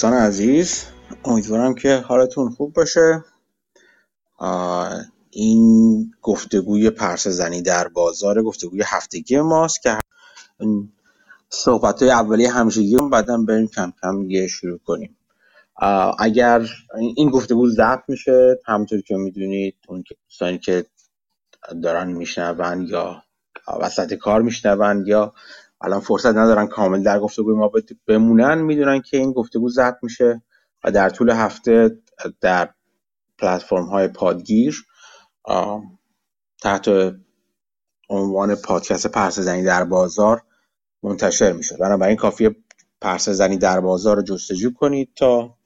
دوستان عزیز امیدوارم که حالتون خوب باشه. این گفتگوی پرس زنی در بازار گفتگوی هفتگی ماست که صحبت های اولی همشگی بعدا بریم کم کم یه شروع کنیم. اگر این گفتگو ضبط میشه همونطور که می‌دونید اون دوستانی که دارن میشنون یا وسط کار میشنون یا الان فرصت ندارن کامل در گفتگوی ما بمونن. می‌دونن که این گفتگو ضبط میشه و در طول هفته در پلتفرم های پادگیر تحت عنوان پادکست پرس زنی در بازار منتشر میشه. بنابراین کافی پرس زنی در بازار رو جستجو کنید تا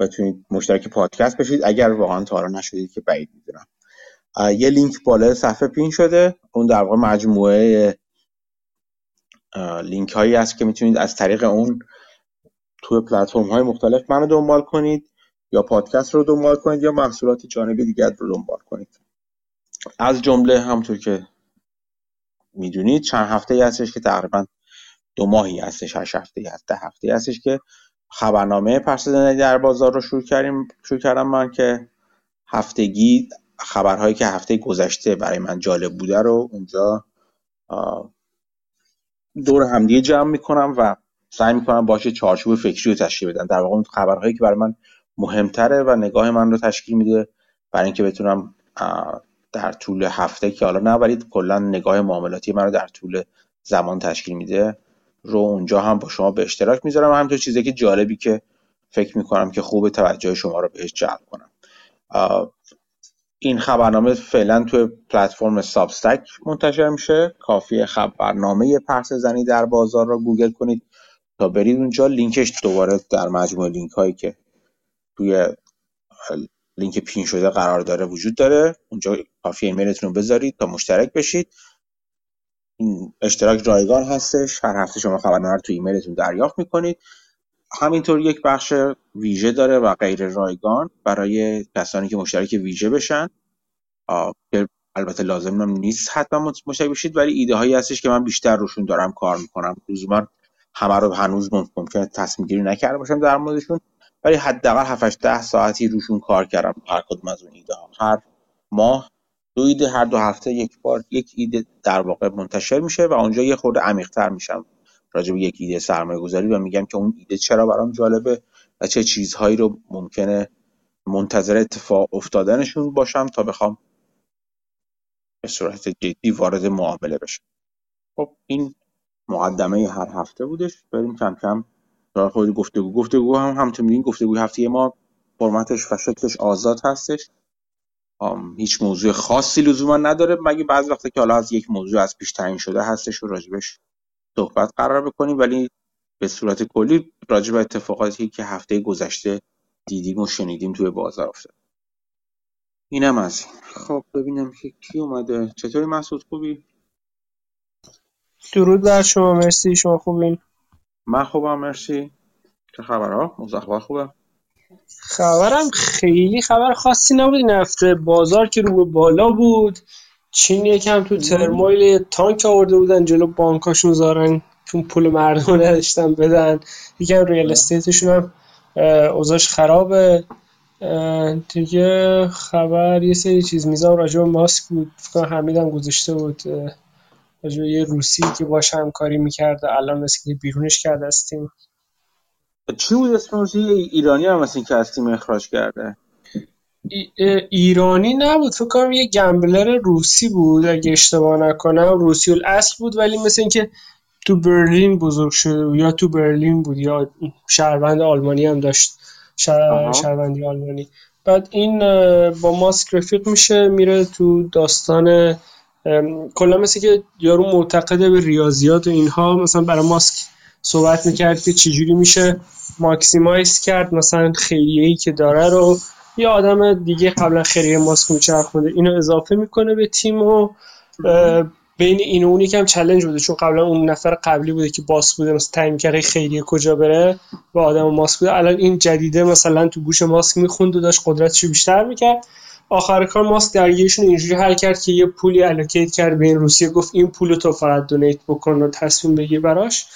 بتونید مشترک پادکست بشید. اگر واقعا تا نشدید که بعید می‌دونم. یه لینک بالا صفحه پین شده. اون در واقع مجموعه لینک هایی هست که می‌تونید از طریق اون توی پلتفرم های مختلف منو دنبال کنید یا پادکست رو دنبال کنید یا محصولات جانبی دیگر رو دنبال کنید. از جمله همطور که می‌دونید چند هفته هستش که تقریبا دو ماهی هستش هشت هفته ای ده هفته هستش که خبرنامه پرس در بازار رو شروع کردیم شروع کردم من که هفتگی خبرهایی که هفته گذشته برای من جالب بوده رو اونجا دور همدیگه جمع می‌کنم و سعی می‌کنم باشه چارچوب فکری رو تشکیل بدم. در واقع اون خبرهایی که برای من مهمتره و نگاه من رو تشکیل میده برای اینکه بتونم در طول هفته که حالا نه ولی کلا نگاه معاملاتی من رو در طول زمان تشکیل میده رو اونجا هم با شما به اشتراک می‌ذارم و همینطور چیزی که جالبی که فکر می‌کنم که خوب توجه شما رو بهش جلب کنم. این خبرنامه فعلا توی پلتفرم Substack منتشر میشه. کافی خبرنامه پرسه زنی در بازار رو گوگل کنید تا برید اونجا. لینکش دوباره در مجموعه لینک هایی که توی لینک pin شده قرار داره وجود داره. اونجا کافی ایمیلتون رو بذارید تا مشترک بشید. اشتراک رایگان هستش. هر هفته شما خبرنامه رو تو ایمیلتون دریافت می‌کنید. همینطور یک بخش ویژه داره و غیر رایگان برای کسانی که مشترک ویژه بشن. البته لازم نیست حتما مشترک بشید ولی ایده هایی هستش که من بیشتر روشون دارم کار می‌کنم. لزوما همه رو هنوز ممکنه تصمیم گیری نکرده باشم در موردشون ولی حداقل 7 ده ساعتی روشون کار کردم هر کدوم از اون ایده ها هر ماه دو ایده هر دو هفته یک بار یک ایده در واقع منتشر میشه و اونجا یه خورده عمیق‌تر میشم. راجع به یک ایده سرمایه گذاری و میگم که اون ایده چرا برام جالبه و چه چیزهایی رو ممکنه منتظر اتفاق افتادنشون باشم تا بخوام به صورت جدی وارد معامله بشم. خب این مقدمه هر هفته بودش. بریم کم کم در خود گفتگو. گفتگو هم همونطور میدین گفتگو هفته ما فرمتش و شکلش آزاد هستش. هیچ موضوع خاصی لزوما نداره. مگه بعضی وقتا که حالا از یک موضوع از پیش تعیین شده هستش و راجبش صحبت قرار بکنیم ولی به صورت کلی راجع به اتفاقاتی که هفته گذشته دیدیم و شنیدیم توی بازار افتاد. اینم از خب ببینم که کی اومده. چطوری مسعود؟ خوبی؟ درود بر شما مرسی. شما خوبین؟ من خوبم مرسی. چه خبرها؟ موضوع خوبه؟ خبرم خیلی خبر خاصی نبود. این هفته بازار که رو بالا بود. چین یکم تو ترمایل تانک آورده بودن جلو بانکاشون زارن چون پول مردم نداشتن بدن. یکم ریال استیتشون هم اوضاعش خرابه. دیگه خبر یه سری چیز. میزان راجع به ماسک بود. فکر حمیدم گذاشته بود. راجع یه روسی که باش همکاری می‌کرده الان مثل که بیرونش کرده از تیم. چی بود اسم ایرانی هم مثل که از تیم اخراج کرده. ایرانی نبود. فکر کنم یه گمبلر روسی بود اگه اشتباه نکنم. روسی الاصل بود ولی مثل اینکه تو برلین بزرگ شده یا تو برلین بود یا شهروند آلمانی هم داشت. شهروندی آلمانی. بعد این با ماسک رفیق میشه میره تو داستان کلا مثل که یارو معتقده به ریاضیات و اینها. مثلا برای ماسک صحبت می‌کرد که چجوری میشه maximize کرد. مثلا خیریه ای که داره رو یه آدم دیگه قبلا خیریه ماسک میچرخونده اینو اضافه می‌کنه به تیم و بین این و اون یکم challenge بوده. چون قبلا اون نفر قبلی بوده که boss بوده. مثلا تعیین کرده خیریه کجا بره؟ و آدم ماسک بوده. الان این جدیده مثلا تو گوش ماسک می‌خوند و داشت قدرتشو بیشتر می‌کرد. آخر کار ماسک درگیرشون اینجوری حل کرد که یه پولی allocate کرد به این روسیه. گفت این پول تو فقط donate بکن و تصمیم بگیر براش.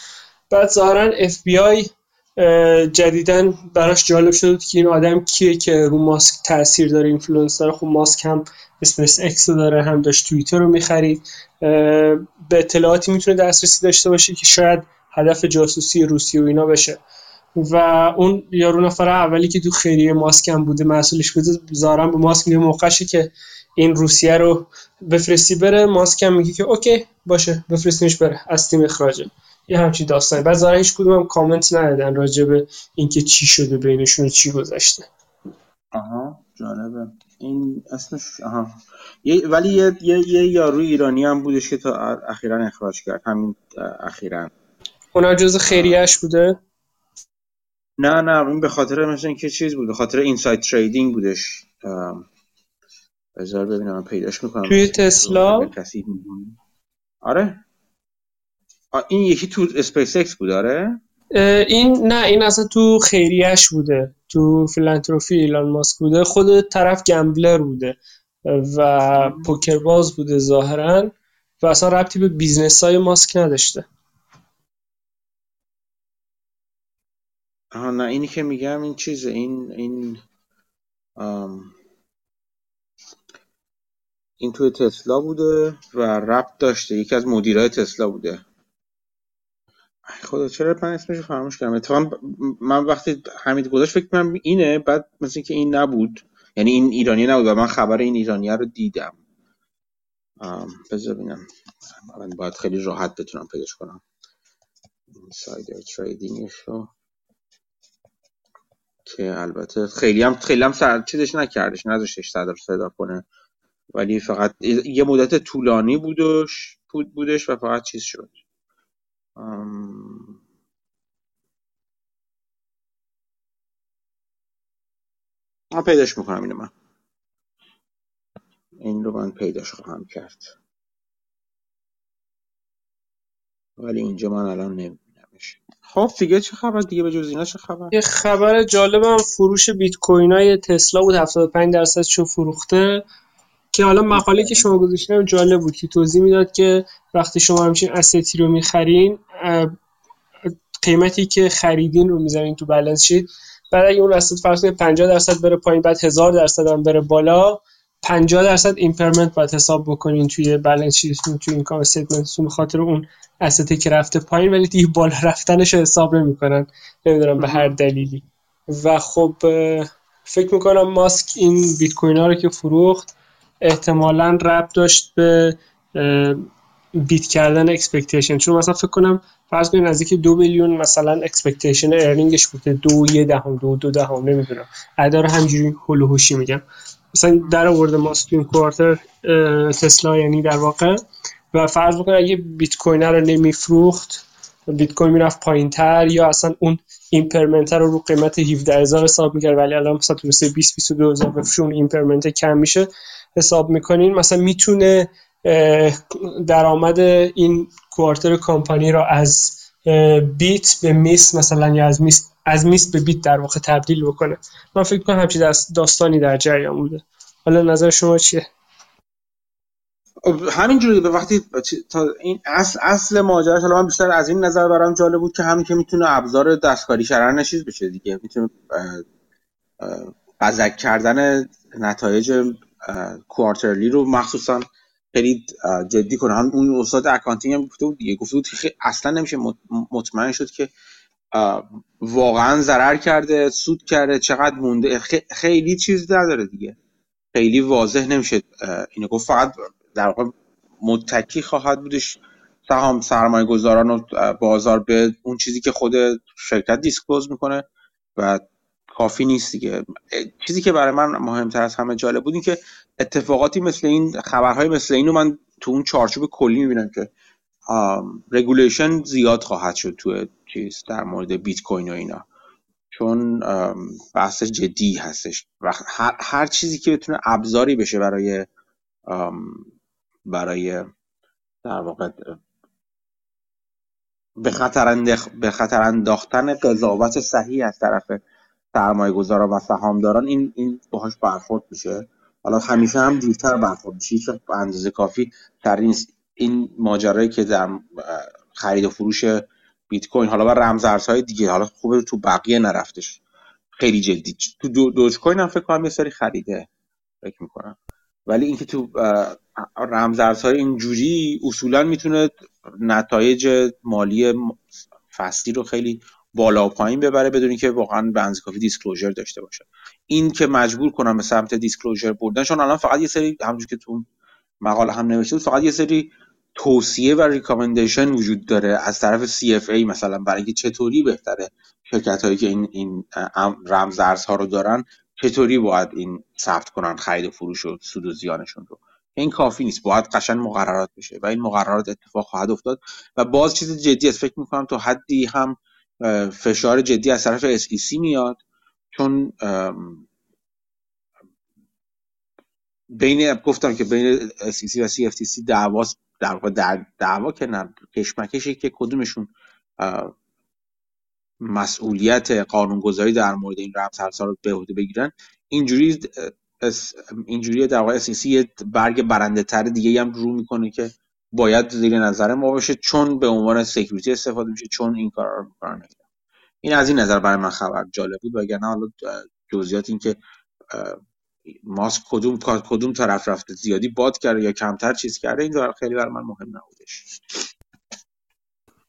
بعد ظاهرا اف بی آی جدیدا براش جالب شد که این آدم کیه که رو ماسک تاثیر داره influence داره. خب ماسک هم اسپیس اکس داره هم داشت توییتر رو می‌خرید. به اطلاعاتی می‌تونه دسترسی داشته باشه که شاید هدف جاسوسی روسیه و اینا بشه. و اون یارو نفر اولی که تو خیریه ماسک هم بوده مسئولش بوده ظاهرا به ماسک میگه موقعشه که این روسیه رو بفرستی بره. ماسک هم میگه که okay باشه بفرستیمش بره. از تیم اخراجه یه همچی داستانی. بعد زارا هیچ کدوم هم کامنت ندادن راجع به اینکه چی شده بینشون چی گذشته. آها جالبه. این اسمش آها. یه ولی یه, یه, یه یارو ایرانی هم بودش که تا اخیرا اخراج کرد. همین اخیرا. اونا جز خیریش بوده؟ نه نه. این به خاطر مثلا اینکه چیز بود به خاطر اینساید تریدینگ بودش. بذار ببینم پیداش می‌کنم. توی تسلا؟ آره. این یکی تو اسپیس اکس بود آره؟ این نه این اصلا تو خیریش بوده تو philanthropy ایلان ماسک بوده خود طرف gambler بوده و پوکر باز بوده ظاهرا و اصلا ربطی به business های ماسک نداشته. آها نه اینی که میگم این چیزه این این این توی تسلا بوده و ربط داشته یکی از مدیرای تسلا بوده. خدا چرا من اسمش فراموش کردم؟ اتفاقا من وقتی حمید گذاشت فکر کنم اینه بعد مثل که این نبود یعنی این ایرانی نبود و من خبر این ایرانی رو دیدم. بذار ببینم. من باید خیلی راحت بتونم پیداش کنم. سایدر تریدینگش رو که البته خیلی هم خیلی هم سر چیزش نکردش نذاشتش صدر صدا کنه. ولی فقط یه مدت طولانی بودش بودش و فقط چیز شد. من پیداش می‌کنم اینو من. این رو من پیداش خواهم کرد. ولی اینجا من الان نمیبینمش. خب دیگه چه خبر؟ دیگه به جز اینا چه خبر؟ یه خبر جالبم فروش بیت کوین های تسلا بود 75 درصد شو فروخته. که حالا مقاله که شما گذاشتین جالب بود که توضیح می‌داد که وقتی شما همچین asset ی رو می‌خرین قیمتی که خریدین رو می‌ذارین تو balance sheet بعد اگه اون asset فرض کنید 50 درصد بره پایین بعد 1000 درصد هم بره بالا 50 درصد impairment باید حساب بکنین توی balance sheet تون توی income statement تون خاطر اون asset ی که رفته پایین. ولی دیگه بالا رفتنش رو حساب نمی‌کنن. نمی‌دونم به هر دلیلی. و خب فکر می‌کنم ماسک این بیت کوین ها رو که فروخت احتمالا ربط داشت به beat کردن expectation چون مثلا فکر کنم فرض کنید نزدیک دو میلیون مثلا expectation earning ش بوده. دو یه دهم دو دو دهم نمی‌دونم. عدد رو همجوری هول میگم. مثلا در آورده ماسک تو این quarter تسلا یعنی در واقع. و فرض بکنید اگه بیت کوین رو نمیفروخت بیت کوین می‌رفت پایین تر یا اصلا اون impairment رو رو قیمت 17000 حساب می‌کرد ولی الان مثلا تو 20 22000 بفروشه اون impairment کم میشه. حساب می‌کنین مثلا می‌تونه درآمد این quarter کمپانی را از beat به miss مثلا یا از miss از miss به beat در واقع تبدیل بکنه. من فکر کنم همچین داستانی در جریان بوده. حالا نظر شما چیه؟ همینجوری به وقتی تا این اصل اصل ماجراش حالا من بیشتر از این نظر برام جالب بود که همین که می‌تونه ابزار دستکاری share earnings بشه دیگه. می‌تونه بزک کردن نتایج quarterly رو مخصوصا خیلی جدی کنه. هم اون استاد accounting هم گفته بود دیگه گفته بود اصلا نمیشه مطمئن شد که واقعا ضرر کرده سود کرده چقدر مونده. خیلی چیز نداره دیگه. خیلی واضح نمیشه اینو گفت. فقط در واقع متکی خواهد بودش. سهام سرمایه گذاران و بازار به اون چیزی که خود شرکت disclose می‌کنه و کافی نیست دیگه. چیزی که برای من مهمتر از همه جالب بود این که اتفاقاتی مثل این خبرهای مثل اینو من تو اون چارچوب کلی می‌بینم که regulation زیاد خواهد شد تو چیز در مورد بیت کوین و اینا. چون بحث جدی هستش و هر, هر چیزی که بتونه ابزاری بشه برای برای در واقع به خطر, به خطر انداختن قضاوت صحیح از طرف سرمایه گذاران و سهامداران این این باهاش برخورد میشه. حالا همیشه هم دیرتر برخورد میشه. هیچ به اندازه کافی در این این ماجرایی که در خرید و فروش بیت کوین حالا بر رمزارزهای دیگه حالا خوبه تو بقیه نرفتش. خیلی جدی. تو دو دوج کوین هم فکر کنم یه سری خریده فکر می‌کنم. ولی اینکه تو رمزارزهای اینجوری اصولا می‌تونه نتایج مالی فصلی رو خیلی بالا و پایین ببره بدون اینکه واقعا به کافی disclosure داشته باشه. این که مجبور کنم به سمت disclosure بردن چون الان فقط یه سری همونجوری که تو مقاله هم نوشته فقط یه سری توصیه و ریکامندیشن وجود داره از طرف CFA مثلا برای اینکه چطوری بهتره شرکت هایی که این این رمز ها رو دارن چطوری باید این ثبت کنن خرید و فروش و سود و زیانشون رو. این کافی نیست باید قشن مقررات بشه و این مقررات اتفاق خواهد افتاد و باز چیز جدی است فکر می‌کنم تا حدی هم فشار جدی از طرف SEC میاد چون بین گفتم که بین SEC و CFTC دعواست در واقع در دعوا که نه کشمکشی که کدومشون مسئولیت قانونگذاری در مورد این رمز رو به عهده بگیرن. اینجوری اینجوری در واقع SEC برگ برنده تر دیگه هم رو می‌کنه که باید زیر نظر ما باشه چون به عنوان سکیوریتی استفاده میشه چون این کار رو می‌کنن. این از این نظر برای من خبر جالب بود وگرنه حالا جزئیات این که ماسک کدوم کدوم طرف رفته زیادی باد کرده یا کمتر چیز کرده این خیلی برای من مهم نبودش.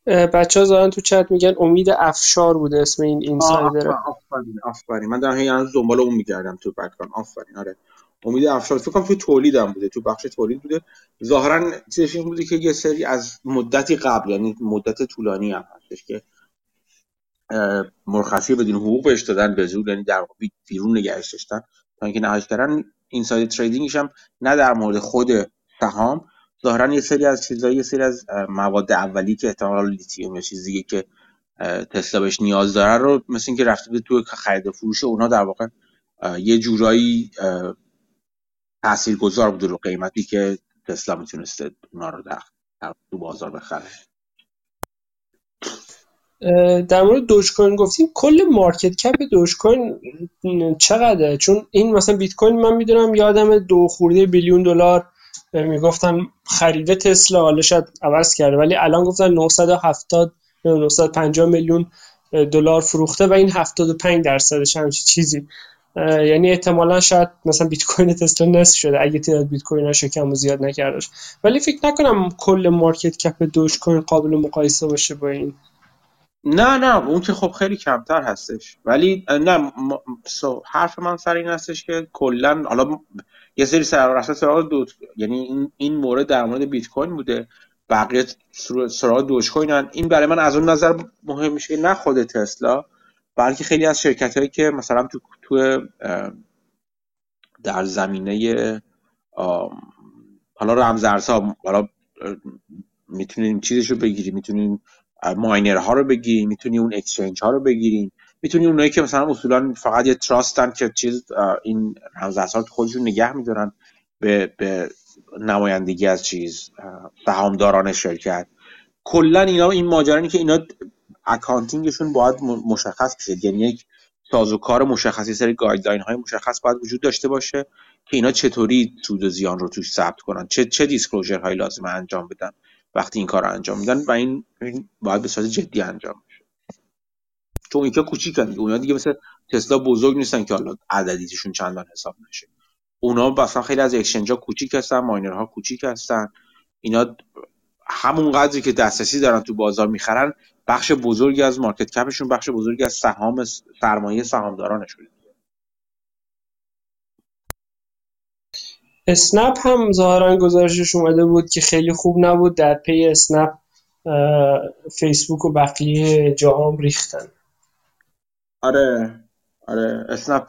بچه ها تو چت میگن امید افشار بوده اسم این اینسایدر آفرین آفرین من دارم هی دنبال اون میگردم تو بکران آفرین آره. امید افشار. فکر کنم تو تولیدم بوده تو بخش تولید بوده. ظاهرا چیزش این بوده که یه سری از مدتی قبل یعنی مدت طولانی هم هستش که مرخصی بدون حقوق بهش دادن به زور یعنی در بیرون نگهش داشتن. تا اینکه نهایت کردن insider trading ش هم نه در مورد خود سهام ظاهرا یه سری از چیزایی یه سری از مواد اولی که احتمال لیتیوم یا چیزی که تسلا بهش نیاز داره رو مثل اینکه رفته به تو خرید و فروش اونا در واقع یه جورایی تاثیرگذار بوده رو قیمتی که تسلا می‌تونسته اونا رو در تو بازار بخره. در مورد دوج کوین گفتیم کل market cap دوج کوین چقدره؟ چون این مثلا بیت کوین من می‌دونم یادم دو خورده بیلیون دلار می‌گفتن خریده تسلا حالا شاید عوض کرده ولی الان گفتن 970 950 میلیون دلار فروخته و این 75 درصدش همچی چیزی. یعنی احتمالا شاید مثلا بیت کوین تسلا نصف شده اگه تعداد بیت کوین کم و زیاد نکردش. ولی فکر نکنم کل market cap دوج کوین قابل مقایسه باشه با این. نه نه اون که خب خیلی کمتر هستش. ولی نه حرف من سر این هستش که کلا حالا یه سری سراغ سراغ دو یعنی این این مورد در مورد بیت کوین بوده. بقیه سراغ دوج کوین این برای من از اون نظر مهم میشه نه خود تسلا. بلکه خیلی از شرکت هایی که مثلا تو تو در زمینه حالا رمزارزها حالا می‌تونیم چیزش رو بگیری می‌تونیم ماینر ها رو بگیری می‌تونی اون exchange ها رو بگیریم می‌تونی اونایی که مثلا اصولا فقط یه trust ن که چیز این رمزارزها خودشون نگه میدارن به, به نمایندگی از چیز سهامداران شرکت. کلا اینا این ماجرایی که اینا accounting شون باید مشخص بشه. یعنی یک سازوکار مشخصی سری guideline های مشخص باید وجود داشته باشه که اینا چطوری سود و زیان رو توش ثبت کنن. چه چه disclosure هایی لازمه انجام بدن وقتی این کار رو انجام میدن و این باید به صورت جدی انجام بشه. چون اینکه کوچیکن اونا دیگه مثل تسلا بزرگ نیستن که حالا عددیشون چندان حساب نشه. اونا مثلا خیلی از اکسچنج ها کوچیک هستن ماینرها کوچیک هستن. اینا همون قدری که دسترسی دارن تو بازار می‌خرن بخش بزرگی از مارکت کپشون بخش بزرگی از سهام سرمایه سهامدارانشون اسنپ هم ظاهرا گزارشش اومده بود که خیلی خوب نبود در پی اسنپ فیسبوک و بقیه جاهام ریختن. آره آره اسنپ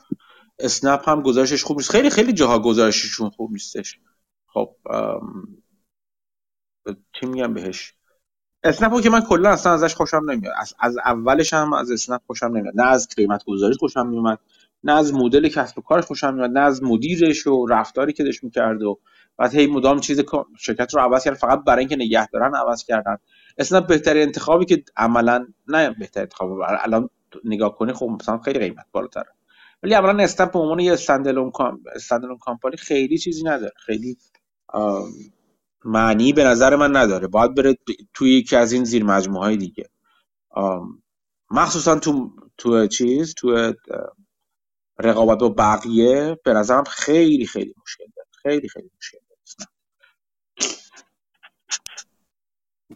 اسنپ هم گزارشش خوب نیست. خیلی خیلی جاها گزارششون خوب نیستش. خب چی میگم بهش؟ اسنپ که من کلا اصلا ازش خوشم نمیاد. از, از اولش هم از اسنپ خوشم نمیاد. نه از قیمت گذاری خوشم میومد نه از مدل کسب و کارش خوشم میاد نه از مدیرش و رفتاری که داشت می‌کرد و بعد هی مدام چیز شرکت رو عوض کرد فقط برای اینکه نگه دارن عوض کردن. اسنپ بهترین انتخابی که عملا نه بهترین انتخاب الان نگاه کنی خب مثلا خیلی قیمت بالاتره. ولی اولا اسنپ به عنوان یه استندالون کامپانی خیلی چیزی نداره. خیلی معنی به نظر من نداره. باید بره توی یکی از این زیر مجموعه های دیگه مخصوصا تو تو چیز تو رقابت با بقیه به نظرم خیلی خیلی مشکل داره. خیلی خیلی مشکل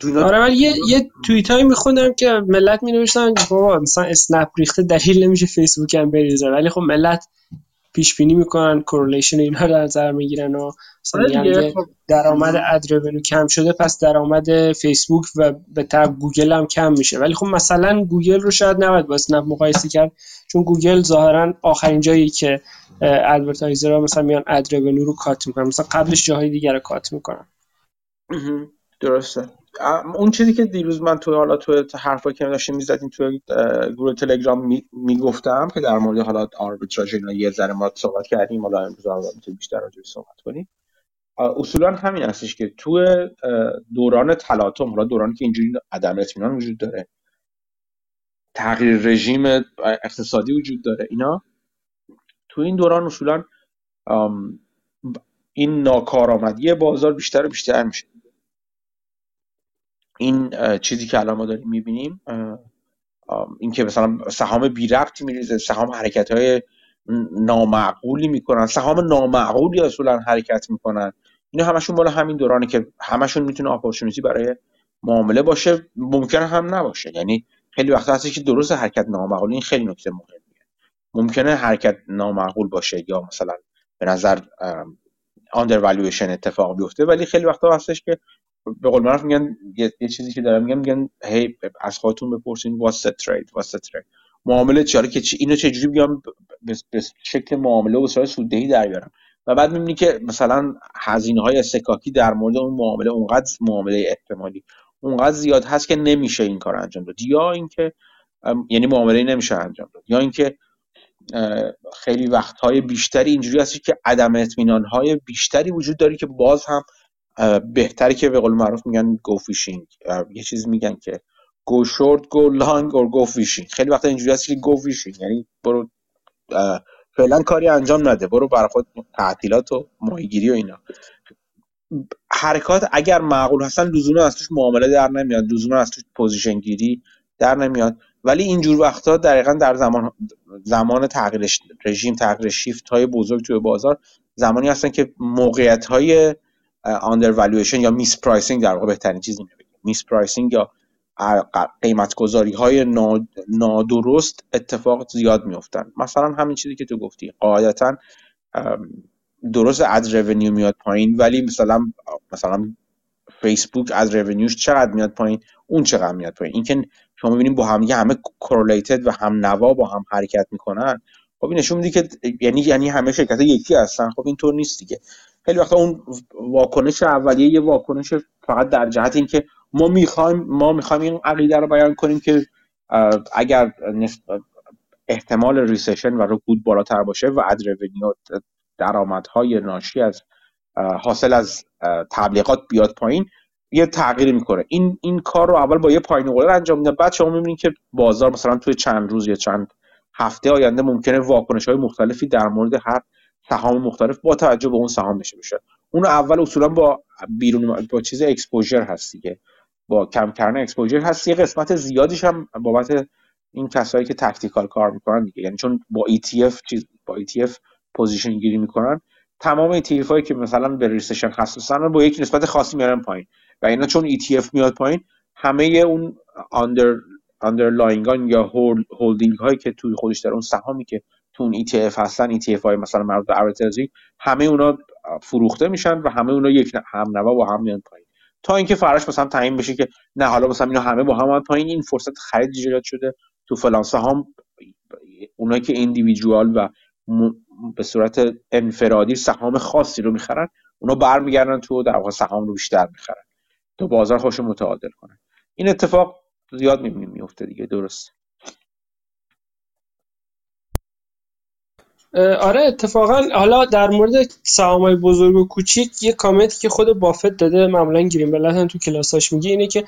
داره. آره من یه یه توییت هایی میخوندم که ملت می نوشتن بابا مثلا اسنپ ریخته دلیل نمیشه فیسبوک هم بریزه. ولی خب ملت پیش بینی می‌کنن correlation اینها در نظر می‌گیرن و مثلا خب. درآمد ad کم شده پس درآمد فیسبوک و به تبع گوگل هم کم میشه. ولی خب مثلا گوگل رو شاید نباید با اسنپ مقایسه کرد چون گوگل ظاهرا آخرین جایی که advertiser ها مثلا میان ad رو cut می‌کنن. مثلا قبلش جاهای دیگر رو cut می‌کنن. درسته. اون چیزی که دیروز من تو حالا تو حرفا که داشتیم می‌زدیم تو گروه تلگرام می‌گفتم که در مورد حالا آربیتراژ اینا یه ذره ما صحبت کردیم حالا امروز می‌تونیم بیشتر راجع صحبت کنیم. اصولا همین هستش که تو دوران تلاطم حالا دورانی که اینجوری عدم اطمینان وجود داره تغییر رژیم اقتصادی وجود داره اینا تو این دوران اصولا این ناکارآمدی بازار بیشتر و بیشتر میشه. این چیزی که الان ما داریم می‌بینیم اینکه مثلا سهام بی ربطی میریزه سهام حرکت های نامعقولی می‌کنن سهام نامعقولی اصولا حرکت می‌کنن. اینا همشون بالا همین دورانه که همشون می‌تونه اپورتونیتی برای معامله باشه ممکنه هم نباشه. یعنی خیلی وقتا هستی که درست حرکت نامعقول این خیلی نکته مهمیه. ممکنه حرکت نامعقول باشه یا مثلا به نظر آندر اتفاق بیفته ولی خیلی وقتا هستش که به قول معروف میگن یه،, چیزی که دارم میگن میگن هی از خودتون بپرسین واتس ترید واتس ترید معامله چیه که چی اینو چجوری بیام به شکل معامله و صورت سوددهی در بیارم؟ و بعد می‌بینی که مثلا هزینه های سکاکی در مورد اون معامله اونقدر معامله احتمالی اونقدر زیاد هست که نمیشه این کار انجام داد. یا اینکه یعنی معامله نمیشه انجام داد. یا اینکه خیلی وقتهای بیشتری اینجوری هستی که عدم اطمینان های بیشتری وجود داری که باز هم بهتری که به قول معروف میگن go fishing یه چیز میگن که go short go long or go fishing خیلی وقتا اینجوری هست که go fishing یعنی برو فعلا کاری انجام نده. برو برای خود تعطیلات و ماهیگیری و اینا. حرکات اگر معقول هستن لزوما از توش معامله در نمیاد. لزوما از توش position گیری در نمیاد. ولی اینجور وقتا دقیقا در زمان زمان تغییر رژیم تغییر شیفت های بزرگ توی بازار زمانی هستن که موقعیت های under یا mispricing در واقع بهترین چیز mispricing یا قیمت گذاری های نادرست اتفاق زیاد میفتن مثلا همین چیزی که تو گفتی. قاعدتا درست از رونیو میاد پایین ولی مثلا مثلا فیسبوک از رونیوش چقدر میاد پایین؟ اون چقدر میاد پایین. اینکه شما ببینید با هم همه کورلیتد و هم نوا با هم حرکت می‌کنن خب این نشون میده که یعنی یعنی همه شرکت یکی هستن. خب اینطور نیست دیگه. خیلی وقتا اون واکنش اولیه یه واکنش فقط در جهت اینکه ما می‌خوایم ما می‌خوایم این عقیده رو بیان کنیم که اگر احتمال recession و رکود بالاتر باشه و ad درآمدهای ناشی از حاصل از تبلیغات بیاد پایین یه تغییر می‌کنه. این این کار رو اول با یه پایین قلر انجام میده بعد شما می‌بینید که بازار مثلا توی چند روز یا چند هفته آینده ممکنه واکنش های مختلفی در مورد هر سهام مختلف با توجه به اون سهام بشه بشه اون اول اصولا با بیرون با چیز exposure هست دیگه. با کم کردن exposure هست. یه قسمت زیادیش هم بابت این کسایی که tactical کار می‌کنن دیگه. یعنی چون با ETF چیز با ETF position گیری می‌کنن. تمام ETF هایی که مثلا به recession حساسن با یک نسبت خاصی میارن پایین. و اینا چون ETF میاد پایین همه اون under underlying ان یا هولدینگ هایی که توی خودش داره اون سهامی که تو اون ETF هستن ETF های مثلا مربوط به همه اونا فروخته میشن و همه اونا یک هم نوا با هم میان پایین. تا اینکه فرقش مثلا تعیین بشه که نه حالا مثلا اینا همه با هم پایین این فرصت خرید ایجاد شده تو فلان سهام اونایی که ایندیویدوال و به صورت انفرادی سهام خاصی رو می‌خرن اونا برمیگردن تو در واقع سهام رو بیشتر می‌خرن. تو بازار خوش متعادل کنن. این اتفاق زیاد می‌بینیم میفته دیگه درست. آره اتفاقا حالا در مورد سهامای بزرگ و کوچیک یه کامنتی که خود بافت داده معمولا گرین بلد تو کلاساش میگه اینه که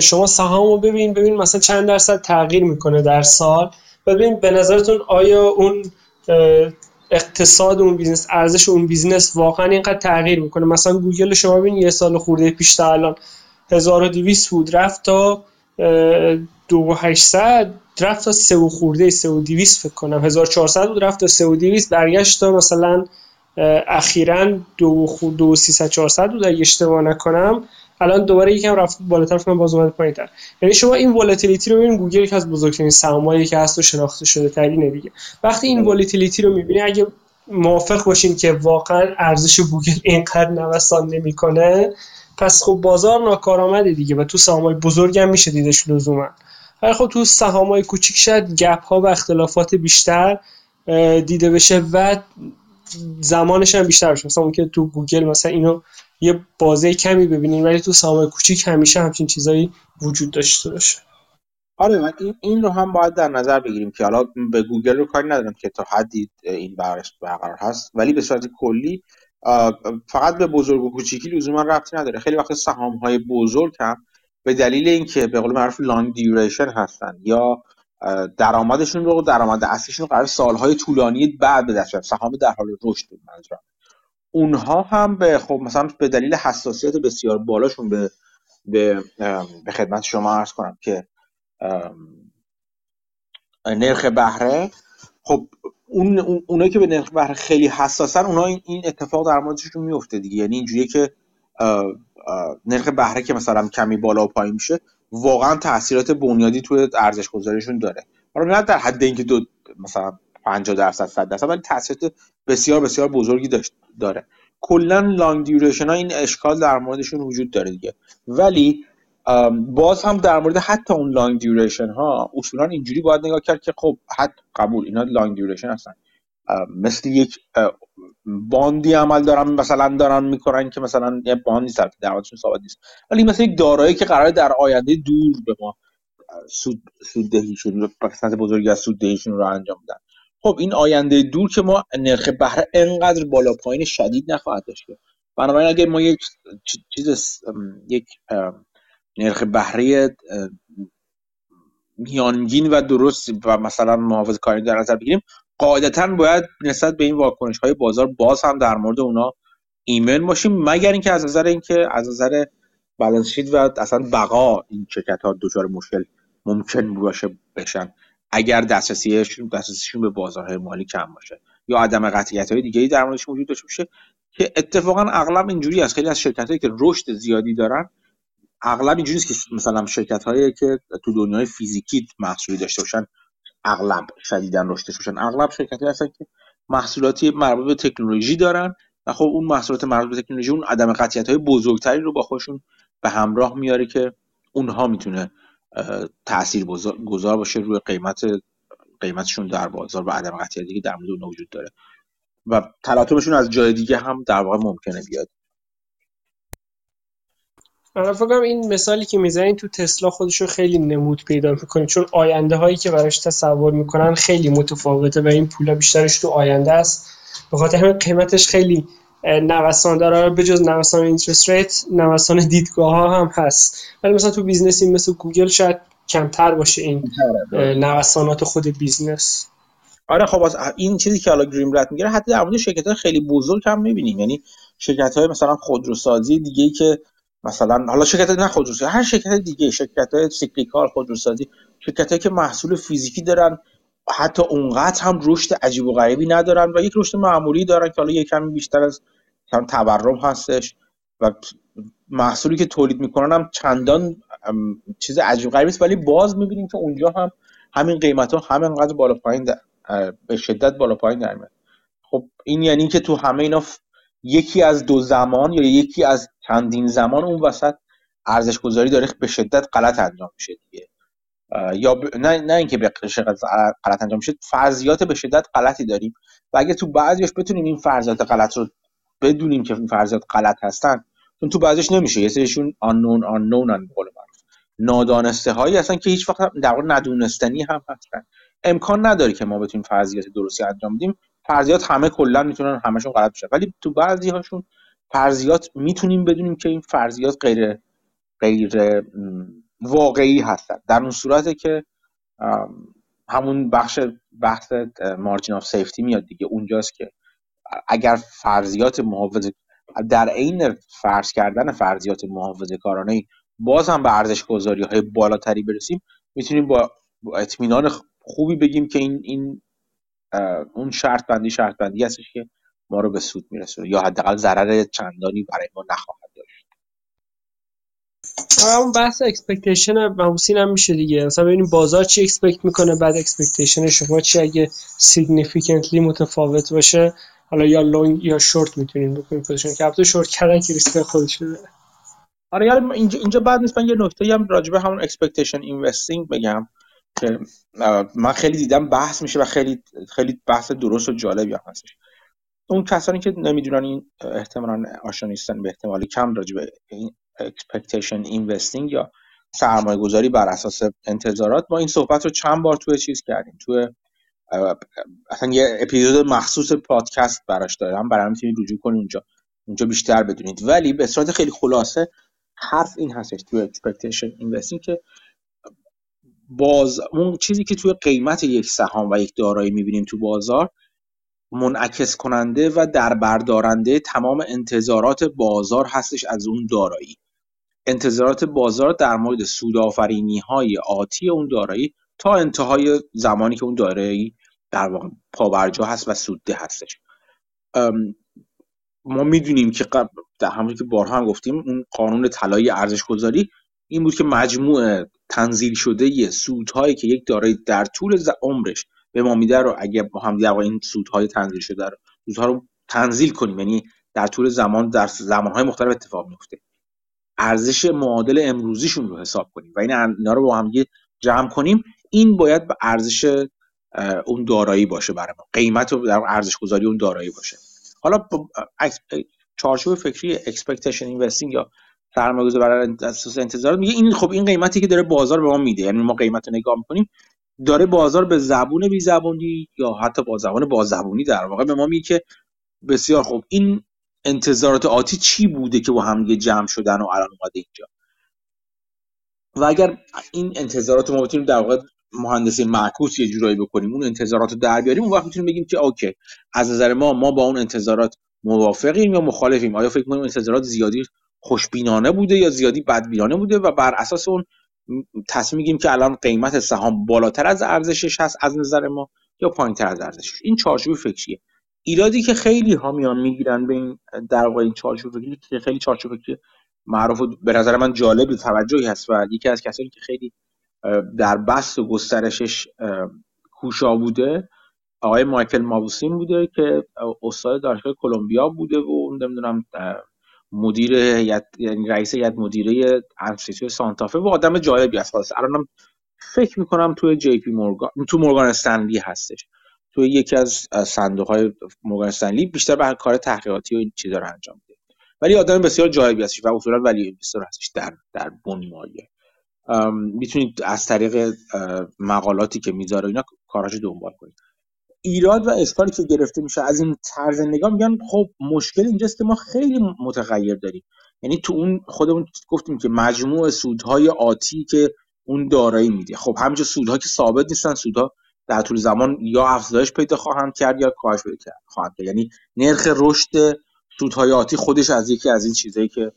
شما سهام رو ببین ببین مثلا چند درصد تغییر می‌کنه در سال ببین به نظرتون آیا اون اقتصاد اون business ارزش اون business واقعا اینقدر تغییر می‌کنه؟ مثلا گوگل شما ببین یه سال خورده پیش تا الان 1200 بود رفت تا 2800 رفت تا 3 و خورده 3 و 200 فکر کنم. 1400 بود رفت تا 3 و 200 برگشت تا مثلا اخیرا 2 خورده 2 300 400 بود اگه اشتباه نکنم. الان دوباره یکم رفت بالاتر فکر باز اومد پایینتر. یعنی شما این volatility رو ببینید گوگل که از بزرگترین سهامایی که هست و شناخته شده ترینه دیگه. وقتی این volatility رو می‌بینی اگه موافق باشین که واقعا ارزش گوگل اینقدر نوسان نمی‌کنه پس خب بازار ناکارآمده دیگه و تو سهامای بزرگ هم میشه دیدش لزوما. ولی خب تو سهامای کوچیک شاید gap ها و اختلافات بیشتر دیده بشه و زمانش هم بیشتر بشه مثلا که تو گوگل مثلا اینو یه بازه کمی ببینین ولی تو سهام کوچیک همیشه همچین چیزایی وجود داشته باشه. آره من این, این رو هم باید در نظر بگیریم که حالا به گوگل رو کاری ندارم که تا حدی این برقرار هست ولی به صورت کلی فقط به بزرگ و کوچیکی لزوما ربطی نداره. خیلی وقت سهام های بزرگ هم به دلیل اینکه به قول معروف long duration هستن یا درآمدشون رو درآمد اصلیشون قرار سالهای طولانی بعد به دست سهام در حال رشد بود منظورم. اونها هم به خب مثلا به دلیل حساسیت بسیار بالاشون به به, به خدمت شما عرض کنم که نرخ بهره خب اون اونایی که به نرخ بهره خیلی حساسن اونها این اتفاق در موردشون میفته دیگه. یعنی اینجوریه که نرخ بهره که مثلا کمی بالا و پایین میشه واقعا تاثیرات بنیادی توی ارزش گذاریشون داره. حالا نه در حد اینکه دو مثلا 50 درصد 100 درصد ولی تاثیرات بسیار بسیار بزرگی داشت داره. کلا لانگ دیوریشن ها این اشکال در موردشون وجود داره دیگه. ولی باز هم در مورد حتی اون لانگ دیوریشن ها اصولا اینجوری باید نگاه کرد که خب حد قبول اینا لانگ دیوریشن هستن. مثل یک باندی عمل دارن مثلا دارن می‌کنن که مثلا یه صرف درآمدشون ثابت نیست. ولی مثل یک دارایی که قرار در آینده دور به ما سود سوددهیشون قسمت بزرگی از سوددهیشون رو انجام بدن. خب این آینده دور که ما نرخ بهره انقدر بالا پایین شدید نخواهد داشت بنابراین اگه ما یک چیز یک نرخ بهره میانگین و درست و مثلا محافظ کاری در نظر بگیریم قاعدتا باید نسبت به این واکنش های بازار باز هم در مورد اونا ایمن باشیم مگر اینکه از نظر اینکه از نظر بالانس شیت و اصلا بقا این شرکت ها دچار مشکل ممکن باشه بشن اگر دسترسیشون دسترسیشون به بازارهای مالی کم باشه یا عدم قطعیت های دیگه در موردش وجود داشته باشه که اتفاقا اغلب اینجوری است. خیلی از شرکت هایی که رشد زیادی دارن اغلب اینجوری که مثلا شرکت هایی که تو دنیای فیزیکی محصولی داشته باشن اغلب شدیدن رشد باشن اغلب شرکت هستن که محصولاتی مربوط به تکنولوژی دارن و خب اون محصولات مربوط به تکنولوژی اون عدم قطعیت های بزرگتری رو با خودشون به همراه میاره که اونها می‌تونه تاثیر گذار باشه روی قیمت قیمتشون در بازار و عدم قطعیتی که در مورد وجود داره. و تلاطمشون از جای دیگه هم در واقع ممکنه بیاد. من فکرم این مثالی که می‌زنین تو تسلا خودشو خیلی نمود پیدا می‌کنه. چون آینده هایی که براش تصور می‌کنن خیلی متفاوته و این پولا بیشترش تو آینده است. به خاطر همین قیمتش خیلی نوسان داره. به جز نوسان interest rate نوسان دیدگاه ها هم هست. ولی مثلا تو business ی مثل گوگل شاید کمتر باشه این نوسانات خود business. آره خب این چیزی که حالا گریم ود می‌گیره حتی در مورد شرکت های خیلی بزرگ هم می‌بینیم. یعنی شرکت های مثلا خودروسازی دیگه ای که مثلا حالا شرکت نه خودروسازی هر شرکت دیگه شرکت های cyclical خودروسازی شرکت هایی که محصول فیزیکی دارن حتی اونقدر هم رشد عجیب و غریبی ندارن و یک رشد معمولی دارن که حالا یک کمی بیشتر از تورم هستش و محصولی که تولید می‌کنن هم چندان چیز عجیب غریبی است ولی باز می‌بینیم که اونجا هم همین قیمت ها همینقدر بالا پایین به شدت بالا پایین در خب این یعنی که تو همه اینا یکی از دو زمان یا یکی از چندین زمان اون وسط ارزش گذاری داره به شدت غلط انجام میشه دیگه. یا ب... نه نه اینکه به غلط انجام میشه فرضیات به شدت غلطی داریم. و اگه تو بعضیش بتونیم این فرضیات غلط رو بدونیم که این فرضیات غلط هستن چون تو بعضیش نمیشه. یه سریشون آنون آنون ان بقول نادانسته هایی هستن که هیچ وقت در واقع ندونستنی هم هستن. امکان نداره که ما بتونیم فرضیات درستی انجام بدیم. فرضیات همه کلا می‌تونن همشون غلط بشه. ولی تو بعضی هاشون فرضیات می‌تونیم بدونیم که این فرضیات غیر غیر واقعی هستن. در اون صورته که همون بخش بحث مارجین آف سیفتی میاد دیگه. اونجاست که اگر فرضیات محافظه در عین فرض کردن فرضیات محافظه کارانه باز هم به ارزش گذاری های بالاتری برسیم می‌تونیم با اطمینان خوبی بگیم که این این اون شرط بندی شرط بندی هستش که ما رو به سود میرسونه. یا حداقل ضرر چندانی برای ما نخواهد داشت. اون بحث expectations investing هم میشه دیگه. مثلا ببینیم بازار چی expect می‌کنه بعد expectation شما چی اگه significantly متفاوت باشه. حالا یا long یا شورت می‌تونین بکنین position که البته شورت کردن که ریسک خودش داره آره یعنی اینجا اینجا بعد نیست. من یه نکته هم راجبه همون expectations investing بگم. من خیلی دیدم بحث میشه و خیلی خیلی بحث درست و جالبی هم هستش. اون کسانی که نمی‌دونن این احتمالا آشنا نیستن به احتمالی کم راجبه این expectations investing یا سرمایه گذاری بر اساس انتظارات ما این صحبت رو چند بار توی چیز کردیم توی اصلا یه اپیزود مخصوص پادکست براش دارم برای می‌تونید رجوع کنید اونجا اونجا بیشتر بدونید. ولی به صورت خیلی خلاصه حرف این هستش توی expectations investing که بازار اون چیزی که توی قیمت یک سهام و یک دارایی می‌بینیم تو بازار منعکس کننده و در بردارنده تمام انتظارات بازار هستش از اون دارایی. انتظارات بازار در مورد سودآفرینی های آتی اون دارایی تا انتهای زمانی که اون دارایی در واقع پاورجا هست و سودده هستش. ما می‌دونیم که در همونی که بارها هم گفتیم اون قانون طلایی ارزش گذاری این بود که مجموع تنزیل شده سودهایی که یک دارایی در طول عمرش به ما میده رو اگه با هم در این سودهای تنزیل شده رو سودها رو تنزیل کنیم یعنی در طول زمان در زمانهای مختلف اتفاق میفته ارزش معادل امروزیشون رو حساب کنیم و این اینا رو با هم جمع کنیم. این باید به ارزش اون دارایی باشه برای ما. قیمت و در ارزش گذاری اون دارایی باشه. حالا چارچوب فکری expectations investing یا سرمایه‌گذاری بر اساس انتظار میگه. این خب این قیمتی که داره بازار به ما میده. یعنی ما قیمت رو نگاه می‌کنیم داره بازار به زبون بی زبونی یا حتی با زبان با زبونی در واقع به ما میگه که بسیار خوب. این انتظارات آتی چی بوده که با هم جمع شدن و الان اومده اینجا؟ و اگر این انتظارات ما بتونیم در واقع مهندسی معکوس یه جورایی بکنیم اون انتظارات رو در بیاریم اون وقت می‌تونیم بگیم که اوکی از نظر ما ما با اون انتظارات موافقیم یا مخالفیم. آیا فکر کنیم انتظارات زیادی خوشبینانه بوده یا زیادی بدبینانه بوده و بر اساس اون تصمیم میگیم که الان قیمت سهام بالاتر از ارزشش هست از نظر ما یا پایینتر از ارزشش. این چارچوب فکریه. ایرادی که خیلی ها میان می‌گیرن به این در واقع این چارچوب فکری خیلی چارچوب فکری معروف و به نظر من جالب توجهی هست و یکی از کسانی که خیلی در بست و گسترشش کوشا بوده آقای مایکل ماوسین بوده که استاد دانشگاه کلمبیا بوده و نمی‌دونم مدیر یعنی رئیس هیئت مدیره انستیتوت سانتافه و آدم جالبی است خلاص الانم فکر می‌کنم توی جی پی مورگان تو مورگان استنلی هستش. توی یکی از صندوق های مورگان استنلی بیشتر به کار تحقیقاتی و این چیزا رو انجام میده. ولی آدم بسیار جالبی هستش و اصولا ولی اینوستر هستش در در بنیایه می‌تونید از طریق مقالاتی که می‌ذاره اینا کاراشو دنبال کنید. ایراد و اشکالی که گرفته میشه از این طرز نگاه میگن خب مشکل اینجاست که ما خیلی متغیر داریم. یعنی تو اون خودمون گفتیم که مجموع سودهای آتی که اون دارایی میده. خب همینجا سودها که ثابت نیستن سودها در طول زمان یا افزایش پیدا خواهند کرد یا کاهش پیدا خواهند کرد. یعنی نرخ رشد سودهای آتی خودش از یکی از این چیزهایی که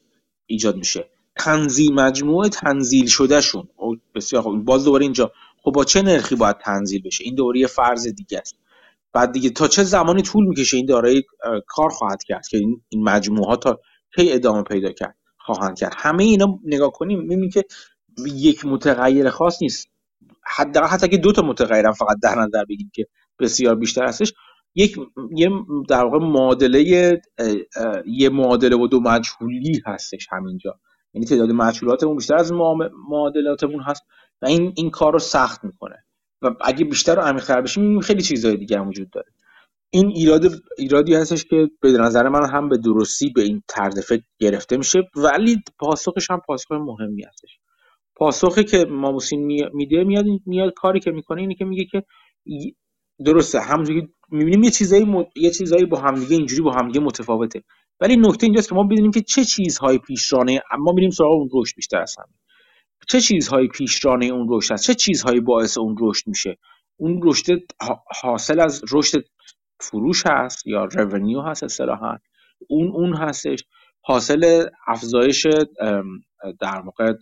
ایجاد میشه. تنزیل مجموعه تنزیل شده شون بسیار خوب. باز دوباره اینجا. خب با چه نرخی باید تنزیل بشه؟ این دوباره فرض دیگه است بعد دیگه تا چه زمانی طول می‌کشه این دارایی کار خواهد کرد که این مجموعه ها تا کی ادامه پیدا کرد خواهند کرد. همه اینا نگاه کنیم می‌بینیم که یک متغیر خاص نیست. حداقل حتی که دو تا متغیرم فقط در نظر بگیریم که بسیار بیشتر هستش. یک یه در واقع معادله یه معادله و دو مجهولی هستش همینجا. یعنی تعداد مجهولاتمون بیشتر از معادلاتمون هست و این این کار رو سخت می‌کنه. و اگه بیشتر و عمیق‌تر بشیم خیلی چیزهای دیگه هم وجود داره. این ایراد ایرادی هستش که به نظر من هم به درستی به این طرز فکر گرفته میشه ولی پاسخش هم پاسخ مهمی هستش. پاسخی که ماموسین میده میاد میاد کاری که می‌کنه اینه که میگه که درسته همونجوری می‌بینیم یه چیزایی یه چیزایی با همدیگه اینجوری با همدیگه متفاوته. ولی نکته اینجاست که ما بدونیم که چه چیزهای پیشرانه ما میریم سراغ اون رشد بیشتر از چه چیزهایی پیشرانه اون رشد هست چه چیزهایی باعث اون رشد میشه؟ اون رشد حاصل از رشد فروش هست یا رونیو هست اصطلاحا. اون اون هستش. حاصل افزایش در واقع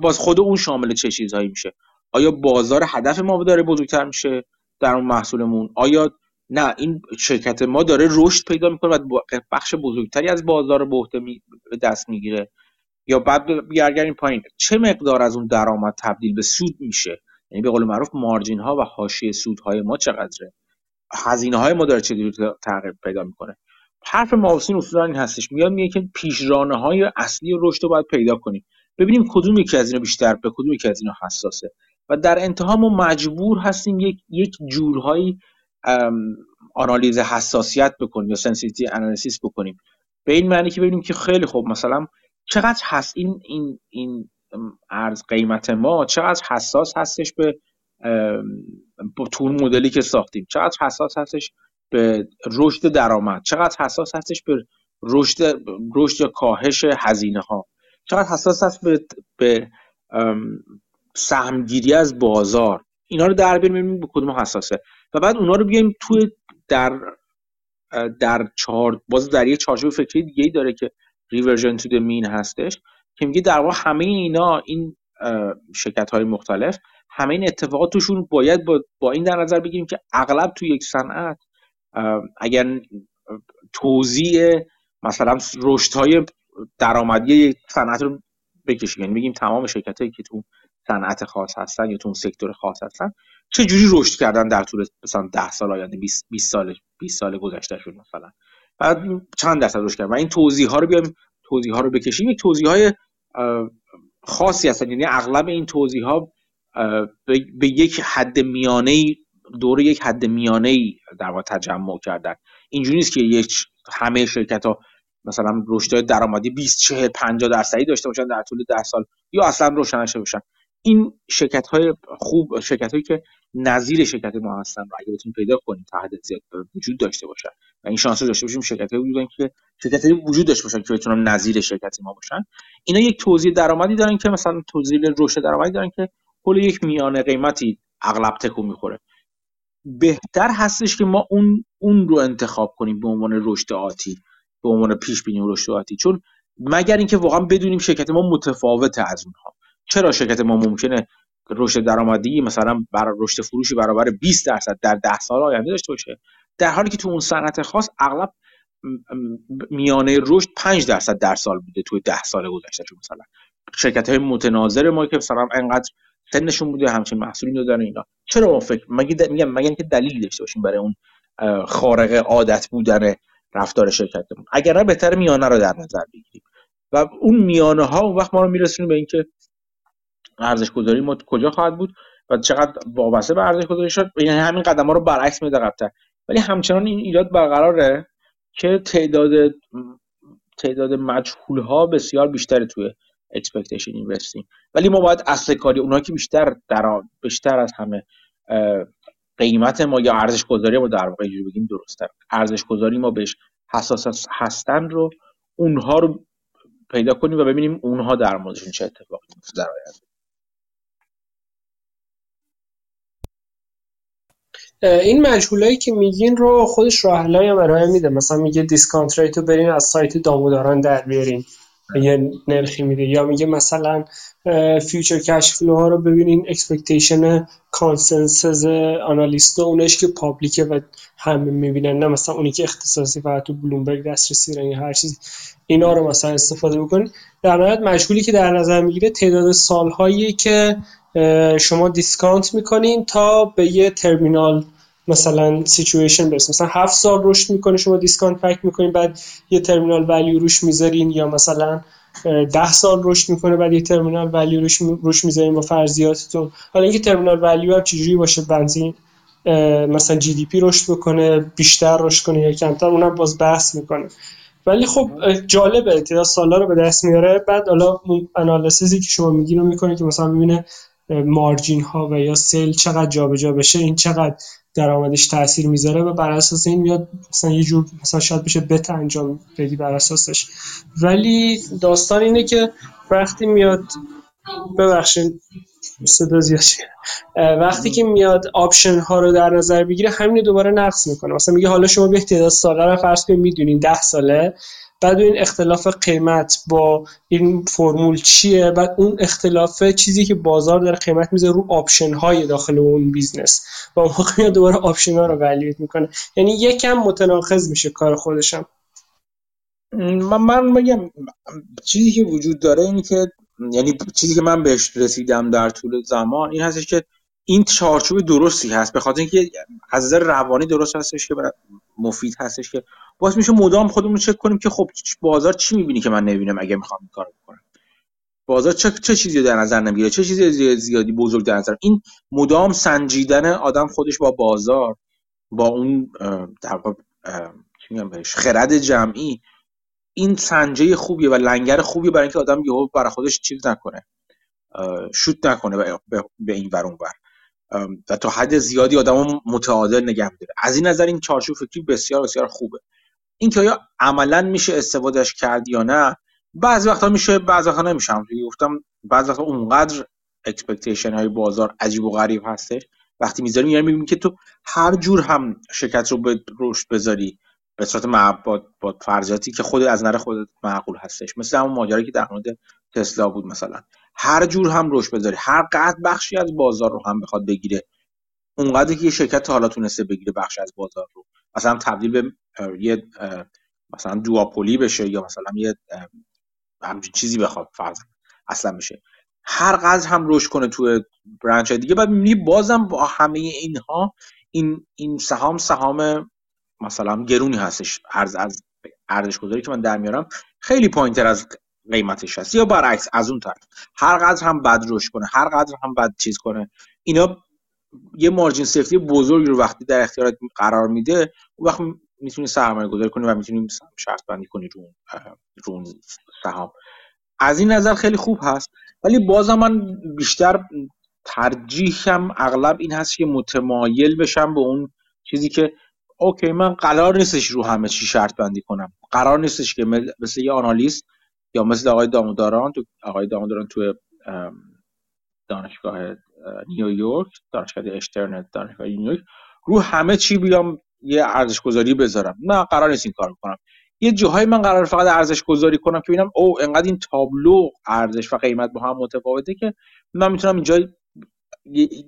باز, خود اون شامل چه چیزهایی میشه؟ آیا بازار هدف ما داره بزرگتر میشه در اون محصولمون؟ آیا نه این شرکت ما داره رشد پیدا می‌کنه و بخش بزرگتری از بازار به به دست می‌گیره؟ یا بعد بیارگریم پایین. چه مقدار از اون درآمد تبدیل به سود میشه؟ یعنی به قول معروف مارجین ها و حاشیه سودهای ما چقدره؟ هزینه های ما داره چجوری تغییر پیدا می‌کنه؟ حرف ماوسین اصولا این هستش. میاد میگه که پیشرانه های اصلی رشد رو باید پیدا کنیم. ببینیم کدوم یکی از اینا بیشتر به کدوم یکی از اینا حساسه. و در انتها ما مجبور هستیم یک یک جورهایی آنالیز حساسیت بکنیم یا سنسیتی انالیسیس بکنیم. به این معنی که ببینیم که خیلی خوب مثلا چقدر هست این این این ارز قیمت ما چقدر حساس هستش به تور مدلی که ساختیم. چقدر حساس هستش به رشد درآمد. چقدر حساس هستش به رشد رشد یا کاهش هزینه ها چقدر حساس هست به, به سهمگیری از بازار. اینا رو در بیاریم به کدوم حساسه. و بعد اونا رو بیایم توی در در چهار باز در یه چارچوب فکری دیگه ای داره که reversion to mean هستش که میگه در واقع همه اینا این شرکت های مختلف همه این اتفاقات توشون باید با, با این در نظر بگیریم که اغلب تو یک صنعت اگر توزیع مثلا رشد های درآمدی یک صنعت رو بکشیم یعنی بگیم تمام شرکت هایی که تو صنعت خاص هستن یا تو اون sector خاص هستن چه جوری رشد کردن در طول مثلا 10 سال آینده 20 20 سال 20 سال گذشته شد مثلا؟ بعد چند درصد رشد کردن و این توضیح ها رو بیایم توضیح ها رو بکشیم. یک توضیح های خاصی هستن. یعنی اغلب این توضیح ها به یک حد میانه دور یک حد میانه ای در واقع تجمع کردن. اینجوری نیست که یک همه شرکت ها مثلا رشد درآمدی 20 40 50 درصدی داشته باشن در طول 10 سال یا اصلا روشن نشه باشن این شرکت های خوب شرکت هایی که نظیر شرکت ما هستن رو اگه بتونیم پیدا کنیم تا حد زیاد وجود داشته باشن. و این شانس رو داشته باشیم وجود که شرکت وجود داشته باشن که بتونن نظیر شرکت ما باشن. اینا یک توزیع درآمدی دارن که مثلا توزیع رشد درآمدی دارن که کل یک میانه قیمتی اغلب تکو می‌خوره. بهتر هستش که ما اون اون رو انتخاب کنیم به عنوان رشد آتی به عنوان پیش بینی رشد آتی. چون مگر اینکه واقعا بدونیم شرکت ما متفاوته از اونها. چرا شرکت ما ممکنه رشد درآمدی مثلا برای رشد فروشی برابر 20 درصد در 10 سال آینده داشته باشه؟ در حالی که تو اون صنعت خاص اغلب میانه رشد 5 درصد در سال بوده توی 10 سال گذشته مثلا. شرکت های متناظر ما که مثلا انقدر سنشون بوده همچین محصولی دارن اینا. چرا ما فکر مگه میگم مگه اینکه دلیلی داشته باشیم برای اون خارق عادت بودن رفتار شرکتمون. اگر نه بهتر میانه رو در نظر بگیریم. و اون میانه ها اون وقت ما رو میرسونیم به اینکه ارزش گذاری ما کجا خواهد بود و چقدر وابسته به ارزش گذاری شد. یعنی همین قدم ها رو برعکس میده قبلتر. ولی همچنان این ایراد برقراره که تعداد تعداد مجهول ها بسیار بیشتر توی expectations investing ولی ما باید اصل کاری اونها که بیشتر در بیشتر از همه قیمت ما یا ارزش گذاری ما در واقع بگیم درسته. ارزش گذاری ما بهش حساس هستن رو اونها رو پیدا کنیم و ببینیم اونها در موردشون چه اتفاقی میفته در آینده این مجهولایی که میگین رو خودش راه هم ارائه میده. مثلا میگه discount rate و برین از سایت Damodaran در بیارین. یه نرخی میده. یا میگه مثلا future cash flow ها رو ببینین. expectation consensus analyst اونش که public ه و همه می‌بینن. نه مثلا اونی که اختصاصی فقط تو بلومبرگ دسترسی دارن یا هر چیز اینا رو مثلا استفاده بکنین. در نهایت مجهولی که در نظر می‌گیره تعداد سالهایی که شما discount می‌کنین تا به یه ترمینال مثلا سیچویشن برسه. مثلا هفت سال رشد می‌کنه شما discount back می‌کنین بعد یه terminal value روش می‌ذارین یا مثلا ده سال رشد می‌کنه بعد یه terminal value روش, روش می‌ذارین با فرضیاتتون حالا اینکه terminal value هم چجوری باشه به اندازه مثلا GDP رشد بکنه بیشتر رشد کنه یا کمتر اونم باز بحث می‌کنه. ولی خب جالبه تعداد سالا رو به دست میاره. بعد حالا analysis ی که شما میگین رو می‌کنه که مثلا می‌بینه margin ها و یا sale چقدر جابجا بشه این چقدر درآمدش تاثیر می‌ذاره و بر اساس این میاد مثلا یه جور مثلا شاید بشه bet انجام بدی بر اساسش. ولی داستان اینه که وقتی میاد ببخشید صدا زیاد وقتی که میاد option ها رو در نظر بگیره همین دوباره نقض می‌کنه. مثلا میگه حالا شما به تعداد ساله رو فرض کنید می‌دونین 10 ساله. بعد این اختلاف قیمت با این فرمول چیه؟ بعد اون اختلاف چیزی که بازار داره قیمت میزه رو option های داخل اون business و اون موقع دوباره option ها رو valuate می‌کنه. یعنی یکم متناقض میشه کار خودشم. من من میگم چیزی که وجود داره اینه که یعنی چیزی که من بهش رسیدم در طول زمان این هستش که این چارچوب درستی هست. به خاطر اینکه از نظر روانی درست هستش که مفید هستش که باعث میشه مدام خودمون چک کنیم که خب بازار چی می‌بینی که من نمی‌بینم اگه می‌خوام این کارو بکنم. بازار چه چه چیزی در نظر نمی‌گیره؟ چه چیزی زیادی بزرگ در نظر این مدام سنجیدن آدم خودش با بازار با اون در چی بهش خرد جمعی این سنجه خوبیه و لنگر خوبیه برای اینکه آدم یهو برای خودش چیز نکنه شوت نکنه به این ور اون ور. و تا حد زیادی آدم متعادل نگه میداره. از این نظر این چارچوب فکری بسیار بسیار خوبه. اینکه آیا عملا میشه استفادهش کرد یا نه بعضی وقتا میشه بعضی وقتا نمیشه. گفتم بعضی وقتا اونقدر expectation های بازار عجیب و غریب هستش. وقتی می‌ذاریم یعنی میگیم که تو هر جور هم شرکت رو به رشد بذاری به صورت با, با فرضیاتی که خود از نظر خودت معقول هستش. مثل همون ماجرایی که در مورد تسلا بود مثلا. هر جور هم رشد بذاری. هر قد بخشی از بازار رو هم بخواد بگیره. اونقدر که یه شرکت حالا تونسته بگیره بخش از بازار رو. مثلا تبدیل به یه مثلا دواپولی بشه یا مثلا یه همچین چیزی بخواد فرض اصلا میشه هر قدر هم رشد کنه تو برنچ دیگه. بعد می‌بینی بازم با همه اینها این این سهام سهام مثلا گرونی هستش. ارز ارزش گذاری که من در میارم خیلی پوینتر از قیمتش هست. یا برعکس از اون طرف. هر قدر هم بد رشد کنه هر قدر هم بد چیز کنه. اینا یه مارجین سیفتی بزرگی رو وقتی در اختیارت قرار میده اون وقت می‌تونی سرمایه گذاری کنی و می‌تونی شرط بندی کنی رو رو سهام. از این نظر خیلی خوب هست. ولی بازم من بیشتر ترجیحم اغلب این هست که متمایل بشم به اون چیزی که اوکی من قرار نیستش رو همه چی شرط بندی کنم. قرار نیستش که مثل یه آنالیست یا مثل آقای داموداران تو آقای داموداران تو دانشگاه نیویورک دانشگاه اشترن دانشگاه نیویورک رو همه چی بیام یه ارزش گذاری بذارم. نه قرار نیست این کار کنم. یه جاهای من قرار فقط ارزش گذاری کنم که ببینم او انقدر این تابلو ارزش و قیمت با هم متفاوته که من می‌تونم اینجا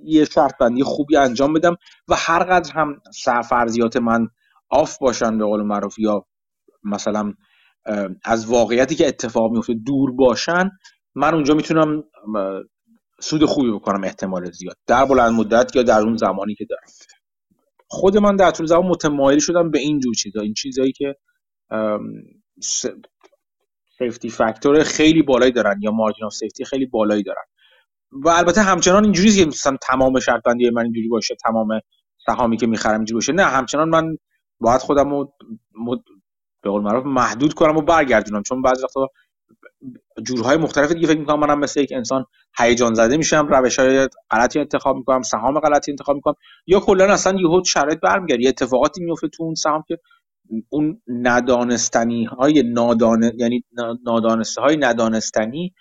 یه شرط بندی خوبی انجام بدم و هر قدر هم فرضیات من off باشن به قول معروف یا مثلا از واقعیتی که اتفاق میفته دور باشن من اونجا می‌تونم سود خوبی بکنم احتمال زیاد. در بلند مدت یا در اون زمانی که دارم. خود من در طول زمان متمایل شدم به این جور چیزا. این چیزایی که safety factor خیلی بالایی دارن یا margin of safety خیلی بالایی دارن. و البته همچنان اینجوری که مثلا تمام شرط بندی من اینجوری باشه تمام سهامی که می‌خرم اینجوری باشه. نه همچنان من باید خودم رو. به قول معروف محدود کنم و برگردونم. چون بعضی وقتا جورهای مختلف دیگه فکر می‌کنم منم مثل یک انسان هیجان زده میشم روش های غلطی انتخاب می‌کنم سهام غلطی انتخاب می‌کنم. یا کلا اصلا یهو شرایط برمیگرده یه اتفاقاتی میفته تو اون سهام که اون ندانستنی های نادان یعنی نادانسته های ندانستنی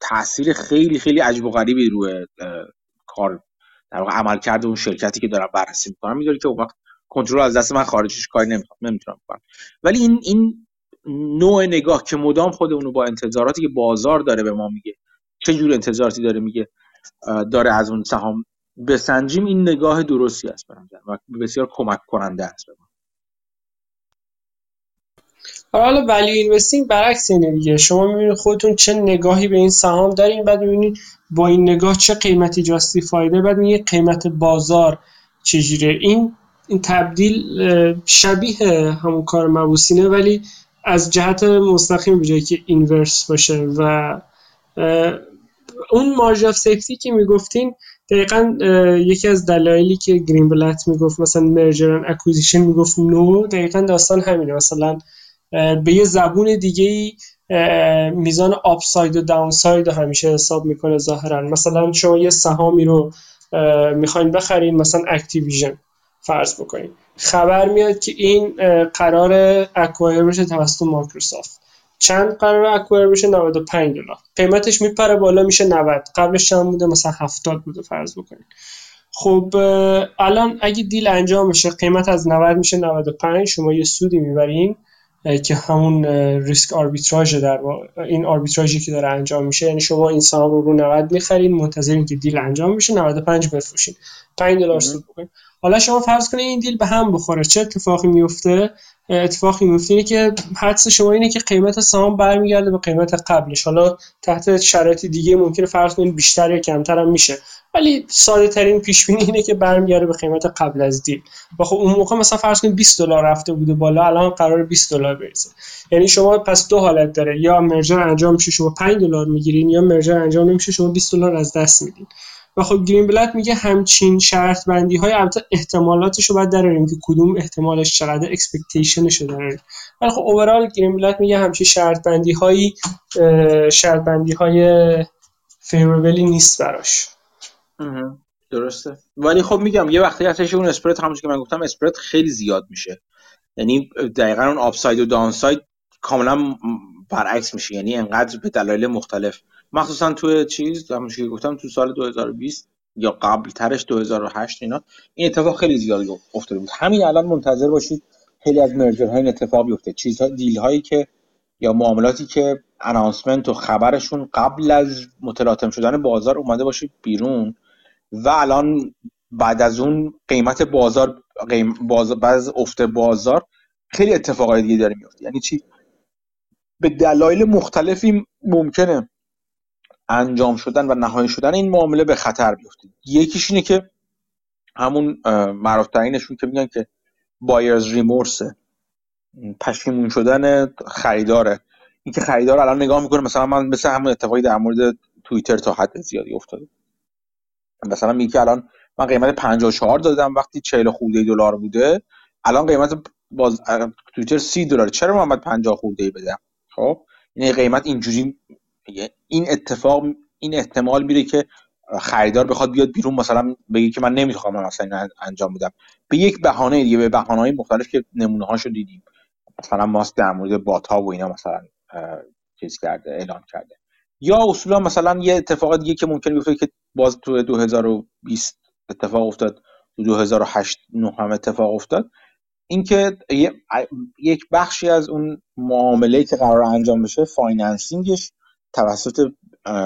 تاثیر خیلی خیلی عجیب و غریبی روی کار در واقع عمل کرده اون شرکتی که دارم بررسی می‌کنم می‌ذاره که اون وقت کنترل از دست من خارجش کاری نمی‌خوام نمی‌تونم کنم ولی این این نوع نگاه که مدام خودمون با انتظاراتی که بازار داره به ما میگه چه جور انتظاراتی داره میگه داره از اون سهام بسنجیم این نگاه درستی است برام و بسیار کمک کننده است حالا ولی اینوستینگ برعکس اینه دیگه. شما می‌بینید خودتون چه نگاهی به این سهام دارین بعد می‌بینید با این نگاه چه قیمتی جاستی فایده بعد میگه قیمت بازار چجوره این این تبدیل شبیه همون کار مبوسینه ولی از جهت مستقیم به که اینورس باشه و اون مارج آف سیفتی که می‌گفتین دقیقا یکی از دلایلی که گرین بلت می‌گفت مثلا مرجر اکوزیشن می‌گفت نو دقیقا داستان همینه. مثلا به یه زبون دیگه ای میزان upside و downside رو همیشه حساب می‌کنه ظاهرا. مثلا شما یه سهامی رو می‌خواین بخرین مثلا اکتیویژن فرض بکنین خبر میاد که این قرار acquire بشه توسط مایکروسافت. چند قرار اکوایر بشه؟ 95 دلار. قیمتش میپره بالا میشه 90 قبلش چند بوده؟ مثلا 70 بوده فرض بکنید خب الان اگه deal انجام بشه قیمت از 90 میشه 95 شما یه سودی می‌برین که همون ریسک آربیتراژ در این آربیتراژی که داره انجام میشه. یعنی شما این سهام رو رو 90 می‌خرین منتظرین که دیل انجام بشه 95 بفروشین. 5 دلار سود بکنین. حالا شما فرض کنید این دیل به هم بخوره. چه اتفاقی میفته؟ اتفاقی میفته اینه که حدس شما اینه که قیمت سهام برمیگرده به قیمت قبلش. حالا تحت شرایط دیگه ممکنه فرض کنید بیشتر یا کمتر هم میشه. ولی ساده ترین پیش بینی اینه که برمیگرده به قیمت قبل از دیل. و خب اون موقع مثلا فرض کنید 20 دلار رفته بوده بالا الان قرار 20 دلار برسه یعنی شما پس دو حالت داره. یا merger انجام میشه شما 5 دلار می‌گیرین یا merger انجام نمیشه شما 20 دلار از دست میدین. و خب گرین بلت میگه همچین شرط بندی های البته احتمالاتش رو باید دراریم که کدوم احتمالش چقدر expectation ش رو داریم ولی خب overall گرین بلت میگه همچین شرط بندی هایی شرط بندی های favorable ی نیست براش. درسته. ولی خب میگم یه وقتی هستش اون اسپرد همونش که من گفتم اسپرد خیلی زیاد میشه. یعنی دقیقا اون آپساید و دانساید کاملا برعکس میشه. یعنی انقدر به دلایل مختلف مخصوصا توی چیز همونش که گفتم تو سال 2020 یا قبل ترش 2008 اینا این اتفاق خیلی زیاد افتاده بود. همین الان منتظر باشید خیلی از مرجر های اتفاق بیفته. چیزها دیل هایی که یا معاملاتی که انانسمنت و خبرشون قبل از متلاطم شدن بازار اومده باشید بیرون و الان بعد از اون قیمت بازار قیم بازار بعد افت بازار خیلی اتفاقای دیگه داره میفته یعنی چی؟ به دلایل مختلفی ممکنه. انجام شدن و نهایی شدن این معامله به خطر بیفته. یکیش اینه که همون معروفترینشون که میگن که بایرز ریمورس پشیمون شدن خریداره. اینکه خریدار الان نگاه می‌کنه مثلا من مثل همون اتفاقی در مورد توییتر تا حد زیادی افتاده. مثلا میگه که الان من قیمت 54 دادم وقتی 40 خورده دلار بوده. الان قیمت باز توییتر 30 دلار چرا من باید 50 خورده بدم؟ خب این قیمت اینجوری این اتفاق این احتمال میره که خریدار بخواد بیاد بیرون مثلا بگه که من نمی‌خوام مثلا انجام بدم. به یک بهانه دیگه به بهانه های مختلف که نمونه هاشو دیدیم. مثلا ماست در مورد بات ها و اینا مثلا چیز کرده اعلان کرده. یا اصولا مثلا یه اتفاق دیگه که ممکن بیفته که باز تو 2020 اتفاق افتاد تو 2008 9 هم اتفاق افتاد. اینکه یک بخشی از اون معامله که قرار انجام بشه financing ش توسط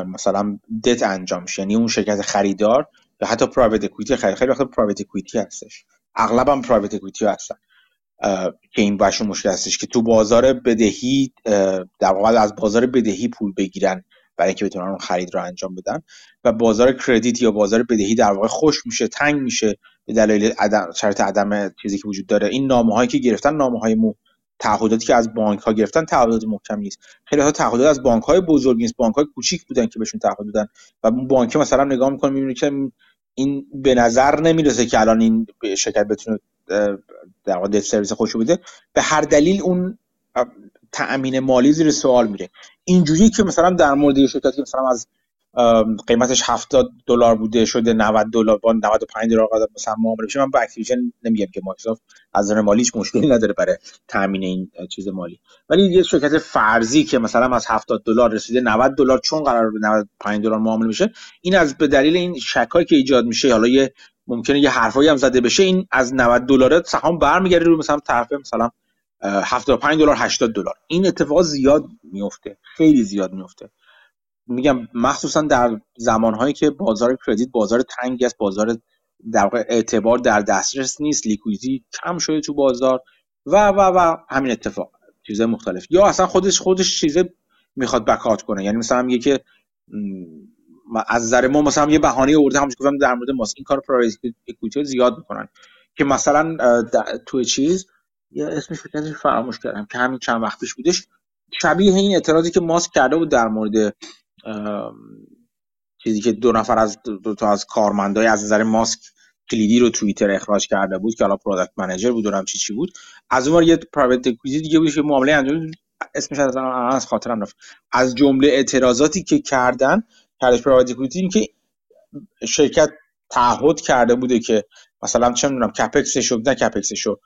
مثلا دت انجام میشه. یعنی اون شرکت خریدار یا حتی private equity خرید خیلی وقت private equity هستش. اغلب هم private equity هستن. که این باشون مشکل هستش که تو بازار بدهی در واقع از بازار بدهی پول بگیرن برای اینکه بتونن اون خرید رو انجام بدن. و بازار کردیت یا بازار بدهی در واقع خوش میشه تنگ میشه به دلایل عدم شرط عدم چیزی که وجود داره. این نامه هایی که گرفتن نامه های مو تعهداتی که از بانک ها گرفتن تعهدات محکم نیست. خیلی ها تعهدات از بانک های بزرگ نیست بانک های کوچیک بودن که بهشون تعهد دادن. و اون بانک مثلا نگاه می‌کنه می‌بینه که این به نظر نمی‌رسه که الان این شرکت بتونه در واقع سرویس خوش بده. به هر دلیل اون تأمین مالی زیر سوال میره. اینجوری که مثلا در مورد شرکتی که مثلا از قیمتش 70 دلار بوده شده 90 دلار با 95 دلار قدر مثلا معامله بشه من با اکتیویژن نمیگم که مایکروسافت از نظر مالیش مشکلی نداره برای تامین این چیز مالی. ولی یه شرکت فرضی که مثلا از 70 دلار رسیده 90 دلار چون قرار به 95 دلار معامله میشه این از به دلیل این شکایی که ایجاد میشه حالا یه ممکنه یه حرفایی هم زده بشه این از 90 دلار سهام برمیگرده رو مثلا طرف مثلا 75 دلار 80 دلار. این اتفاق زیاد میفته خیلی زیاد میفته. میگم مخصوصا در زمانهایی که بازار کردیت بازار تنگی است بازار در واقع اعتبار در دسترس نیست لیکویدی کم شده تو بازار و و و همین اتفاق چیزهای مختلف. یا اصلا خودش خودش چیزه می‌خواد back out کنه. یعنی مثلا میگه که از نظر ما مثلا یه بهانه آورده همونش گفتم در مورد ماسک این کار buyers زیاد می‌کنن. که مثلا توی چیز یا اسم شرکتش فراموش کردم که همین چند وقت پیش بودش. شبیه این اعتراضی که ماسک کرده بود در مورد چیزی که دو نفر از دو تا از کارمندای از نظر ماسک کلیدی رو توییتر اخراج کرده بود که حالا product manager بود چی چی بود. از اون یه private equity دیگه بود که معامله انجام اسمش از از خاطرم رفت. از جمله اعتراضاتی که کردن کردش private equity این که شرکت تعهد کرده بوده که مثلا چه می‌دونم CapEx ش نه CapEx شو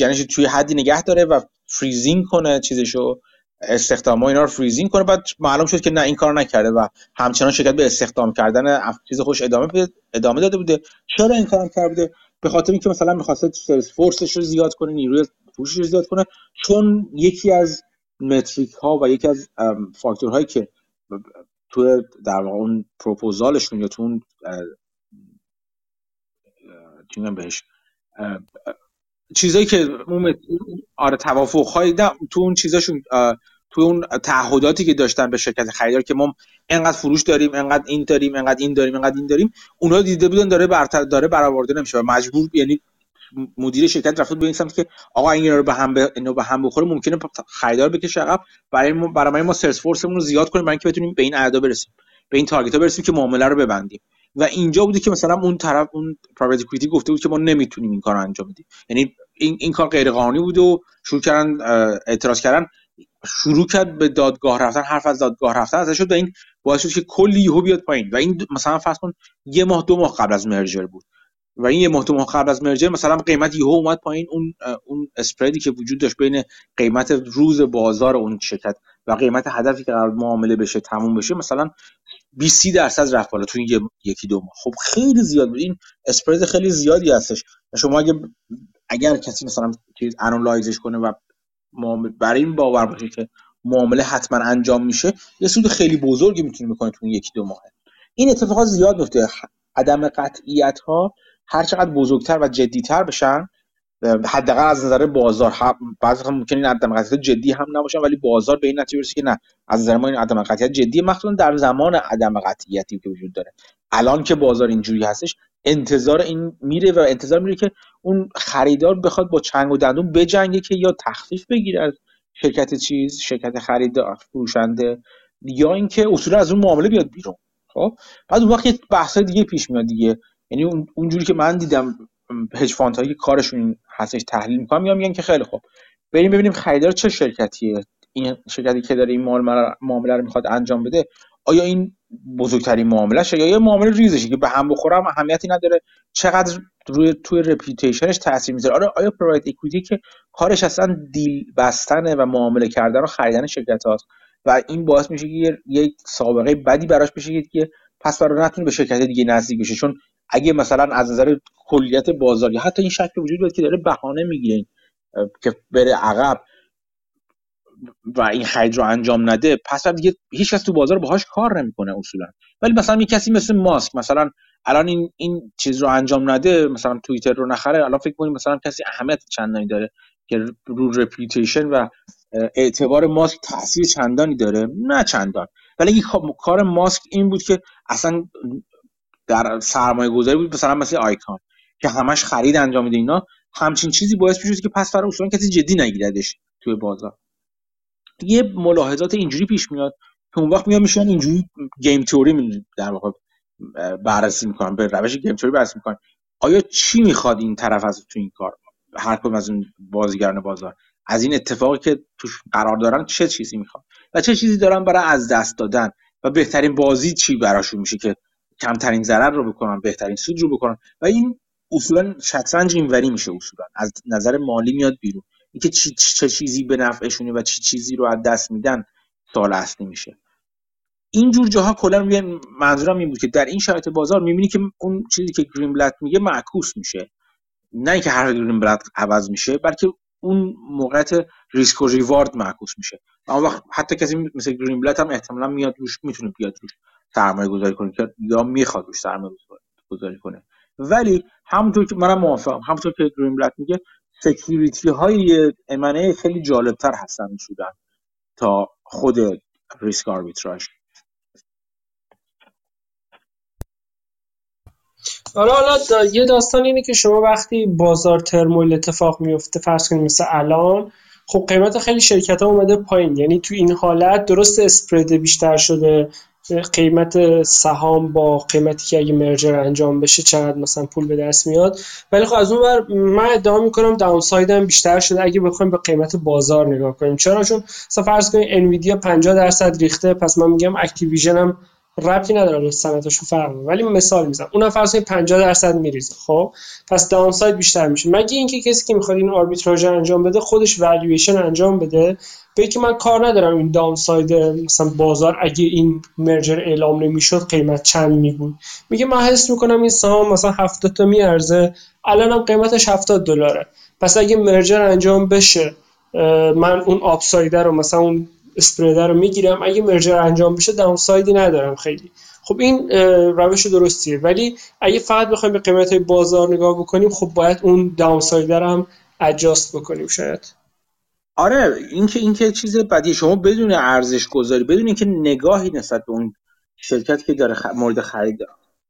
یعنی توی حدی نگه داره و freezing کنه چیزشو. استخدام اینا رو freezing کنه بعد معلوم شد که نه این کار نکرده و همچنان شرکت به استخدام کردن چیز خوش ادامه ادامه داده بوده. چرا این کار کرده بوده؟ به خاطر اینکه مثلا می‌خواسته سلز فورسش رو زیاد کنه نیروی فروشش رو زیاد کنه چون یکی از متریک ها و یکی از فاکتورهایی که تو در واقع اون پروپوزالشون یا تو اون بهش چیزایی که آره توافق های تو اون چیزاشون تو اون تعهداتی که داشتن به شرکت خریدار که ما انقدر فروش داریم انقدر این داریم انقدر این داریم انقدر این داریم اونها دیده بودن داره برتر داره برآورده نمیشه. مجبور یعنی مدیر شرکت رفت به این سمت که آقا این رو به هم به اینو به هم بخوره ممکنه خریدار بکشه عقب. برای ما برای ما سرچ فورسمون رو زیاد کنیم برای اینکه بتونیم به این اعداد برسیم به این تارگت ها برسیم که معامله رو ببندیم. و اینجا بوده که مثلا اون طرف اون پرایوت اکوئیتی گفته بود که ما نمی‌تونیم این کار انجام بدیم. یعنی این این کار غیر قانونی بود و شروع کردن اعتراض کردن شروع کرد به دادگاه رفتن حرف از دادگاه رفتن ازش شد و این باعث شد که کلی یهو بیاد پایین. و این مثلا فرض کن یه ماه دو ماه قبل از مرجر بود. و این یه ماه دو ماه قبل از مرجر مثلا قیمت یهو اومد پایین. اون اون اسپردی که وجود داشت بین قیمت روز بازار اون شرکت و قیمت هدفی که قرار معامله بشه تموم بشه مثلا 20 درصد رفت بالا تو این یکی دو ماه. خب خیلی زیاد بود. این اسپرد خیلی زیادی هستش. شما اگه اگر کسی مثلا چیز انالایزش کنه و برای این باور باشه که معامله حتما انجام میشه یه سود خیلی بزرگی می‌تونه بکنه تو یکی دو ماه. این اتفاقات زیاد میفته عدم قطعیت ها هر چقدر بزرگتر و جدیتر بشن حداقل از نظر بازار بعضی وقتا ممکنه این عدم قطعیت جدی هم نباشن ولی بازار به این نتیجه برسه که نه. از نظر ما این عدم قطعیت جدی مخصوصا در زمان عدم قطعیتی که وجود داره. الان که بازار اینجوری هستش انتظار این میره و انتظار میره که اون خریدار بخواد با چنگ و دندون بجنگه که یا تخفیف بگیره از شرکت چیز شرکت خریدار فروشنده یا اینکه اصولا از اون معامله بیاد بیرون. خب؟ بعد اون وقت بحث دیگه پیش میاد دیگه. یعنی اونجوری که من دیدم هج فاند هایی کارشون هستش تحلیل می‌کنم میگن میگن که خیلی خوب. بریم ببینیم خریدار چه شرکتیه. این شرکتی که داره این معامله رو می‌خواد انجام بده آیا این بزرگترین معامله یا یه معامله ریزشه که به هم بخوره هم اهمیتی نداره؟ چقدر روی توی رپیوتیشنش تاثیر می‌ذاره؟ آره آیا پرایوت اکویتی که کارش اصلا دیل بستنه و معامله کردن و خریدن شرکت هاست؟ و این باعث میشه که یک سابقه بدی براش بشه که پس برای نتونه به شرکت دیگه نزدیک بشه. چون اگه مثلا از نظر کلیت بازار یا حتی این شکل وجود داره که داره بهانه می‌گیره که بره عقب و این خرید رو انجام نده پس دیگه هیچ کس تو بازار باهاش کار نمی‌کنه اصولا. ولی مثلا یه کسی مثل ماسک مثلا الان این این چیز رو انجام نده مثلا توییتر رو نخره الان فکر کنیم مثلا کسی اهمیت چندانی داره که رو رپیوتیشن و اعتبار ماسک تاثیر چندانی داره؟ نه چندان. ولی این کار ماسک این بود که اصلا در سرمایه گذاری بود مثلا مثل آیکان که همش خرید انجام میده اینا همچین چیزی باعث میشه که پس فرا اصولا کسی جدی نگیردش توی بازار. یه ملاحظات اینجوری پیش میاد که اون وقت میان میشن اینجوری گیم تئوری در واقع بررسی می‌کنن به روش گیم تئوری بررسی می‌کنن. آیا چی می‌خواد این طرف از تو این کار؟ هر کدوم از اون بازیگران بازار. از این اتفاقی که توش قرار دارن چه چیزی می‌خواد؟ و چه چیزی دارن برای از دست دادن؟ و بهترین بازی چی براشون میشه که کمترین ضرر رو بکنن بهترین سود رو بکنن. و این اصولا شطرنج اینوری میشه اصولا. از نظر مالی میاد بیرون. اینکه چی چه چیزی به نفعشونه و چی چیزی رو از دست میدن سال اصلی میشه. این جور جاها کلا منظورم این بود که در این شرایط بازار می‌بینی که اون چیزی که گرین بلد میگه معکوس میشه. نه اینکه هر گرین بلد عوض میشه بلکه اون موقعیت ریسک و ریوارد معکوس میشه. اما وقت حتی کسی مثل گرین بلد هم احتمالا میاد روش می‌تونه بیاد روش. سرمایه گذاری کنه یا می‌خواد روش سرمایه گذاری کنه. ولی همونطور که منم موافقم همونطور که گرین بلت میگه security های امنه خیلی جالبتر هستن شدن تا خود risk arbitrage. حالا حالا یه داستان اینه که شما وقتی بازار turmoil اتفاق میفته فرض کنید مثل الان خب قیمت خیلی شرکت ها اومده پایین. یعنی تو این حالت درست spread بیشتر شده قیمت سهام با قیمتی که اگه merger انجام بشه چقدر مثلا پول به دست میاد. ولی خب از اون بر من ادعا می‌کنم down بیشتر شده اگه بخوایم به قیمت بازار نگاه کنیم. چرا؟ چون مثلا فرض کنیم انویدیا 50 درصد ریخته پس من میگم اکتیویژن هم ربطی نداره سنتاشو فرق ولی مثال می‌زنم. اونم فرض کنید 50 درصد میریزه. خب؟ پس down بیشتر میشه. مگه اینکه کسی که می‌خواد این آربیتراژ انجام بده خودش والویشن انجام بده؟ به که من کار ندارم این داون ساید مثلا بازار اگه این مرجر اعلام نمی‌شد قیمت چند می بود میگه من حس می‌کنم این سهام مثلا 70 تا میارزه. الانم قیمتش 70 دلاره. پس اگه مرجر انجام بشه من اون آپسایده رو مثلا اون اسپریدر رو می‌گیرم. اگه مرجر انجام بشه داون سایدی ندارم خیلی. خب این روش درستیه. ولی اگه فقط بخوایم به قیمت بازار نگاه بکنیم خب باید اون داون سایدر هم adjust بکنیم شاید. آره اینکه اینکه چیز بدی شما بدون ارزش گذاری بدون اینکه نگاهی نسبت به اون شرکت که داره مورد خرید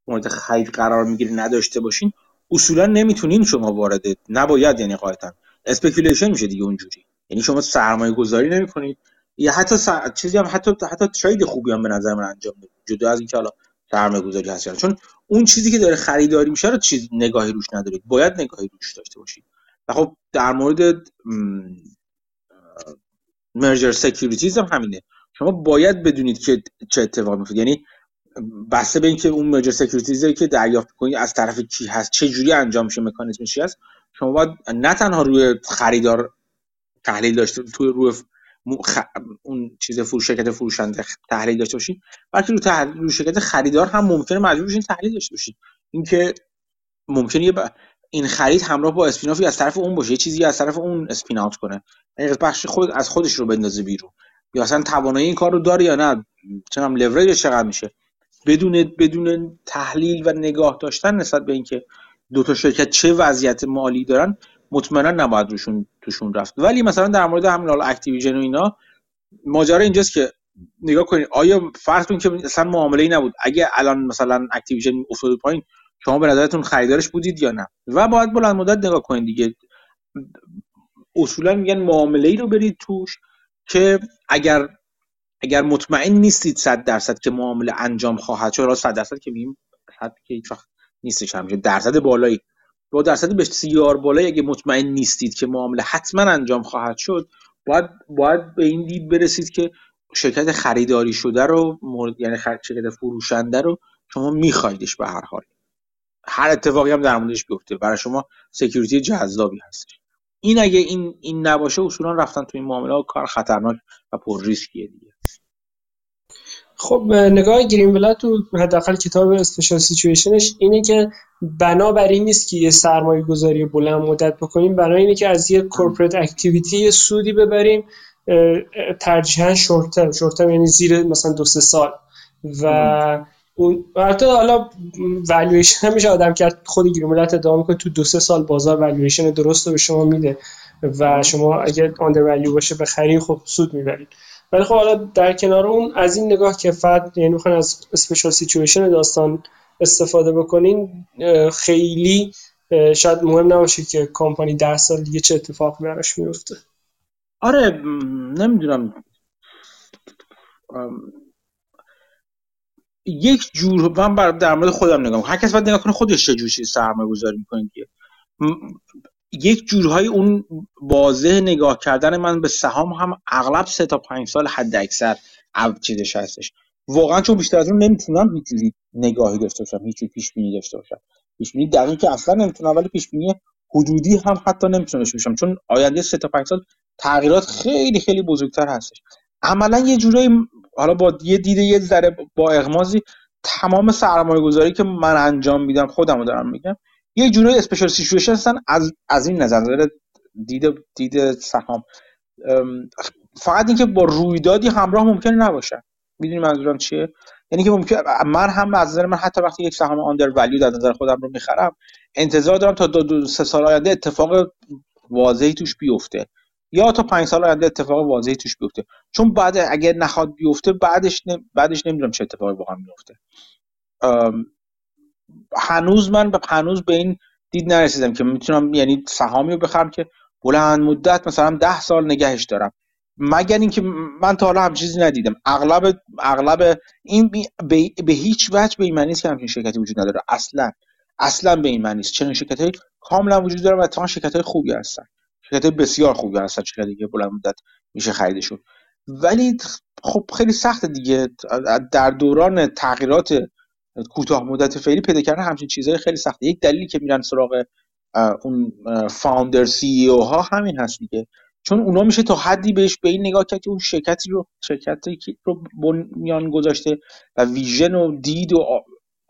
مورد خرید قرار می‌گیره نداشته باشین اصولا نمی‌تونین شما وارد نباید یعنی قاعدتا speculation میشه دیگه اونجوری. یعنی شما سرمایه گذاری نمی‌کنید. یا حتی چیزی هم حتی حتی trade خوبی هم به نظر من انجام بدید جدا از اینکه حالا سرمایه گذاری هست چون اون چیزی که داره خریداری میشه رو چیز نگاهی روش ندارید. باید نگاهی روش داشته باشید. و خب در مورد merger securities هم همینه. شما باید بدونید که چه اتفاق میفته. یعنی بسته به اینکه اون merger securities ی که دریافت کنید از طرف کی هست؟ چه جوری انجام میشه؟ مکانیزمش چی هست؟ شما باید نه تنها روی خریدار تحلیل داشته تو روی اون چیز فروش شرکت فروشنده تحلیل داشته باشید بلکه رو تحلیل رو شرکت خریدار هم ممکنه مجبور بشین تحلیل داشته باشید اینکه ممکنه یه این خرید همراه با spin-off ی از طرف اون باشه یه چیزی از طرف اون spin out کنه. یعنی بخش خود از خودش رو بندازه بیرون. یا اصلا توانایی این کار رو داره یا نه؟ چنم لورجش چقدر میشه؟ بدون بدون تحلیل و نگاه داشتن نسبت به اینکه دو تا شرکت چه وضعیت مالی دارن مطمئنا نباید روشون توشون رفت. ولی مثلا در مورد همین حالا Activision و اینا ماجرا اینجاست که نگاه کنید آیا فرض کنید که اصلا معامله ای نبود. اگه الان مثلا Activision افتاد پایین شما به نظرتون خریدارش بودید یا نه؟ و باید بلند مدت نگاه کنید دیگه. اصولا میگن معامله ای رو برید توش که اگر اگر مطمئن نیستید صد درصد که معامله انجام خواهد شد صد درصد که میگیم صد که هیچ وقت نیستش همیشه درصد بالایی. با درصد بسیار بالایی اگه مطمئن نیستید که معامله حتما انجام خواهد شد باید باید به این دید برسید که شرکت خریداری شده رو مورد یعنی شرکت فروشنده رو شما میخوایدش به هر حال. هر اتفاقی هم در موردش بیفته. برای شما security جذابی هستش این اگه این این نباشه اصولا رفتن تو این معامله کار خطرناک و پر ریسکیه دیگه. خب نگاه گرین تو حداقل کتاب special situation ش اینه که بنا بر این نیست که یه سرمایه گذاری بلند مدت بکنیم. برای اینه که از یه corporate activity سودی ببریم ترجیحاً short term short یعنی زیر مثلا دو سه سال. و اون حتی حالا والویشن همیشه آدم کرد خود گرین بلت ادعا می‌کنه. تو دو سه سال بازار والویشن درست رو به شما میده و شما اگر undervalue باشه بخرین خب سود می‌برید ولی خب حالا در کنار اون از این نگاه که فقط یعنی می‌خوان از special situation داستان استفاده بکنین خیلی شاید مهم نباشه که کمپانی ده سال دیگه چه اتفاق براش میفته آره نمی‌دونم. یک جور من بر در مورد خودم نگاه هر کس باید نگاه کنه خودش چه جوری سرمایه گذاری می‌کنه یک جورهای اون واضح نگاه کردن من به سهام هم اغلب سه تا پنج سال حد اکثر چیزش هستش. واقعا چون بیشتر از اون نمی‌تونم هیچ نگاهی داشته باشم هیچ پیش بینی داشته باشم. پیش بینی دقیق اصلا نمی‌تونم ولی پیش بینی حدودی هم حتی نمی‌تونم داشته باشم. چون آینده سه تا پنج سال تغییرات خیلی خیلی بزرگتر هستش. عملا یه جورایی حالا با یه دیده یه ذره با اغمازی تمام سرمایه گذاری که من انجام میدم خودم رو دارم میگم یه جورایی اسپیشال سیچویشن هستن از از این نظر دید دید سهام. فقط اینکه با رویدادی همراه ممکن نباشه. می‌دونی منظورم چیه؟ یعنی که ممکن من هم از نظر من حتی وقتی یک سهام آندر ولیو در نظر خودم رو می‌خرم انتظار دارم تا دو, دو سه سال آینده اتفاق واضحی توش بیفته. یا تا پنج سال آینده اتفاق واضحی توش بیفته. چون بعد اگر نخواد بیفته بعدش بعدش نمی‌دونم چه اتفاقی واقعا میفته هنوز من به هنوز به این دید نرسیدم که می‌تونم یعنی سهامی رو بخرم که بلند مدت مثلا ده سال نگهش دارم. مگر اینکه من تا حالا هم چیزی ندیدم. اغلب اغلب این به, هیچ وجه به این معنی که همچین شرکتی وجود نداره. اصلا. اصلا به این معنی نیست. چنین شرکت کاملا وجود داره و اتفاقا شرکت های خوبی هستن. شرکت بسیار خوبی هستن شرکتی که بلند مدت میشه خریدشون. ولی خب خیلی سخته دیگه. در دوران تغییرات کوتاه مدت فعلی پیدا کردن همچین چیزهای خیلی سخته. یک دلیلی که میرن سراغ اون فاوندر سی او ها همین هست دیگه. چون اونا میشه تا حدی بهش به این نگاه کرد که اون شرکتی رو شرکتی که رو بنیان گذاشته و ویژن و دید و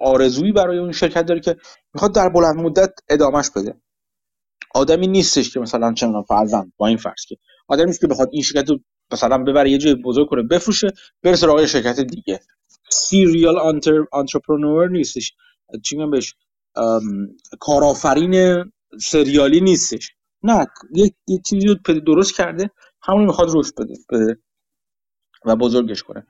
آرزویی برای اون شرکت داره که می‌خواد در بلند مدت ادامهش بده. آدمی نیستش که مثلا چه فرزند با این فرض که آدمی نیست که بخواد این شرکت رو مثلا ببره یه جای بزرگ کنه بفروشه بره سراغ شرکت دیگه. سیریال انترپرنور نیستش. چی میگم بهش؟ کارآفرین سریالی نیستش. نه یه, چیزی رو درست کرده همون می‌خواد رشد بده, و بزرگش کنه.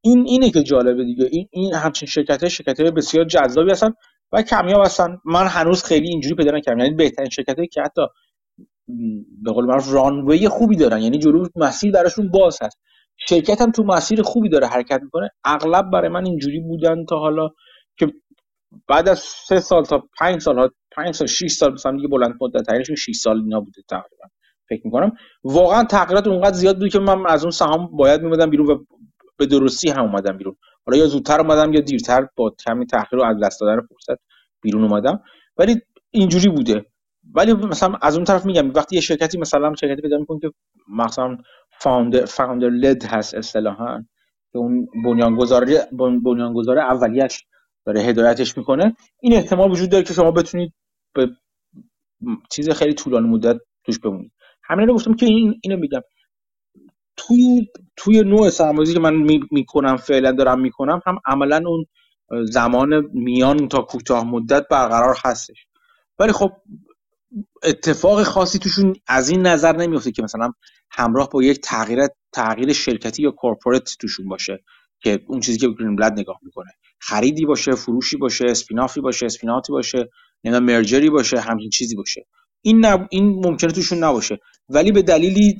این اینه که جالبه دیگه. این این همچین شرکت شرکت بسیار جذابی هستن. و کمیاب هستن من هنوز خیلی اینجوری پیدا نکردم. یعنی بهترین شرکت که حتی به قول معروف رانوی خوبی دارن. یعنی جلو مسیر براشون باز هست. شرکت هم تو مسیر خوبی داره حرکت می‌کنه. اغلب برای من اینجوری بودن تا حالا که بعد از سه سال تا پنج سال پنج سال 6 سال مثلا دیگه بلند مدت تغییرشون 6 سال اینا بوده تقریبا. فکر می‌کنم. واقعا تغییرات اونقدر زیاد بود که من از اون سهام باید میمدم بیرون و به درستی هم اومدم بیرون. حالا یا زودتر اومدم یا دیرتر با کمی تاخیر و از دست دادن فرصت بیرون اومدم. ولی اینجوری بوده. ولی مثلا از اون طرف میگم وقتی یه شرکتی مثلا شرکتی پیدا می‌کنه که مثلا فاوندر فاوندر لد هست اصطلاحا که اون بنیانگذار بنیانگذار اولیش داره هدایتش می‌کنه این احتمال وجود داره که شما بتونید به چیز خیلی طولانی مدت توش بمونید. همین رو گفتم که این اینو میگم. توی توی نوع سرمایه‌گذاری که من می‌کنم فعلا دارم می‌کنم هم عملا اون زمان میان تا کوتاه مدت برقرار هستش. ولی خب اتفاق خاصی توشون از این نظر نمیفته که مثلا همراه با یک تغییر تغییر شرکتی یا کورپوریت توشون باشه که اون چیزی که گرین بلد نگاه می‌کنه. خریدی باشه فروشی باشه اسپینافی باشه اسپیناتی باشه نمی‌دونم مرجری باشه همچین چیزی باشه. این این ممکنه توشون نباشه. ولی به دلیلی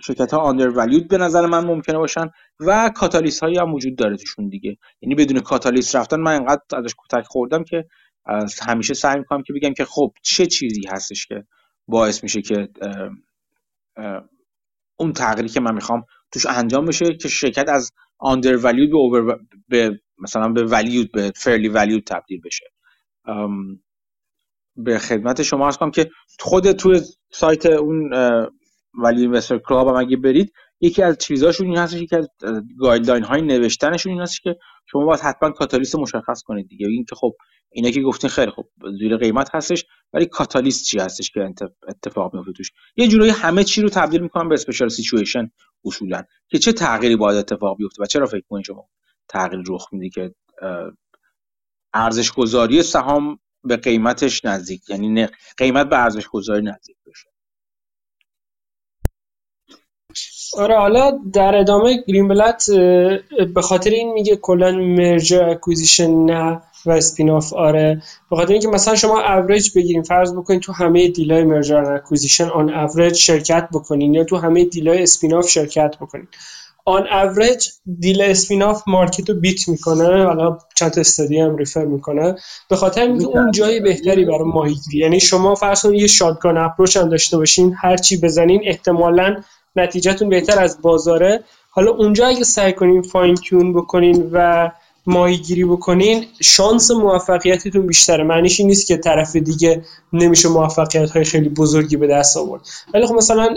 شرکت ها آندر به نظر من ممکنه باشن و کاتالیست هایی هم وجود داره توشون دیگه. یعنی بدون کاتالیست رفتن من اینقدر ازش کتک خوردم که همیشه سعی می‌کنم که بگم که خب چه چیزی هستش که باعث میشه که اون تغییری که من می‌خوام توش انجام بشه که شرکت از under به over به مثلا به valued به fairly valued تبدیل بشه. به خدمت شما عرض کنم که خود توی سایت اون Value Investors Club هم اگه برید یکی از چیزاشون این هستش که از guideline های نوشتنشون این هست که شما باید حتما کاتالیست مشخص کنید دیگه. این که خب اینا که گفتین خیلی خب زیر قیمت هستش ولی کاتالیست چی هستش که اتفاق میفته توش؟ یه جورایی همه چی رو تبدیل می‌کنن به special situation اصولا که چه تغییری باید اتفاق بیفته و چرا فکر کنید شما تغییر رخ میده که ارزش گذاری سهام به قیمتش نزدیک؟ یعنی قیمت به ارزش گذاری نزدیک بشه. آره حالا در ادامه گرین بلت به خاطر این میگه کلا merger acquisition نه و spin-off آره. به خاطر اینکه مثلا شما اوریج بگیریم فرض بکنین تو همه deal ای merger acquisition on average شرکت بکنین یا تو همه deal ای spin-off شرکت بکنین. on average deal spin-off market رو beat می‌کنه حالا چند تا study هم refer می‌کنه. به خاطر اینکه اون جای بهتری برای ماهیگیری. یعنی شما فرض یه shotgun approach هم داشته باشین هر چی بزنین احتمالاً نتیجهتون بهتر از بازاره. حالا اونجا اگه سعی کنین fine tune بکنین و ماهیگیری بکنین شانس موفقیتتون بیشتره. معنیش این نیست که طرف دیگه نمیشه موفقیت های خیلی بزرگی به دست آورد. ولی خب مثلا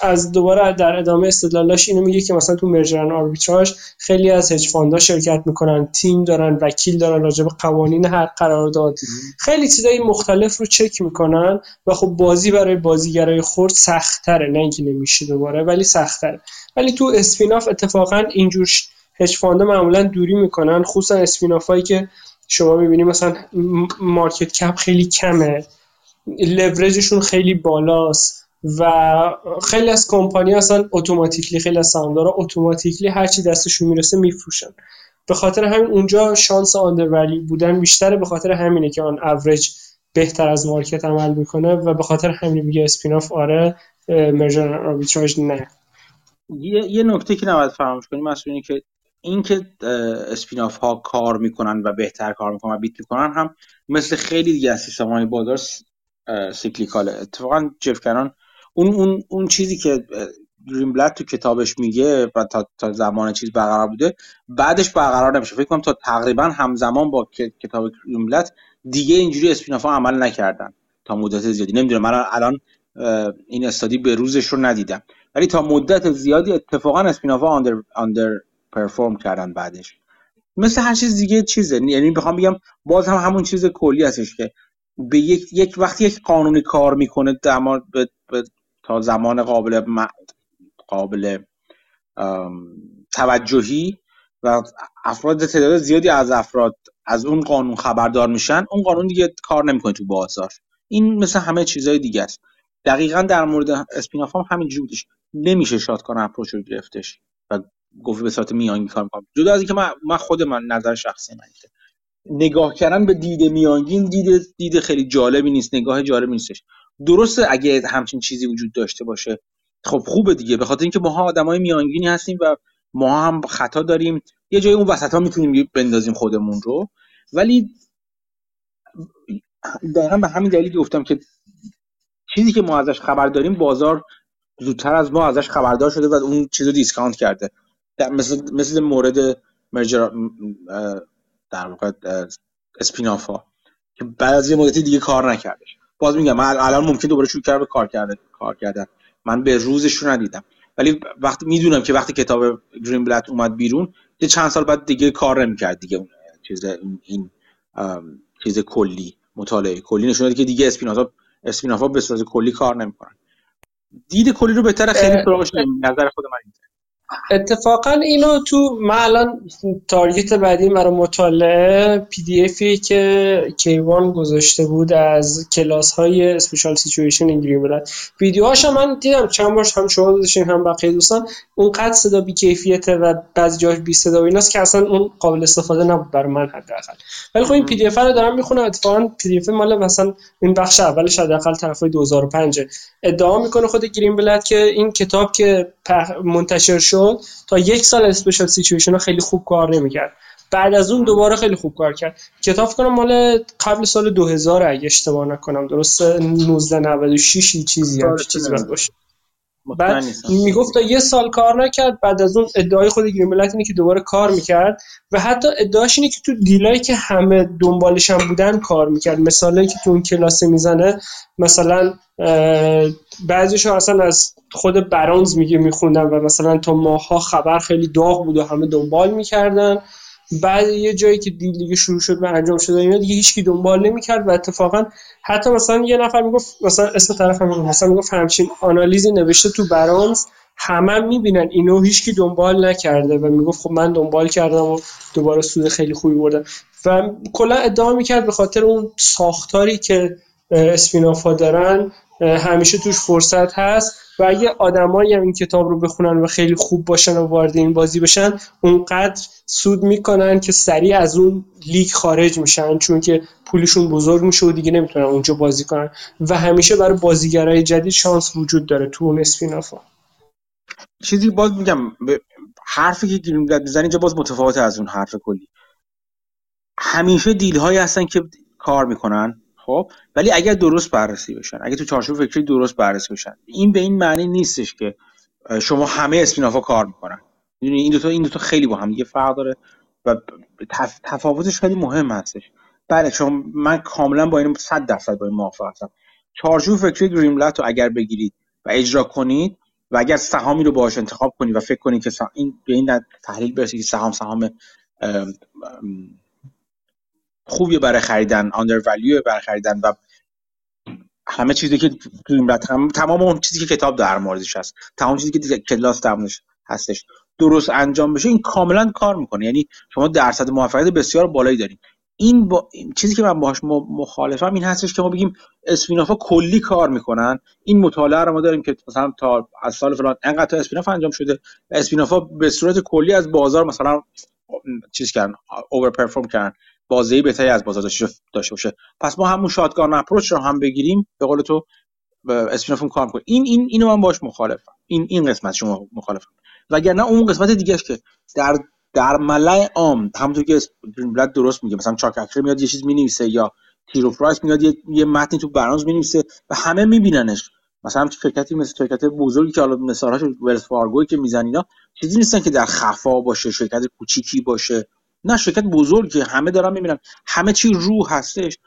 از دوباره در ادامه استدلالاش اینو میگه که مثلا تو مرجرن آربیتراژ خیلی از هج فاندا شرکت می‌کنن تیم دارن وکیل دارن راجع به قوانین هر قرارداد. خیلی چیزای مختلف رو چک می‌کنن و خب بازی برای بازیگرای خرد سختره نه اینکه نمیشه دوباره ولی سختره ولی تو spin-off اتفاقا اینجور hedge fund ا معمولا دوری می‌کنن خصوصا spin-off هایی که شما می‌بینید مثلا market cap خیلی کمه لورجشون خیلی بالاست و خیلی از کمپانی اصلا automatically خیلی از سهامدارا automatically هر چی دستشون می‌رسه میفروشن. به خاطر همین اونجا شانس undervalue بودن بیشتره به خاطر همینه که on average بهتر از market عمل می‌کنه و به خاطر همین میگه spin-off آره مرجر آربیتراژ نه. یه, یه نکته که نباید فراموش کنیم اینه که اینکه اسپیناف ها کار می‌کنن و بهتر کار می‌کنن و بیت می‌کنن هم مثل خیلی دیگه از سیستم های بازار سیکلیکاله. اتفاقا جف کنان اون اون اون چیزی که بلد تو کتابش میگه و تا, تا زمان چیز برقرار بوده بعدش برقرار نمیشه. فکر کنم تا تقریبا همزمان با کتاب بلد دیگه اینجوری اسپیناف ها عمل نکردن. تا مدت زیادی. نمی‌دونم. من الان این استادی به روزش رو ندیدم. ولی تا مدت زیادی اتفاقا اسپینافا آندر آندر پرفورم کردن بعدش. مثل هر چیز دیگه چیزه. یعنی بخوام بگم باز هم همون چیز کلی هستش که به یک, یک وقتی یک قانونی کار می‌کنه در به, تا زمان قابل قابل توجهی و افراد تعداد زیادی از افراد از اون قانون خبردار میشن اون قانون دیگه کار نمی‌کنه تو بازار. این مثل همه چیزهای دیگه است. دقیقا در مورد اسپیناف هم همین بودش. نمیشه شاتکان اپروچ رو گرفتش. گفت به صورت میانگین کار می‌کنم. جدا از اینکه من من خود من نظر شخصی من نگاه کردن به دید میانگین دید دید خیلی جالبی نیست نگاه جالبی نیستش. درسته اگه همچین چیزی وجود داشته باشه. خب خوبه دیگه به خاطر اینکه ماها آدمای میانگینی هستیم و ما هم خطا داریم. یه جای اون وسط ها می‌تونیم بندازیم خودمون رو. ولی دقیقا به همین دلیل گفتم که چیزی که ما ازش خبر داریم بازار زودتر از ما ازش خبردار شده و اون چیزو دیسکانت کرده. مثل مثل مورد مرجر در واقع اسپینافا که بعد از یه مدتی دیگه کار نکردش. باز میگم من الان ممکن دوباره شروع کرده کار کرده کار کردن. من به روزش رو ندیدم. ولی وقتی می‌دونم که وقتی کتاب گرین بلت اومد بیرون یه چند سال بعد دیگه کار نمی‌کرد دیگه اون چیز این, این چیز کلی مطالعه کلی. نشون که دیگه spin-off ا spin-off ا به صورت کلی کار نمی‌کنن. دید کلی رو بهتره خیلی سراغش نظر خود من اتفاقا اینو تو من الان target بعدی برا مطالعه PDF ی که کیوان گذاشته بود از کلاس های special situation گرین بلت ویدیوهاش من دیدم چند تاش هم شما گذاشتین هم بقیه دوستان. اونقدر صدا بی کیفیته و بعضی جاش بی صدا و ایناست که اصلا اون قابل استفاده نبود برای من حداقل. ولی خب این PDF رو دارم می‌خونم اتفاقا PDF مال مثلا این بخش اولش حداقل طرفای 2005 ادعا می‌کنه خود گرین بلت که این کتاب که منتشر شد تا یک سال special situation خیلی خوب کار نمی‌کرد. بعد از اون دوباره خیلی خوب کار کرد. کتاب گمونم مال قبل سال 2000 اگه اشتباه نکنم درست 1996 چیزی هم چیزی باشه. بعد می‌گفت تا یه سال کار نکرد بعد از اون ادعای خود گرین اینه که دوباره کار می‌کرد و حتی ادعاش اینه که تو دیلایی که همه دنبالش هم بودن کار می‌کرد. مثلا که تو اون کلاسه می‌زنه مثلا بعضیش اصلا از خود برانز میگه میخوندن و مثلا تا ماها خبر خیلی داغ بود و همه دنبال می‌کردن. بعد یه جایی که دیل دیگه شروع شد و انجام شد اینا دیگه هیچکی دنبال نمی‌کرد و اتفاقا حتی مثلا یه نفر می‌گفت مثلا اسم طرف هم مثلا می‌گفت همچین آنالیزی نوشته تو برانز همه هم می‌بینن اینو هیچکی دنبال نکرده و می‌گفت خب من دنبال کردم و دوباره سود خیلی خوبی بردم. و کلا ادعا می‌کرد به خاطر اون ساختاری که اسپینافا دارن همیشه توش فرصت هست و اگه آدمایی هم این کتاب رو بخونن و خیلی خوب باشن و وارد این بازی بشن اونقدر سود می‌کنن که سریع از اون لیگ خارج میشن چون که پولشون بزرگ میشه و دیگه نمی‌تونن اونجا بازی کنن. و همیشه برای بازیگرای جدید شانس وجود داره تو اون اسپینافا. چیزی باز میگم حرفی که گیریم می‌زنی اینجا باز متفاوت از اون حرف کلی. همیشه دیل هایی هستن که کار می‌کنن. خب ولی اگر درست بررسی بشن اگر تو چارچوب فکری درست بررسی بشن این به این معنی نیستش که شما همه اسپینافا کار می‌کنن. این دو تا این دو تا خیلی با هم دیگه فرق داره و تفاوتش خیلی مهم هستش. بله شما من کاملا با این 100 درصد با این موافق هستم چارچوب فکری گریملت رو اگر بگیرید و اجرا کنید و اگر سهامی رو باهاش انتخاب کنید و فکر کنید که این به این تحلیل برسید که سهام سهام خوبی برای خریدن آندر ولیو برای خریدن و همه چیزی که تمام اون چیزی که کتاب در موردش هست تمام چیزی که کلاس در هستش درست انجام بشه این کاملا کار می‌کنه. یعنی شما درصد موفقیت بسیار بالایی دارین. این, با... چیزی که من باهاش مخالفم این هستش که ما بگیم اسپینافا کلی کار می‌کنن. این مطالعه رو ما داریم که مثلا تا از سال فلان انقدر اسپیناف انجام شده. اسپینافا به صورت کلی از بازار مثلا چیز کردن اوور پرفورم کردن. بازی بهتری از بازار داشته باشه. پس ما همون شاتگان اپروچ رو هم بگیریم. به قول تو اسپینافون کار کنیم این این اینو من باش مخالفم. این این قسمت شما مخالفم. وگرنه اون قسمت دیگه که در در ملای عام همونطور که بلد درست میگه مثلا چاک اکر میاد یه چیز می‌نویسه یا تیرو پرایس میاد یه, یه متنی تو برنامه می‌نویسه و همه میبیننش. مثلا شرکتی مثل شرکت بزرگی که حالا مثالهاش ولز فارگوی که میزن اینا چیزی نیستن که در خفا باشه شرکت کوچیکی باشه. نه شرکت بزرگی همه دارن می‌بینن. همه چی رو هستش.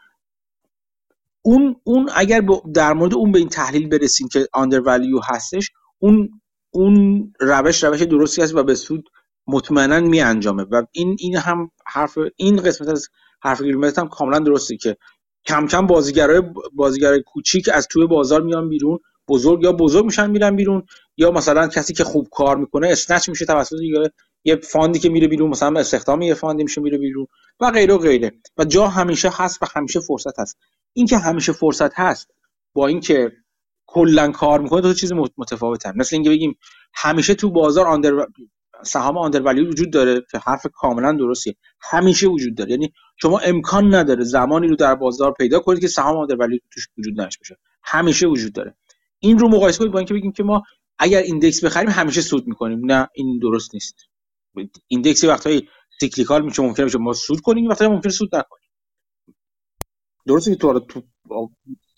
اون اون اگر در مورد اون به این تحلیل برسیم که آندر ولیو هستش اون اون روش روش درستی است و به سود مطمئنا می انجامه و این این هم حرف این قسمت از حرف گرین بلت هم کاملا درسته که کم کم بازیگرای بازیگرای کوچیک از توی بازار میان بیرون بزرگ یا بزرگ میشن میرن بیرون یا مثلا کسی که خوب کار می‌کنه snatch میشه توسط fund ی که میره بیرون مثلا استخدام یه fund ی میشه میره بیرون و غیره و غیره. و جا همیشه هست و همیشه فرصت هست. این که همیشه فرصت هست با اینکه کلا کار می‌کنه دو چیز متفاوته مثل اینکه بگیم همیشه تو بازار under سهام under وجود داره که حرف کاملا درستیه. همیشه وجود داره. یعنی شما امکان نداره زمانی رو در بازار پیدا کنید که سهام under توش وجود نداشته باشه. همیشه وجود داره. این رو مقایسه کنید با اینکه بگیم که ما اگر index بخریم همیشه سود می‌کنیم. نه این درست نیست. index وقتایی cyclical میشه ممکنه میشه ما سود کنیم وقتی ممکنه سود نکنیم. درسته که تو تو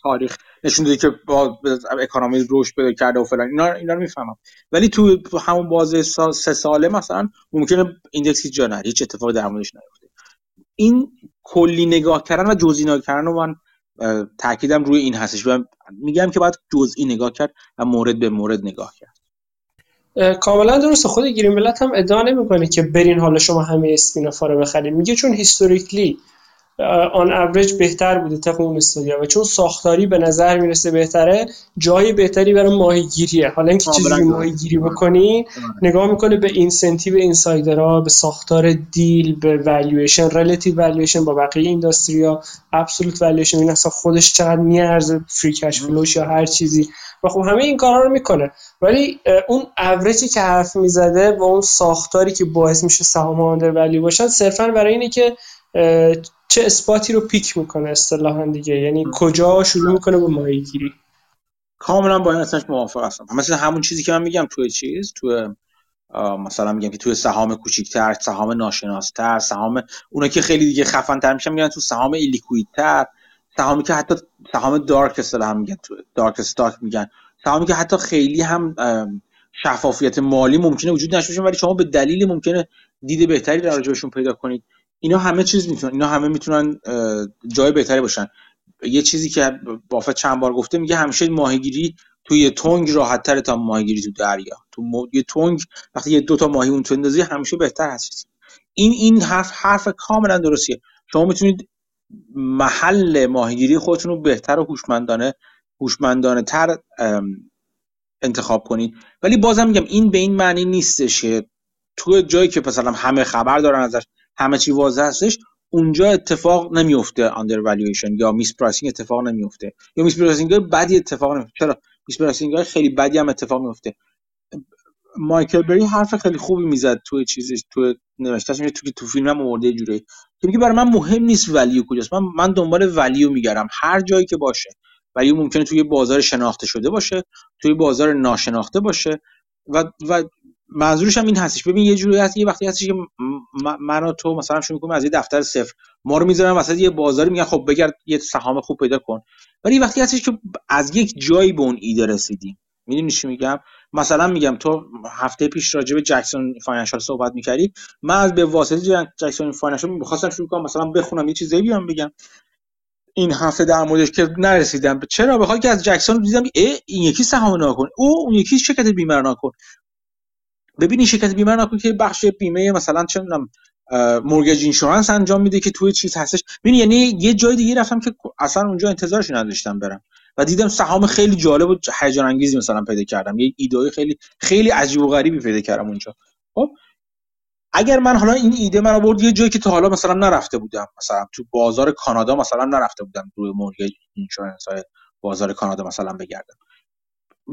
تاریخ نشون داده که با اکانومی رشد پیدا کرده و فلان اینا اینا رو می‌فهمم. ولی تو همون بازه سه ساله مثلا ممکنه ایندکس جا نره هیچ اتفاقی در موردش نیفته. این کلی نگاه کردن و جزئی نگاه کردن رو من تاکیدم روی این هستش. و میگم که باید جزئی نگاه کرد و مورد به مورد نگاه کرد. کاملا درسته. خود گرین ملت هم ادعا نمی‌کنه که برین حالا شما همه اسپینافا رو بخرید میگه چون هیستوریکلی آن اوریج بهتر بوده طبق اون studyا و چون ساختاری به نظر می‌رسه بهتره جای بهتری برای ماهیگیریه. حالا اینکه چیزی ماهیگیری بکنی نگاه می‌کنه به incentive insiderها به ساختار deal به valuation relative valuation با بقیه industryا absolute valuation این اصلا خودش چقدر میارزه free cash flowش یا هر چیزی. و خب همه این کارا رو می‌کنه. ولی اون اوریجی که حرف می‌زده و اون ساختاری که باعث میشه سهام undervalue باشن صرفا برای اینه که چه اثباتی رو پیک می‌کنه اصطلاحا دیگه. یعنی کجا شروع می‌کنه به ماهیگیری. کاملا با این اصلاش موافق هستم. مثلا همون چیزی که من میگم توی چیز توی مثلا میگم که توی سهام کوچیکتر سهام ناشناستر سهام اونا که خیلی دیگه خفن تر میشن میگن تو سهام ایلیکویدتر سهامی که حتی سهام دارک اصطلاحا میگن تو دارک استاک میگن. سهامی که حتی خیلی هم شفافیت مالی ممکنه وجود نشه ولی شما به دلیل ممکنه دید بهتری در بهشون پیدا کنید. اینا همه چیز می‌تونن اینا همه می‌تونن جای بهتری باشن. یه چیزی که بافت چند بار گفته میگه همیشه ماهیگیری توی تونگ راحت تا ماهیگیری تو دریا. تو یه تونگ وقتی یه دو تا ماهی اون تو اندازی همیشه بهتر هست. این این حرف حرف کاملا درستیه. شما می‌تونید محل ماهیگیری خودتون رو بهتر و هوشمندانه هوشمندانه تر انتخاب کنید. ولی بازم میگم این به این معنی نیستش که تو جایی که مثلا همه خبر دارن ازش همه چی واضح هستش اونجا اتفاق نمیفته undervaluation یا mispricing اتفاق نمیفته. یا mispricing بدی اتفاق نمیفته. چرا؟ mispricing خیلی بدی هم اتفاق میفته. مایکل بری حرف خیلی خوبی می‌زد توی چیزش تو نوشتهش تو تو فیلمم آورده جوری. که میگه برای من مهم نیست value کجاست. من من دنبال value میگردم. هر جایی که باشه. value ممکنه توی بازار شناخته شده باشه توی بازار ناشناخته باشه. و و منظورش هم این هستش. ببین یه جوری هست یه وقتی هستش که من و تو مثلا شروع کنیم از یه دفتر صفر. ما رو می‌ذارن وسط یه بازاری میگن خب بگرد یه سهام خوب پیدا کن. ولی وقتی هستش که از یک جایی به اون ایده رسیدیم. می‌دونی چی میگم؟ مثلا میگم تو هفته پیش راجع به جکسون Financial صحبت می‌کردی من از به واسطه جکسون Financial می‌خواستم شروع کنم مثلا بخونم یه چیزایی بیام بگم. این هفته در موردش که نرسیدم. چرا؟ بخاطر که از جکسون دیدم این یکی سهام ناکن او اون یکی شرکت بیمه ناکن ببینی شرکت بیمه نکن که بخش بیمه مثلا چه می‌دونم مورگج اینشورنس انجام میده که توی چیز هستش. ببین یعنی یه جای دیگه رفتم که اصلا اونجا انتظارش نداشتم برم. و دیدم سهام خیلی جالب و هیجان انگیزی مثلا پیدا کردم. یه ایده خیلی خیلی عجیب و غریبی پیدا کردم اونجا. خب اگر من حالا این ایده من آورد یه جایی که تا حالا مثلا نرفته بودم. مثلا تو بازار کانادا مثلا نرفته بودم. روی مورگج اینشورنس های بازار کانادا مثلا بگردم.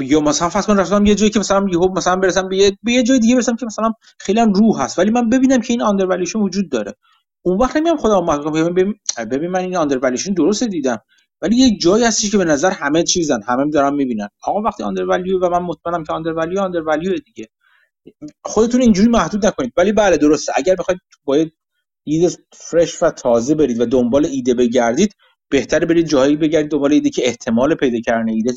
یا مثلا فرض کن رفتم یه جایی که مثلا یهو مثلا برسم به یه, یه جای دیگه برسم که مثلا خیلی هم روح هست. ولی من ببینم که این آندر وجود داره. اون وقت نمیام خودم ببین ببین من این آندر درست دیدم. ولی یه جایی هستی که به نظر همه چیزن همه دارن می‌بینن. آقا وقتی آندر و من مطمئنم که آندر ولیو آندر دیگه. خودتون اینجوری محدود نکنید. ولی بله درسته. اگر بخواید باید دید فرش و تازه برید و دنبال ایده بگردید بهتره برید جایی بگردید دنبال ایده که احتمال پیدا کردن ایده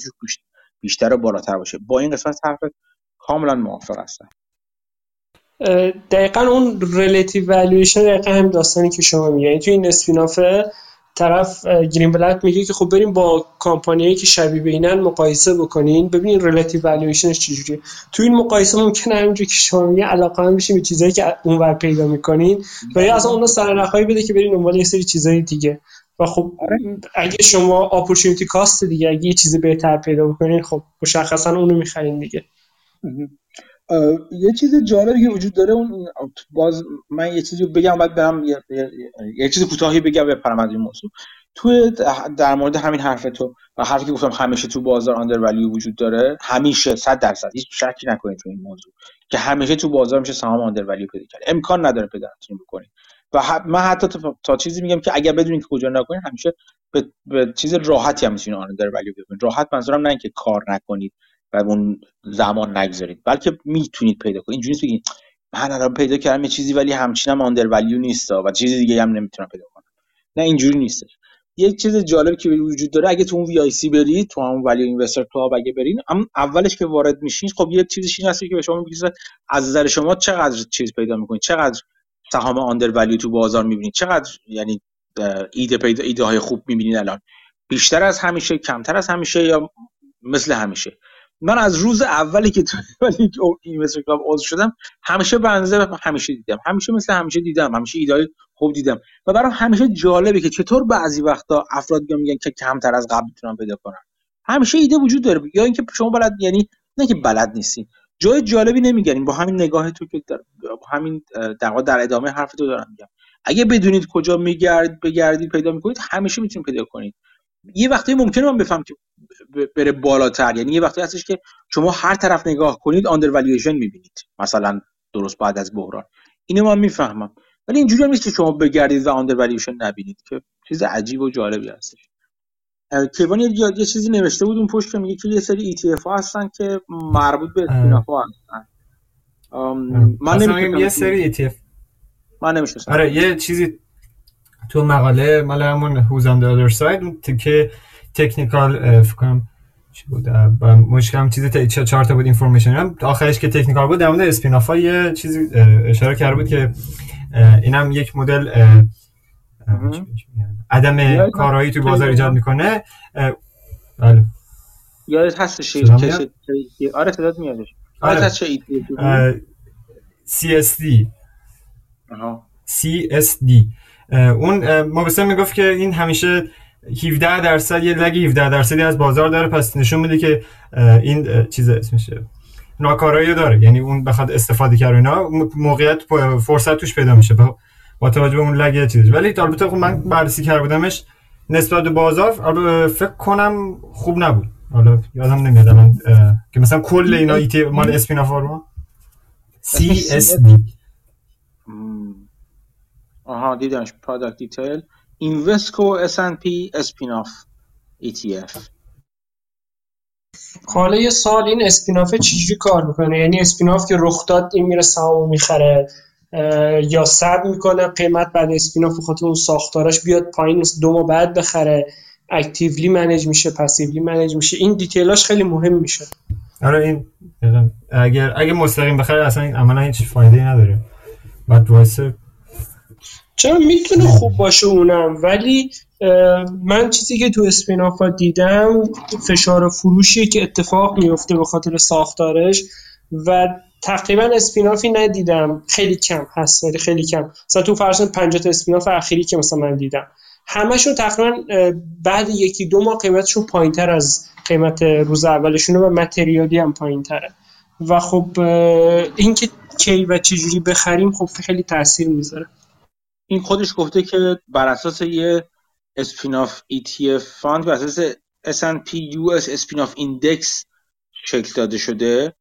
بیشتر و بالاتر باشه. با این قسمت حرف کاملا موافق هستم. دقیقا اون relative valuation دقیقا هم داستانی که شما میگن تو این spin-offه طرف گرین‌بلت میگه که خب بریم با companyایی که شبیه به اینن مقایسه بکنین. ببینین ریلیتیو والویشنش چجوریه. تو این مقایسه ممکنه همینجوری که شما میگه علاقه هم بشین به چیزایی که اونور پیدا می‌کنین. و یا اصلا اونا سرنخایی بده که برین دنبال یه سری چیزای دیگه. و خب آره. اگه شما اپورتونتی کاست دیگه اگه یه چیز بهتر پیدا بکنین خب مشخصا اونو می‌خرین دیگه. یه چیز جالبی که وجود داره اون باز من یه چیزی بگم بعد برم یه, یه چیز کوتاهی بگم به از این موضوع. توی در مورد همین حرف تو و حرفی که گفتم همیشه تو بازار آندر ولیو وجود داره همیشه 100 درصد هیچ شکی نکنید تو این موضوع که همیشه تو بازار میشه سهام undervalue پیدا کرد. امکان نداره پیدا بکنید و من حتی تا, چیزی میگم که اگر بدونید که کجا نکنید همیشه به, به چیز راحتی هم می‌تونید undervalue بکنید راحت منظورم نه اینکه کار نکنید. و اون زمان نگذارید. بلکه می‌تونید پیدا کنید. اینجوری بگید من الان پیدا کردم یه چیزی ولی همچینم undervalue نیست و چیز دیگه هم نمی‌تونم پیدا کنم. نه اینجوری نیستش یک چیز جالبی که وجود داره اگه تو اون VIC برید تو همون Value Investors Club اگه برین هم اولش که وارد میشین خب یه چیزی این هست که به شما میگه از نظر شما چقدر چیز پیدا می‌کنید؟ چقدر سهام آندر ولیو تو بازار می‌بینید؟ چقدر یعنی ایده پیدا ایده های خوب می‌بینید الان؟ بیشتر از همیشه کمتر از همیشه یا مثل همیشه؟ من از روز اولی که تو اینوستر کلاب عضو شدم همیشه بنزه همیشه دیدم. همیشه مثل همیشه دیدم. همیشه ایده خوب دیدم. و برام همیشه جالبه که چطور بعضی وقتا افراد میگن که کمتر از قبل می‌تونن پیدا کنن. همیشه ایده وجود داره. یا اینکه شما بلد یعنی نه که بلد نیستین جای جالبی نمیگنین با همین نگاه تو که با همین در در ادامه حرف تو دارم میگم. اگه بدونید کجا میگرد بگردید پیدا می‌کنید همیشه می‌تونید پیدا کنید. یه وقتی ممکنه من بفهم که بره بالاتر. یعنی یه وقتی هستش که شما هر طرف نگاه کنید آندر والویشن می‌بینید. مثلا درست بعد از بحران. اینو من می‌فهمم. ولی اینجوری هم نیست که شما بگردید و آندر والویشن نبینید. که چیز عجیب و جالبی هستش. کیوان یه, یه چیزی نوشته بود اون پشت که میگه که یه سری ETF ها هستن که مربوط به اسپیناف ها هستن. من نمی‌دونم یه سری ETF من نمیشه آره یه چیزی تو مقاله مال همون هوز آن other side که تکنیکال فکرم چی بود مشکل چیز تا چهار تا بود اینفورمیشن هم. آخرش که تکنیکال بود در مورد اسپیناف یه چیزی اشاره کرده بود که اینم یک مدل عدم کارایی تو بازار ایجاد می‌کنه. بله. یادت هستش آره صدات میادش آره. هست CSD CSD اون مبسم می‌گفت که این همیشه 17 درصد یه لگ 17 درصدی از بازار داره. پس نشون میده که این چیز اسمشه ناکارایی داره. یعنی اون بخواد استفاده کرد اینا موقعیت فرصت توش پیدا میشه با توجه به اون lag چیزش. ولی البته خب من بررسی کرده بودمش نسبت به بازار فکر کنم خوب نبود. حالا یادم نمیاد الان که مثلا کل اینا ETF مال spin-off رو؟ CSD. آها دیدمش. product detail Invesco S&P Spin-Off ETF حالا یه سال این spin-off چجوری کار می‌کنه؟ یعنی spin-off که رخ داد این میره سهامو می‌خره یا صبر می‌کنه قیمت بعد spin-off خاطر اون ساختاراش بیاد پایین دو ماه بعد بخره actively manage میشه passively manage میشه. این detailاش خیلی مهم میشه. آره این اگر اگه مستقیم بخره اصلا این عملا هیچ فایده ای نداره. بعد واسه چرا می‌تونه خوب باشه اونم؟ ولی من چیزی که تو spin-offا دیدم فشار فروشی که اتفاق میفته به خاطر ساختارش و تقریبا spin-offی ندیدم. خیلی کم هست ولی خیلی کم. مثلا تو فرض 50 تا spin-off اخیری که مثلا من دیدم. همشون تقریبا بعد یکی دو ماه قیمتشون پایینتر از قیمت روز اولشونه و materially هم پایینتره. و خب اینکه کی و چجوری بخریم خب خیلی تاثیر می‌ذاره. این خودش گفته که بر اساس یه spin-off ETF fund بر اساس S&P US Spin-Off Index شکل داده شده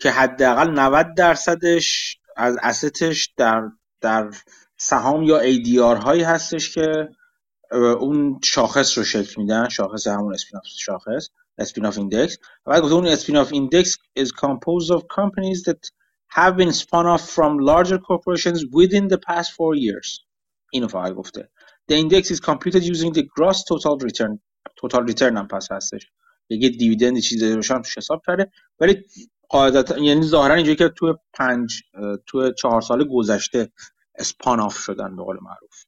که حداقل 90 درصدش از assetش در در سهام یا ADR هایی هستش که اون شاخص رو شکل میدن شاخص همون spin-off شاخص spin-off index و بعد گفته اون spin-off index is composed of companies that have been spun off from larger corporations within the past four years. اینو فقط گفته. The index is computed using the gross total return. Total return هم پس هستش. یه دیویدند چیزی روشن توش حساب کرده. ولی قاعدتا یعنی ظاهرا اینجوری که تو پنج تو چهار سال گذشته اسپان آف شدن به قول معروف.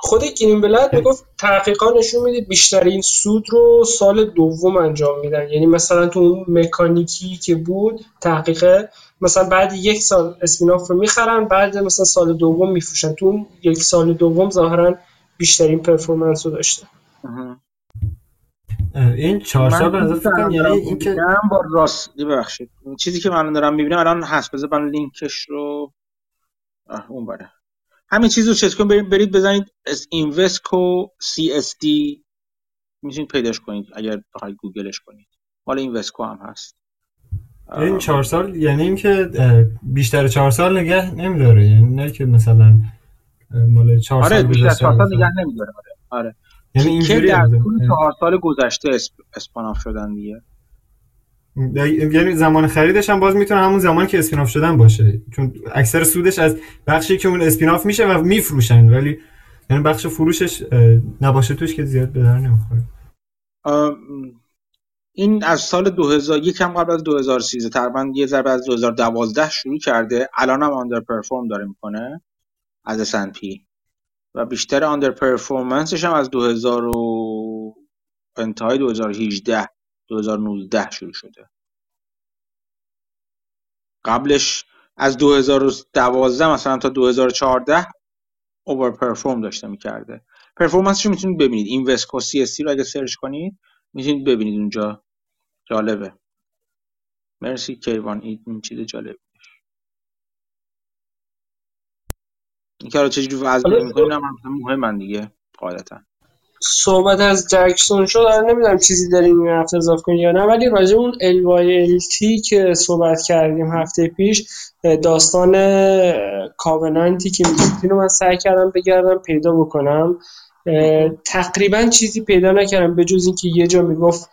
خود گرین بلد می‌گفت تحقیقا نشون میده بیشترین سود رو سال دوم انجام میدن. یعنی مثلا تو اون مکانیکی که بود تحقیقه مثلا بعد یک سال spin-off رو می‌خرن بعد مثلا سال دوم میفروشن. تو اون یک سال دوم ظاهرا بیشترین performance رو داشته این چهار سال به نظر یعنی اینکه با راست ببخشید. چیزی که من دارم می‌بینم الان هست. بذار من لینکش رو اون بره. همین چیز رو چک کن برید, برید بزنید Invesco CSD می‌تونید پیداش کنید اگر بخواید Googleش کنید. مال اینوستکو هم هست. این چهار سال یعنی اینکه بیشتر چهار سال نگه نمیداره یعنی نه که مثلا مال چهار آره سال بیشتر چهار سال نگه نمیداره آره. آره یعنی اینجوری در طول چهار سال گذشته اسپاناف شدن دیگه. یعنی زمان خریدش هم باز می‌تونه همون زمانی که اسپیناف شدن باشه. چون اکثر سودش از بخشی که اون اسپیناف میشه و میفروشن. ولی یعنی بخش فروشش نباشه توش که زیاد به در نمی‌خوره. این از سال 2000 یکم قبل از 2013 تقریبا یه ذره از 2012 شروع کرده. الان هم آندر پرفورم داره می‌کنه از S&P و بیشتر آندر پرفورمنسش هم از 2000 و انتهای 2018 2019 شروع شده. قبلش از 2012 مثلا تا 2014 overperform داشته می‌کرده. performanceش رو می‌تونید ببینید. Invesco CS رو اگه سرچ کنید می‌تونید ببینید اونجا. جالبه. مرسی کیوان. این چیز جالبه این کارو چجوری وضع می‌کنین هم مهم دیگه قاعدتا. صحبت از جکسون شد نمی‌دونم چیزی داریم این هفته اضافه کنیم یا نه ولی راجع اون LYLT که صحبت کردیم هفته پیش داستان کاوننتی که می‌گفتین رو من سعی کردم بگردم پیدا بکنم. تقریبا چیزی پیدا نکردم به جز اینکه یه جا می‌گفت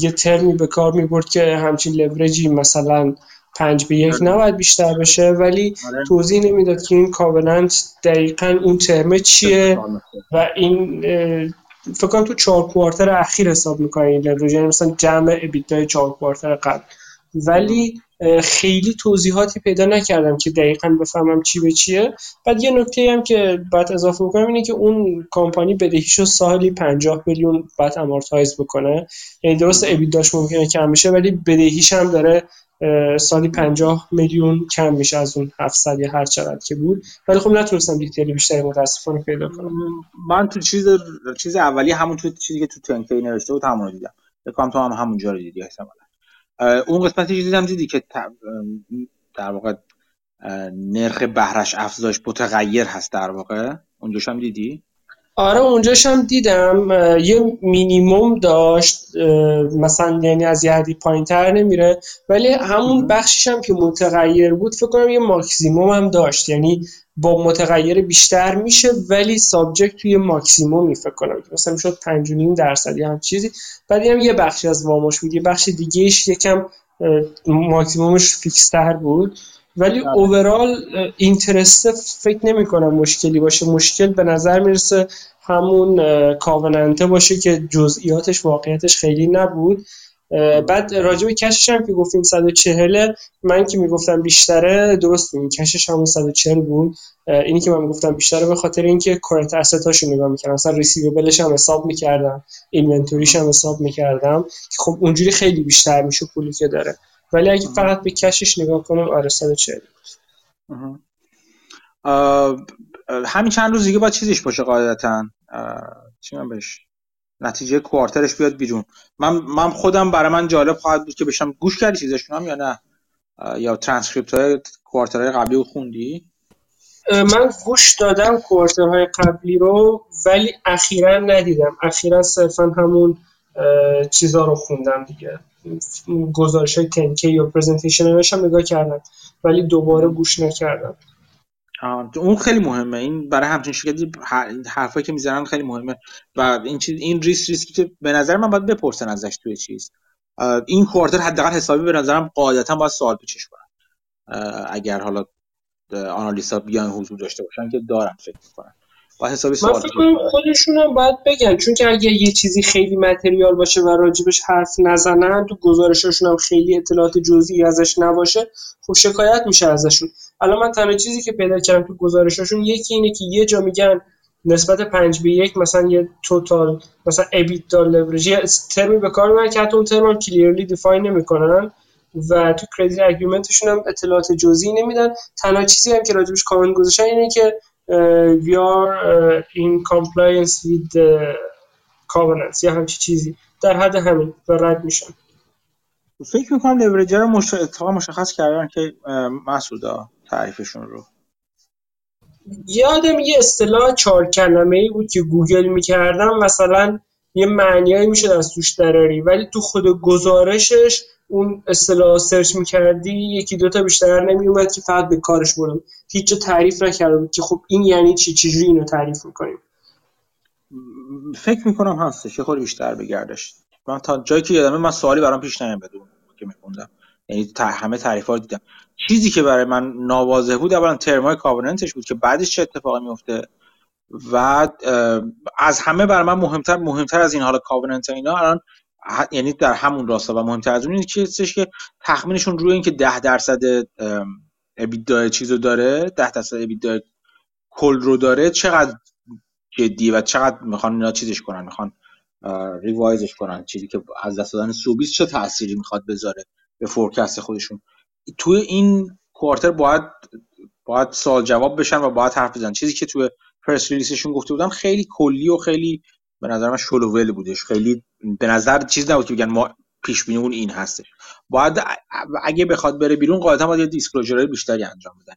یه ترمی به کار می‌برد که همچین لورجی مثلا پنج به یک نباید بیشتر بشه ولی آره. توضیح نمی‌داد که این کابلنت دقیقا اون ترمه چیه و این فکر کنم تو چهار کوارتر اخیر حساب می‌کنه این یعنی مثلا جمع ابیتای چهار کوارتر قبل. ولی خیلی توضیحاتی پیدا نکردم که دقیقا بفهمم چی به چیه. بعد یه نکته هم که باید اضافه بکنم اینه که اون کمپانی بدهیشو سالی 50 میلیون باید amortize بکنه. یعنی درست EBITDAش ممکنه کم بشه ولی بدهیش هم داره سالی 50 میلیون کم میشه از اون 700 یا هر چقدر که بود. ولی خب نتونستم detailی بیشتری متاسفانه پیدا کنم. من تو چیز چیز اولی همون تو چیزی که تو تنکی نوشته بود همون رو دیدم بکنم تو هم همونجا رو دیدی احتمالاً. اون قسمتی چیزی هم دیدی که در واقع نرخ بهرش افزایش متغیر هست در واقع. اونجاش هم دیدی؟ آره اونجاش هم دیدم یه مینیموم داشت مثلا یعنی از یه حدی پایین تر نمیره ولی همون بخشش هم که متغیر بود فکر کنم یه ماکسیموم هم داشت یعنی با متغیر بیشتر میشه ولی subject to یه ماکسیمومی فکر کنم. مثلا شد 5.5 درصد یا همچین چیزی. بعد هم یه بخشی از وامش بود یه بخش دیگهش یکم ماکسیمومش fix تر بود. ولی overall interest ه فکر نمی کنم مشکلی باشه. مشکل به نظر می‌رسه همون covenant ه باشه که جزئیاتش واقعیتش خیلی نبود. بعد راجع به cash ش هم که گفتیم 140 من که می‌گفتم بیشتره درست این cash ش همون 140 بود. اینی که من گفتم بیشتره به خاطر اینکه current asset هاشو نگاه می‌کردم. مثلا receivable ش هم حساب می‌کردم. inventory ش هم حساب می‌کردم. خب اونجوری خیلی بیشتر میشه پولی که داره. ولی اگه فقط به cash ش نگاه کنم آره 140 همین چند روز دیگه با چیزش باشه قاعدتا. چی من بهش؟ نتیجه quarter ش بیاد بیرون. من من خودم برای من جالب خواهد بود که بشم گوش کردی چیزشون هم یا نه؟ یا ترانسکریپت های quarter های قبلی رو خوندی؟ من گوش دادم کوارترهای قبلی رو ولی اخیرا ندیدم. اخیرا صرفا همون چیزا رو خوندم دیگه. گزارش های 10-K یا presentation هم نگاه کردم ولی دوباره گوش نکردم اون خیلی مهمه. این برای همچین شرکتی حرفایی که می‌زنن خیلی مهمه. و این چیز این ریس ریسکی که به نظر من باید بپرسن ازش توی چیز. این quarter حداقل حسابی به نظرم قاعدتا باید سوال پیچش کنن اگر حالا analyst ا بیان حضور داشته باشن که دارن فکر کنن باید حسابی سوال من فکر خودشون هم باید بگن چون که اگه یه چیزی خیلی متریال باشه و راجبش حرف نزنن تو گزارششون هم خیلی اطلاعات جزئی ازش نباشه خب شکایت میشه ازشون. الان من تنها چیزی که پیدا کردم تو گزارششون یکی اینه که یه جا میگن نسبت 5 به 1 مثلا یه توتال مثلا ابیتا لورج یه ترمی به کار می‌برن که حتی اون ترم کلیرلی دیفاین نمی‌کنن و تو کردیت اگریمنتشون هم اطلاعات جزئی نمیدن. تنها چیزی هم که راجبش کامنت گذاشتن اینه که we are in compliance with the covenants. یا همچی چیزی. در حد همین و رد میشن فکر می‌کنم لورجر رو مش... مشخص کردن که مسعودا تعریفشون رو. یادم یه اصطلاح چهار کلمه ای بود که گوگل می‌کردم. مثلا یه معنیایی می‌شد از توش دراری ولی تو خود گزارشش اون اصطلاح سرچ می‌کردی یکی دوتا بیشتر نمیومد که فقط به کارش بردم هیچ تعریف نکرده بود که خب این یعنی چی؟ چجوری اینو تعریف می‌کنیم؟ فکر می‌کنم هستش. یه خود بیشتر بگردش من تا جایی که یادمه من سوالی برام پیش نیام بدون که میخوندم. یعنی همه تعریف ها دیدم. چیزی که برای من ناواضح بود اولا ترمای کاورننتش بود که بعدش چه اتفاقی میفته و از همه برای من مهمتر مهمتر از این حالا کاورننت اینا الان یعنی در همون راستا و مهمتر از اون اینه که تخمینشون روی اینکه ده درصد EBITDA چیزو داره ده درصد EBITDA کل رو داره چقدر جدیه و چقدر می‌خوان اینا چیزش کنن می‌خوان revise ش کنن چیزی که از دست دادن Sobeys چه تأثیری می‌خواد بذاره به forecast خودشون. توی این quarter باید باید سوال جواب بشن و باید حرف بزنن. چیزی که توی press release شون گفته بودم خیلی کلی و خیلی به نظر من شل و ول بودش. خیلی به نظر چیز نبود که بگن ما پیش اون این هستش. باید اگه بخواد بره بیرون قاعدتا باید یه disclosure بیشتری انجام بدن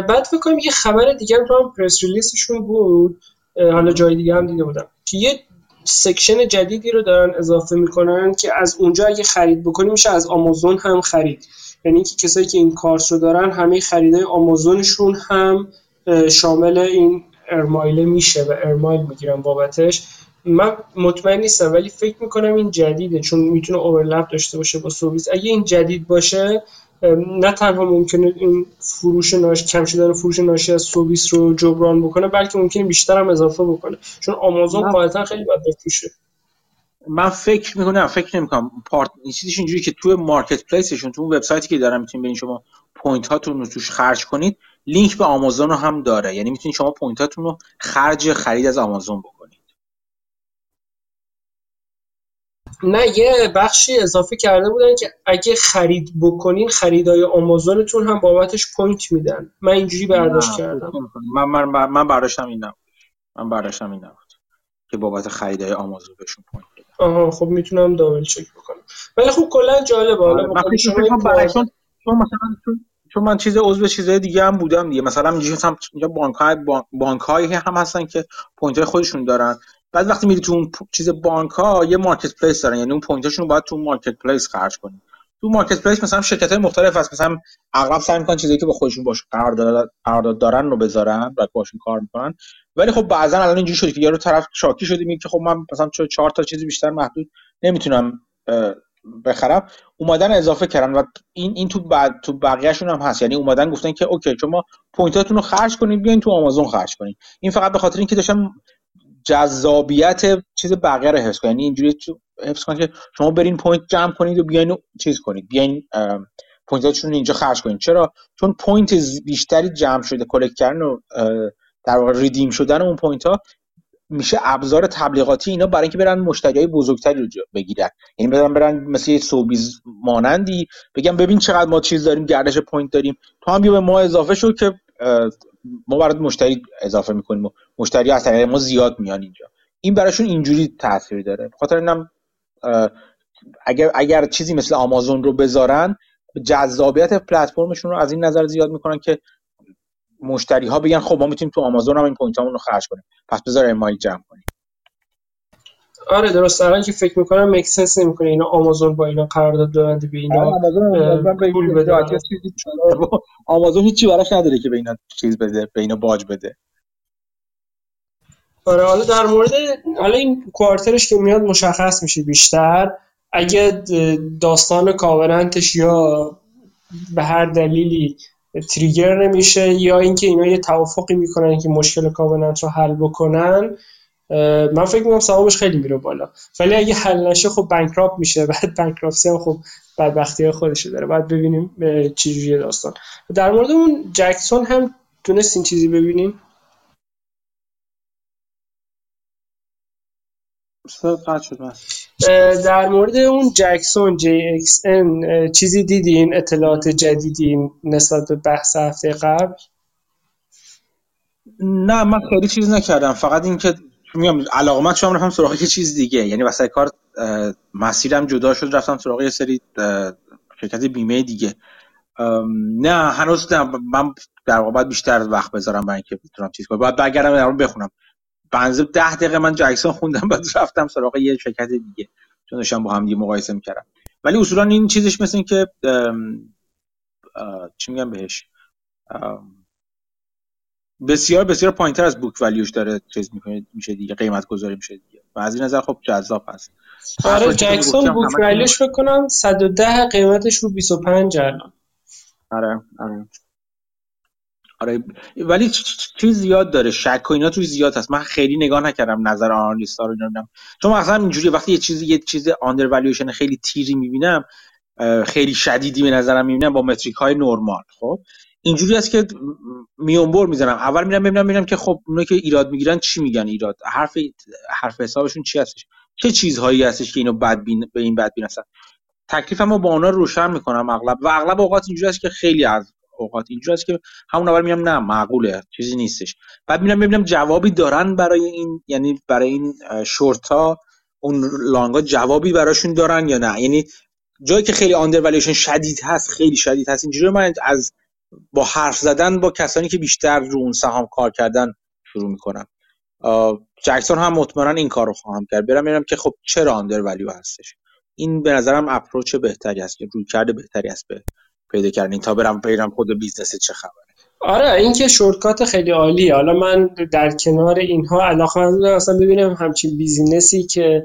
بعد فکر کنم یه خبر دیگه هم press release شون بود. حالا جای دیگه هم دیده بودم. که یه section جدیدی رو دارن اضافه می‌کنن که از اونجا اگه خرید بکنی میشه از آمازون هم خرید. یعنی که کسایی که این کارت رو دارن همه خریدای آمازونشون هم شامل این ارمایل میشه و ارمایل می‌گیرن بابتش من مطمئن نیستم ولی فکر می‌کنم این جدیده چون می‌تونه اوورلپ داشته باشه با سرویس. اگه این جدید باشه نه تنها ممکنه این فروش ناش کم شدن فروش ناشی از سرویس رو جبران بکنه بلکه ممکنه بیشتر هم اضافه بکنه. چون آمازون قاعدتا خیلی باید بفروشه من فکر می‌کنم فکر نمی‌کنم. پارت چیزش اینجوری که توی مارکت پلیسشون تو اون وبسایتی که دارن می‌تونید ببین شما point هاتون رو توش خرج کنید لینک به آمازون رو هم داره. یعنی می‌تونید شما point هاتون رو خرج خرید از آمازون بکنید. نه یه بخشی اضافه کرده بودن که اگه خرید بکنین خریدای آمازونتون هم بابتش point میدن. من اینجوری برداشت کردم. من من من, من برداشتم این نبود. من برداشتم این نبود که بابت خریدای آمازون بهشون point آها خب می‌تونم double check بکنم. ولی خب کلا جالبه. حالا آره، چون مثلا چون من چیز عضو چیزای دیگه هم بودم دیگه. مثلا اینجا بانک های بانک هایی هم هستن که point های خودشون دارن. بعد وقتی میری تو اون چیز بانک ها یه marketplace دارن. یعنی اون point اشون رو باید تو marketplace خرج کنی. تو marketplace مثلا شرکت های مختلف هست. مثلا اغلب سعی می‌کنن چیزایی که با خودشون باش قرارداد دارن رو بذارن و باشون کار می‌کنن. ولی خب بعضا الان اینجوری شده که یارو طرف شاکی شده که خب من مثلا چهار تا چیزی بیشتر محدود نمی‌تونم بخرم اومدن اضافه کردن و این این تو بعد تو بقیه‌شون هم هست. یعنی اومدن گفتن که okay شما point اتون رو خرج کنید بیاین تو آمازون خرج کنید این فقط به خاطر اینکه داشتم جذابیت چیز بقیه رو حفظ کنید یعنی اینجوری حفظ کنید که شما برین point جمع کنید و بیاین چیز کنید. بیاین point اتون رو اینجا خرج کنید. چرا؟ چون point بیشتری جمع شده collect کردن و در واقع redeem شدن اون point ها میشه ابزار تبلیغاتی اینا برای اینکه برن مشتری های بزرگتری رو بگیرن. یعنی برن برن مثل یه Sobeys مانندی بگم ببین چقدر ما چیز داریم گردش point داریم. تو هم بیا به ما اضافه شد که ما برات مشتری اضافه می‌کنیم و مشتری از طریق ما زیاد میان اینجا. این براشون اینجوری تاثیر داره. خاطر اینم اگر اگر چیزی مثل آمازون رو بذارن جذابیت پلتفرمشون رو از این نظر زیاد می‌کنن که مشتری ها بگن خب ما می‌تونیم تو آمازون هم این point رو خرج کنیم. پس بذار Air Miles جمع کنیم. آره درست. الان که فکر می‌کنم make sense نمی‌کنه. اینا آمازون با اینا قرارداد ببنده به اینا آره، پول بده. آمازون هیچی براش نداره که به اینا چیز بده به اینا باج بده. آره حالا در مورد حالا این quarter ش که میاد مشخص میشه بیشتر. اگه داستان covenant ش یا به هر دلیلی تریگر نمیشه یا اینکه اینا یه توافقی می‌کنن که مشکل کاوننت رو حل بکنن من فکر می‌کنم سوابش خیلی میره بالا. ولی اگه حل نشه خب بنکراپ میشه. بعد بنکراپسی هم خب بدبختی خودشه داره. بعد ببینیم چجوری داستان. در مورد اون جکسون هم تونستین چیزی ببینیم سر قطع شد در مورد اون جکسون JXN چیزی دیدین؟ اطلاعات جدیدی نسبت به بحث هفته قبل؟ نه من خیلی چیز نکردم. فقط اینکه میگم علاقمت شما رفتم سراغ یه چیز دیگه. یعنی واسه کار مسیرم جدا شد رفتم سراغ یه سری شرکت بیمه دیگه. نه هنوز نه. من در واقع بیشتر وقت بذارم برای اینکه بتونم چیز کنم. باید برگردم در بخونم. بنز ده دقیقه من جکسون خوندم بعد رفتم سراغ یه شرکت دیگه. چون داشتم با هم دیگه مقایسه می‌کردم. ولی اصولا این چیزش مثل این که چی میگم بهش؟ بسیار بسیار پایینتر از بوک ولیوش داره چیز می‌کنه میشه دیگه قیمت گذاری میشه دیگه. و از این نظر خب جذاب هست. آره جکسون بوک ولیوش فکر کنم 110 قیمتش رو 25 الان. آره آره. آره ولی چیز زیاد داره. شک و اینا توی زیاد هست. من خیلی نگاه نکردم نظر آنالیست ها رو نمی‌دونم. چون مثلا اینجوری وقتی یه چیزی یه چیز آندر والویشن خیلی تیری می‌بینم خیلی شدیدی به نظرم می‌بینم با متریک های نرمال. خب؟ اینجوری است که میونبر می‌زنم اول میرم ببینم ببینم که خب اونا که ایراد می‌گیرن چی میگن ایراد؟ حرف حرف حسابشون چی هستش؟ چه چیزهایی هستش که اینو بدبین به این بدبین هستن؟ تکلیفمو با اونا روشن می‌کنم اغلب. و اغلب اوقات اینجوری است که خیلی از اوقات. اینجوری است که همون اول میگم نه معقوله چیزی نیستش. بعد میرم ببینم جوابی دارن برای این یعنی برای این شورتا اون لانگا جوابی براشون دارن یا نه. یعنی جایی که خیلی آندر شدید هست خیلی شدید هست اینجوری من از با حرف زدن با کسانی که بیشتر رو اون سهام کار کردن شروع می‌کنم. جکسون هم مطمئنا این کار رو خواهم کرد. برم ببینم که خب چرا آندر ولیو هستش. این به نظرم اپروچ بهتری است که روی کرده بهتری است به پیدا کردن تا برم پیرم خود بیزنس چه خبره. آره این که شورتکات خیلی عالیه. حالا من در کنار اینها علاقه اصلا ببینم همچین بیزینسی که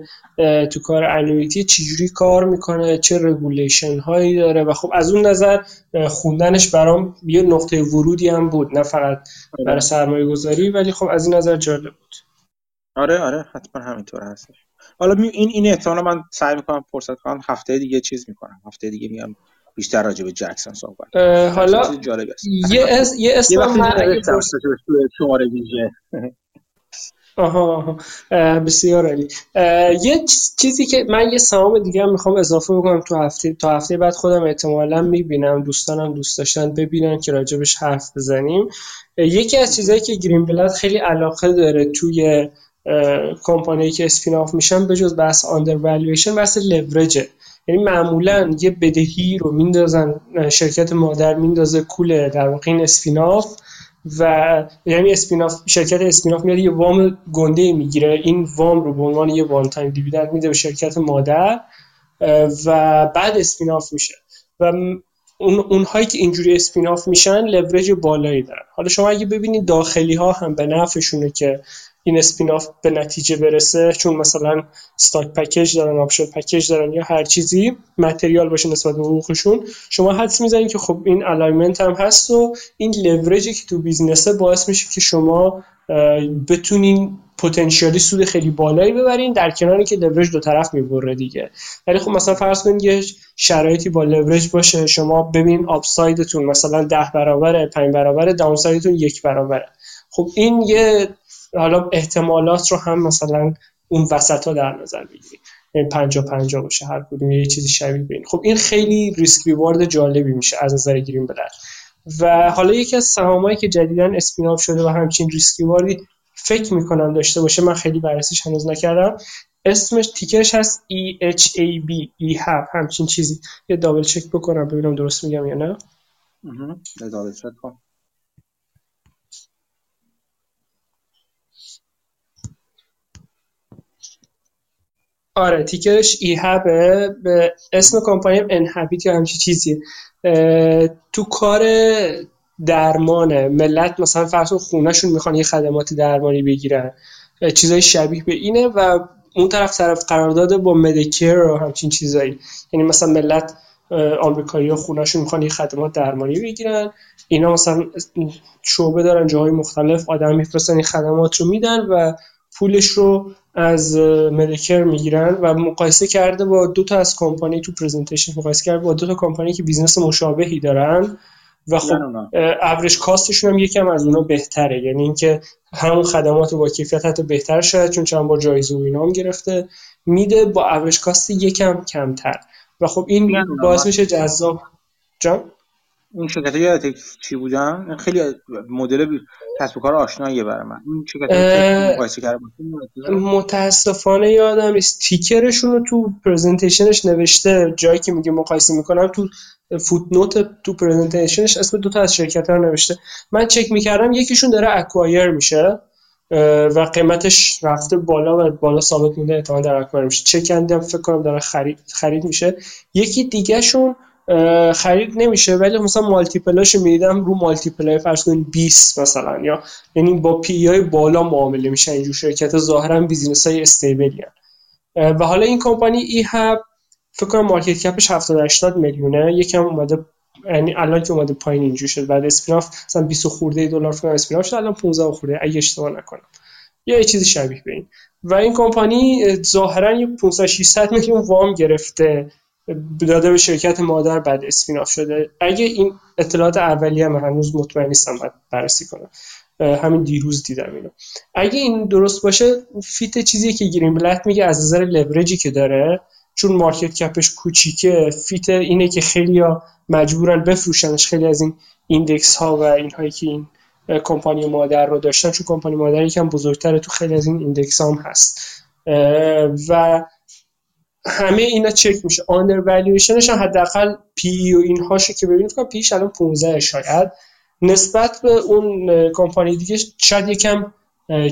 تو کار انویتی چجوری کار می‌کنه چه رگولیشن هایی داره و خب از اون نظر خوندنش برام یه نقطه ورودی هم بود. نه فقط. برای سرمایه گذاری ولی خب از این نظر جالب بود. آره آره حتما همینطور هستش. حالا این این احتمالا من سعی می‌کنم فرصت کنم هفته دیگه چیز می‌کنم. هفته دیگه میام بیشتر راجع به جکسون صحبت حالا یه اس یه اسم من اگه شماره ویژه آها بسیار عالی. یه چیزی که من یه سهام دیگه هم می‌خوام اضافه بکنم تو هفته تا هفته بعد خودم احتمالا می‌بینم دوستانم دوست داشتن ببینن که راجبش حرف بزنیم. یکی از چیزهایی که گرین بلد خیلی علاقه داره توی کمپانی که spin-off میشن به جز بحث undervaluation بحث لورجه یعنی معمولا یه بدهی رو میندازن شرکت مادر میندازه کول در واقع این spin-off و یعنی spin-off شرکت spin-off میاد یه وام گنده می‌گیره. این وام رو به عنوان یه one time dividend میده به شرکت مادر و بعد spin-off میشه. و اون اونهایی که اینجوری spin-off میشن leverage بالایی دارن. حالا شما اگه ببینید داخلی ها هم به نفعشونه که این spin-off به نتیجه برسه چون مثلا stock package دارن option package دارن یا هر چیزی material باشه نسبت به حقوقشون شما حدس می‌زنید که خب این alignment هم هست و این لورجی که تو business ه باعث میشه که شما بتونین potentially سود خیلی بالایی ببرین در کناری که لورج دو طرف می‌بره دیگه. ولی خب مثلا فرض کنید یه شرایطی با لورج باشه شما ببین upside تون مثلا ده برابره 5 برابره downside تون یک برابره. خب این یه حالا احتمالات رو هم مثلا اون وسط ها در نظر بگیریم. یعنی 50 50 باشه هر کدوم یه چیزی شبیه بین. خب این خیلی ریسک ریوارد جالبی میشه از نظر گیریم بلد و حالا یکی از سهامایی که جدیدا اسپین شده و همچین ریسک ریواردی فکر می‌کنم داشته باشه من خیلی بررسیش هنوز نکردم. اسمش تیکرش هست EHAB EHAB همچین چیزی. یه دابل چک بکنم ببینم درست میگم یا نه. دابل چک کن. آره تیکرش ایهبه به اسم کمپانی انهبیت یا همچی چیزیه. تو کار درمانه. ملت مثلا فرض خونهشون می‌خوان یه خدمات درمانی بگیرن. چیزای شبیه به اینه و اون طرف طرف قرارداد با مدیکر و همچین چیزایی. یعنی مثلا ملت آمریکایی ها خونهشون می‌خوان یه خدمات درمانی بگیرن. اینا مثلا شعبه دارن جاهای مختلف آدم میفرستن این خدمات رو میدن و پولش رو از Medicare می‌گیرن و مقایسه کرده با دو تا از کمپانی تو presentation مقایسه کرده با دو تا کمپانی که business مشابهی دارن و خب average cost شون هم یکم از اونا بهتره. یعنی اینکه همون خدمات با کیفیت حتی بهتر شاید چون چند بار جایزه و اینام گرفته میده با average cost یکم کمتر. و خب این باعث میشه جذاب جان؟ این شرکت یادت چی بودن؟ خیلی مدل کسب و کار آشناییه برای من. این متاسفانه یادم نیست. ticker شون رو تو presentation ش نوشته. جایی که میگه مقایسه می‌کنم تو footnote تو presentation ش اسم دو تا از شرکت ها نوشته. من چک می‌کردم یکیشون داره acquire میشه و قیمتش رفته بالا و بالا ثابت مونده احتمال در acquire میشه. چک کردم فکر کنم داره خرید, خرید میشه. یکی دیگه شون خرید نمیشه ولی مثلا multiple اش می‌دیدم رو multiple های فرض کنید 20 مثلا یا یعنی با P/E های بالا معامله میشه اینجور شرکت ظاهرا business های stable ی و حالا این کمپانی ای هب فکر کنم market cap ش 70 80 میلیونه یکم اومده یعنی الان که اومده پایین اینجور شد. بعد spin-off مثلا 20 خورده دلار فکر کنم spin-off شد الان 15 خورده اگه اشتباه نکنم. یه چیزی شبیه به این. و این کمپانی ظاهرا یه 500 600 میلیون وام گرفته. داده به شرکت مادر بعد spin-off شده. اگه این اطلاعات اولیه من هنوز مطمئن نیستم باید بررسی کنم. همین دیروز دیدم اینو. اگه این درست باشه fit چیزی که Greenblatt میگه از نظر لورجی که داره چون market cap ش کوچیکه fit اینه که خیلی ها مجبورن بفروشنش. خیلی از این index ها و اینهایی که این کمپانی مادر رو داشتن چون کمپانی مادر یکم بزرگتره تو خیلی از این index هم هست. و همه اینا چک میشه. undervaluation ش هم حداقل P/E و اینهاشو که ببینید فکر کنم P/E ش الان 15 شاید. نسبت به اون کمپانی دیگه شاید یکم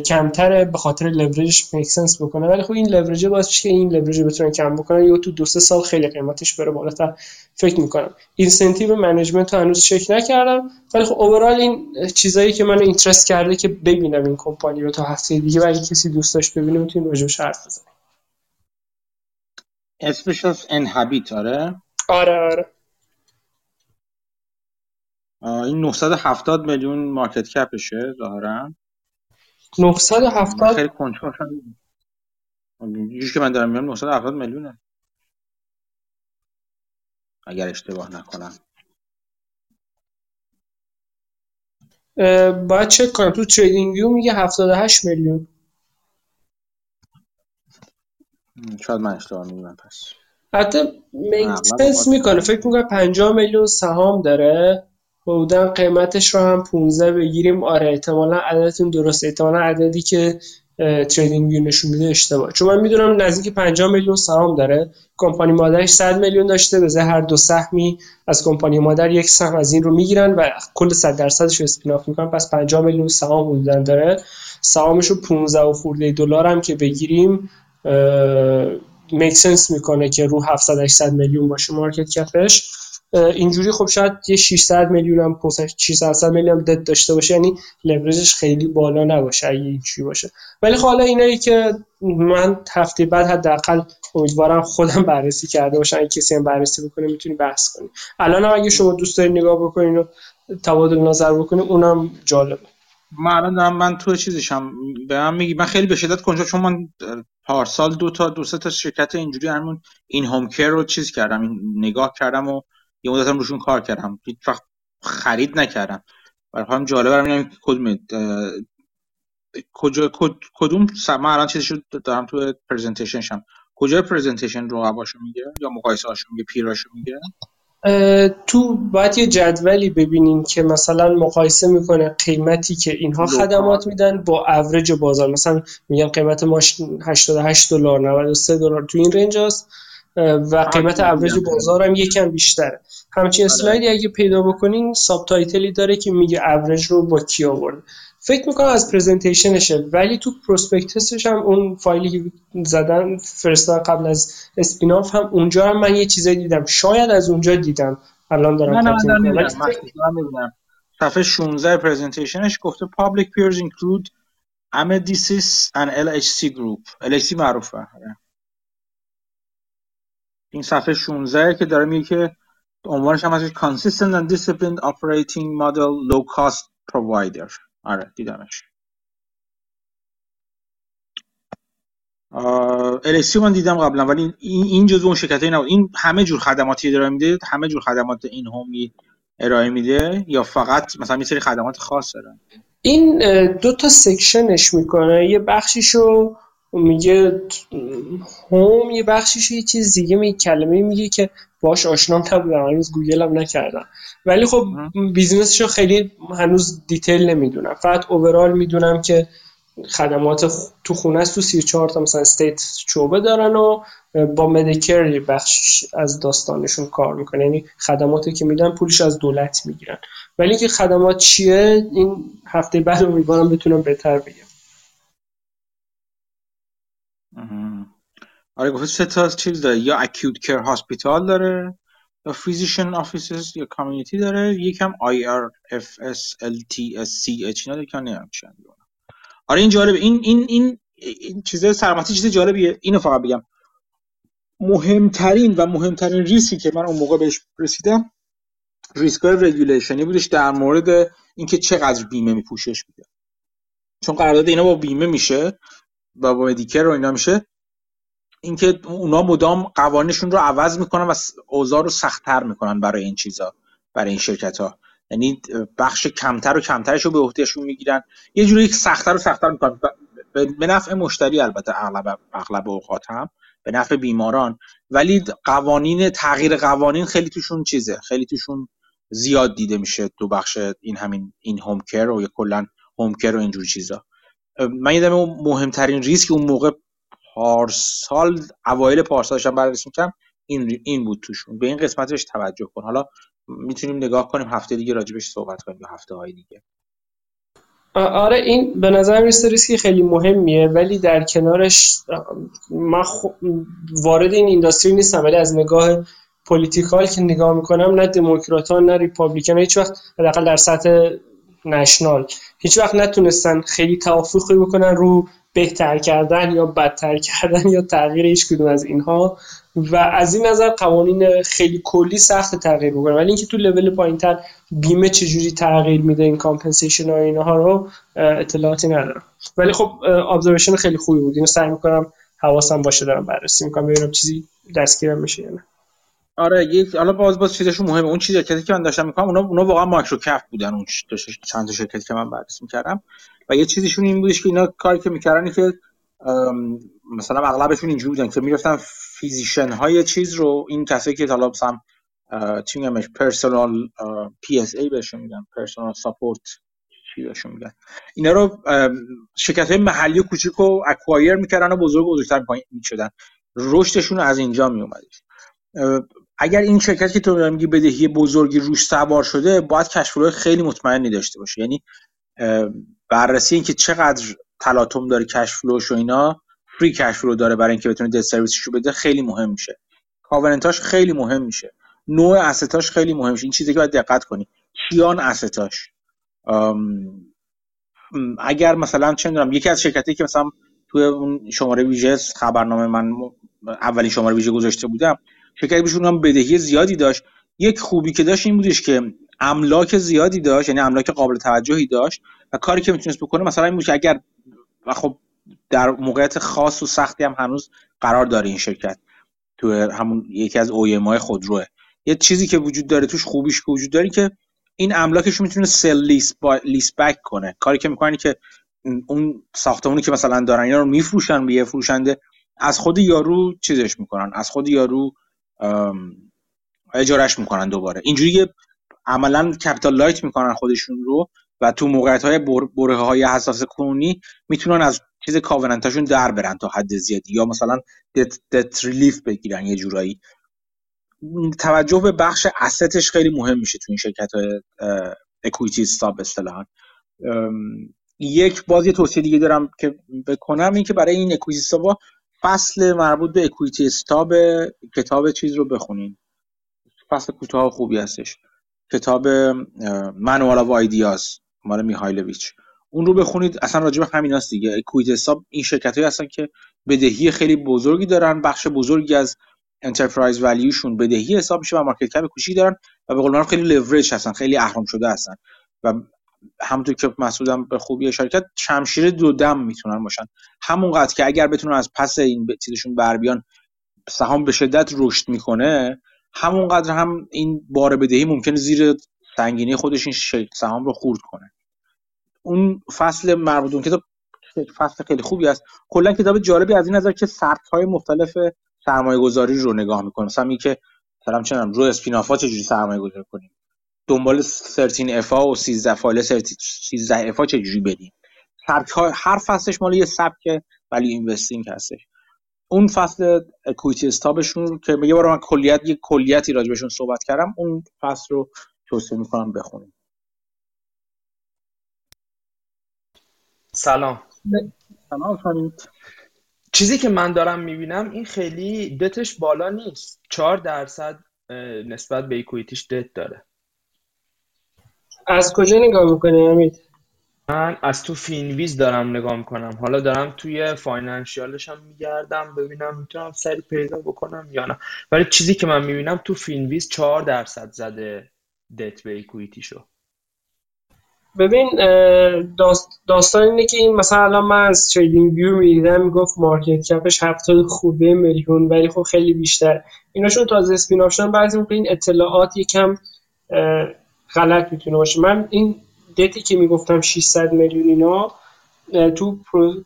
کمتره به خاطر leverage ش make sense بکنه. ولی خب این لورج میشه که این لورج بتونن کم بکنن. یا تو دو سه سال خیلی قیمتش بره بالاتر. فکر می‌کنم. incentive management رو هنوز چک نکردم. ولی خب overall این چیزایی که من interest کرده که ببینم این کمپانی رو تا هفته دیگه و اگه کسی دوست داشت ببینه می‌تونیم راجع بهش حرف بزنیم. اسمش از Enhabit آره؟ آره آره. این 970 میلیون market cap شه ظاهرا. 970 خیلی کنجکاو که من دارم میگم 970 میلیونه. اگر اشتباه نکنم. باید چک کنم. تو TradingView میگه 78 میلیون. شاید من اشتباه میگم پس. حتی make sense می‌کنه. فکر می‌کنم 50 میلیون سهام داره. بودن قیمتش رو هم 15 بگیریم. آره احتمالا عددتون درست احتمالا عددی که TradingView نشون میده اشتباه. چون من می‌دونم نزدیک 50 میلیون سهام داره. کمپانی مادرش 100 میلیون داشته. به هر دو سهمی از کمپانی مادر یک سهم از این رو می‌گیرن و کل 100 درصدش رو spin-off می‌کنن. پس 50 میلیون سهام بودن داره. سهامش رو 15 و خورده دلار هم که بگیریم make sense می‌کنه که رو 700 800 میلیون باشه market cap ش اینجوری خب شاید یه 600 میلیون هم 600 میلیون هم دد داشته باشه یعنی لورجش خیلی بالا نباشه اگه اینجوری باشه. ولی خب حالا اینایی که من هفته بعد حداقل امیدوارم خودم بررسی کرده باشم اگه کسی هم بررسی بکنه می‌تونی بحث کنی. الان هم اگه شما دوست دارید نگاه بکنین و تبادل نظر بکنید اونم جالبه. من الان من تو چیزشم به من میگی. من خیلی به شدت کنجا چون من پارسال دو تا دو تا شرکت اینجوری همون این هوم کیر رو چیز کردم این نگاه کردم و یه مدت هم روشون کار کردم. هیچ وقت خرید نکردم. برای هم جالبه برام کدوم کجا کدوم من الان چیزشو دارم تو پرزنتیشنشم کجا پرزنتیشن رو هاشو میگه یا مقایسه هاشو میگه پیراشو میگه؟ تو باید یه جدولی ببینین که مثلا مقایسه می‌کنه قیمتی که اینها خدمات میدن با اوریج بازار. مثلا میگن قیمت ماش 88 دلار 93 دلار تو این رنج است و قیمت اوریج بازار هم یکم بیشتره. همچین. slide ی اگه پیدا بکنین subtitle ی داره که میگه اوریج رو با کی آورده. فکر می‌کنم از presentation شه ولی تو prospectus ش هم اون فایلی که زدن فرستادن قبل از spin-off هم اونجا هم من یه چیزایی دیدم. شاید از اونجا دیدم. الان دارم نه نه نه صفحه 16 presentation ش گفته public peers include Amedisis and LHC group. LHC معروفه. آره. این صفحه 16 که داره میگه که عنوانش هم هست consistent and disciplined operating model low cost provider. آره دیدمش. الکسی من دیدم قبلا ولی این این جزو اون شرکت نبود. این همه جور خدماتی داره میده همه جور خدمات این هومی ارائه میده یا فقط مثلا یه سری خدمات خاص دارن این دو تا سکشنش می‌کنه. یه بخشیشو میگه home یه بخشیشو یه چیز دیگه می کلمه میگه که باش آشنام نبودم هنوز گوگل هم نکردم. ولی خب business شو خیلی هنوز detail نمی‌دونم. فقط overall می‌دونم که خدمات تو خونه است تو 34 تا مثلا state شعبه دارن و با Medicare بخش از داستانشون کار می‌کنه. یعنی خدماتی که میدن پولش از دولت می‌گیرن. ولی اینکه خدمات چیه این هفته بعد امیدوارم بتونم بهتر بگم. آره گفت سه تا چیز داره. یا acute care hospital داره یا physician offices یا community داره. یکم آی آر اف اس ال تی اس سی اچ اینا که نمی‌دونم آره این جالبه. این این این, این چیزای سلامتی چیز جالبیه. اینو فقط بگم. مهمترین و مهمترین ریسکی که من اون موقع بهش رسیدم ریسک regulation ی بودش در مورد اینکه چقدر بیمه میپوشش میده. چون قرارداد اینا با بیمه میشه. و با مدیکر رو اینا میشه اینکه اونا مدام قوانینشون رو عوض می‌کنن و اوضاع رو سختتر می‌کنن برای این چیزا برای این شرکت ها یعنی بخش کمتر و کمترش رو به عهدهشون می‌گیرن. یه جوری سختتر و سختتر می‌کنن. به نفع مشتری البته اغلب اغلب اوقات هم به نفع بیماران. ولی قوانین تغییر قوانین خیلی توشون چیزه. خیلی توشون زیاد دیده میشه تو بخش این همین این هوم کر و کلا هوم کر و اینجور چیزا. من یادم مهمترین ریسک اون موقع پارسال اوایل پارسال داشتم بررسی می‌کردم این این بود توشون. به این قسمتش توجه کن. حالا می‌تونیم نگاه کنیم هفته دیگه راجبش صحبت کنیم یا هفته های دیگه. آره این به نظر می‌رسه ریسکی خیلی مهمیه ولی در کنارش من وارد این اینداستری نیستم ولی از نگاه political که نگاه می‌کنم نه دموکرات نه Republican هیچ وقت حداقل در سطح national هیچ وقت نتونستن خیلی توافقی بکنن رو بهتر کردن یا بدتر کردن یا تغییر هیچ کدوم از اینها. و از این نظر قوانین خیلی کلی سخت تغییر بکنه ولی اینکه تو لول پایینتر بیمه چجوری تغییر میده این compensation ها اینها رو اطلاعاتی ندارم. ولی خب observation خیلی خوبی بود. اینو سعی می‌کنم حواسم باشه دارم بررسی می‌کنم. ببینم چیزی دستگیرم میشه یا نه. آره یک حالا باز باز چیزشون مهمه. اون چیزی که من داشتم می‌کنم اونا اونا واقعا micro cap بودن اون چند تا شرکتی که من بررسی می‌کردم. و یه چیزیشون این بودش که اینا کاری که می‌کردن که مثلا اغلبشون اینجوری بودن که می‌رفتن physician های چیز رو این کسایی که حالا مثلا چی میگمش personal PSA بهشون میگن personal support چی بهشون میگن. اینا رو شرکت های محلی و کوچیک رو اکوایر می‌کردن و بزرگ و بزرگتر می‌شدن. رشدشون از اینجا میومدش اگر این شرکت که تو میگی بدهی بزرگی روش سوار شده باید کشف خیلی مطمئنی داشته باشه. یعنی بررسی اینکه چقدر تلاطم داره کشف فلوش و اینا فری کش رو داره برای اینکه بتونه دت سرویسش رو بده خیلی مهم میشه. کاورنتاش خیلی مهم میشه. نوع استاش خیلی مهم میشه. این چیزی که باید دقت کنی. کیان استاش اگر مثلا چه می‌دونم یکی از شرکتی که مثلا توی شماره ویژه خبرنامه من اولین شماره ویژه گذاشته بودم شرکتی بهشون هم بدهی زیادی داشت. یک خوبی که داشت این بودش که املاک زیادی داشت یعنی املاک قابل توجهی داشت و کاری که می‌تونست بکنه مثلا این بود که اگر و خب در موقعیت خاص و سختی هم هنوز قرار داره این شرکت. تو همون یکی از های خودروه. یه چیزی که وجود داره توش خوبیش که وجود داره که این املاکش می‌تونه sale lease, با... lease back کنه. کاری که می‌کنن که اون ساختمونی که مثلا دارن اینا رو میفروشن به یه فروشنده از خود یارو چیزش می‌کنن. از خود یارو اجارش می‌کنن دوباره. اینجوری عملا capital light می‌کنن خودشون رو و تو موقعیت های برهه های حساس کنونی می‌تونن از چیز covenant اشون در برن تا حد زیادی یا مثلا debt, debt relief بگیرن یه جورایی. توجه به بخش asset ش خیلی مهم میشه تو این شرکت های equity stub اصطلاحا یک باز یه توصیه دیگه دارم که بکنم این که برای این equity فصل مربوط به equity stub کتاب چیز رو بخونین. فصل کوتاه خوبی هستش. کتاب Manual of Ideas مال میهایلویچ اون رو بخونید اصلا راجع به همین هست دیگه. equity stub این شرکت هستن که بدهی خیلی بزرگی دارن بخش بزرگی از enterprise value شون بدهی حساب میشه و market cap کوچیکی دارن و به قول خیلی لورج هستن خیلی اهرم شده هستن. و همونطور که مسعودم به خوبی شرکت شمشیر دو دم می‌تونن باشن. همونقدر که اگر بتونن از پس این چیزشون بر بیان سهام به شدت رشد می‌کنه همونقدر هم این بار بدهی ممکنه زیر سنگینی خودش این سهام رو خورد کنه. اون فصل مربوط اون کتاب فصل خیلی خوبی است. کلا کتاب جالبی از این نظر که سبک های مختلف سرمایه گذاری رو نگاه می‌کنه. مثلا اینکه مثلا چنم رو اسپینافا چجوری سرمایه گذاری کنیم؟ دنبال 13 افا و 13 فایل 13 افا چجوری بدیم ها هر فصلش مال یه سبک ولی اینوستینگ هستش. اون فصل اکویتی استابشون که یه بار من کلیت یه کلیتی راجبشون صحبت کردم اون فصل رو توصیه می‌کنم بخونیم. سلام. سلام چیزی که من دارم می‌بینم این خیلی دتش بالا نیست. چهار درصد نسبت به equity ش debt داره. از کجا نگاه می‌کنی امید من از تو Finviz دارم نگاه می‌کنم. حالا دارم توی financial ش هم میگردم ببینم می‌تونم سری پیدا بکنم یا نه. ولی چیزی که من می‌بینم تو Finviz چهار درصد زده debt به equity شو ببین داستان اینه که این مثلا الان من از TradingView می‌دیدم می‌گفت market cap ش 70 خورده میلیون ولی خب خیلی بیشتر. ایناشون تازه spin off شدن بعضی موقع این اطلاعات یکم غلط می‌تونه باشه. من این دتی که می‌گفتم 600 میلیون اینا تو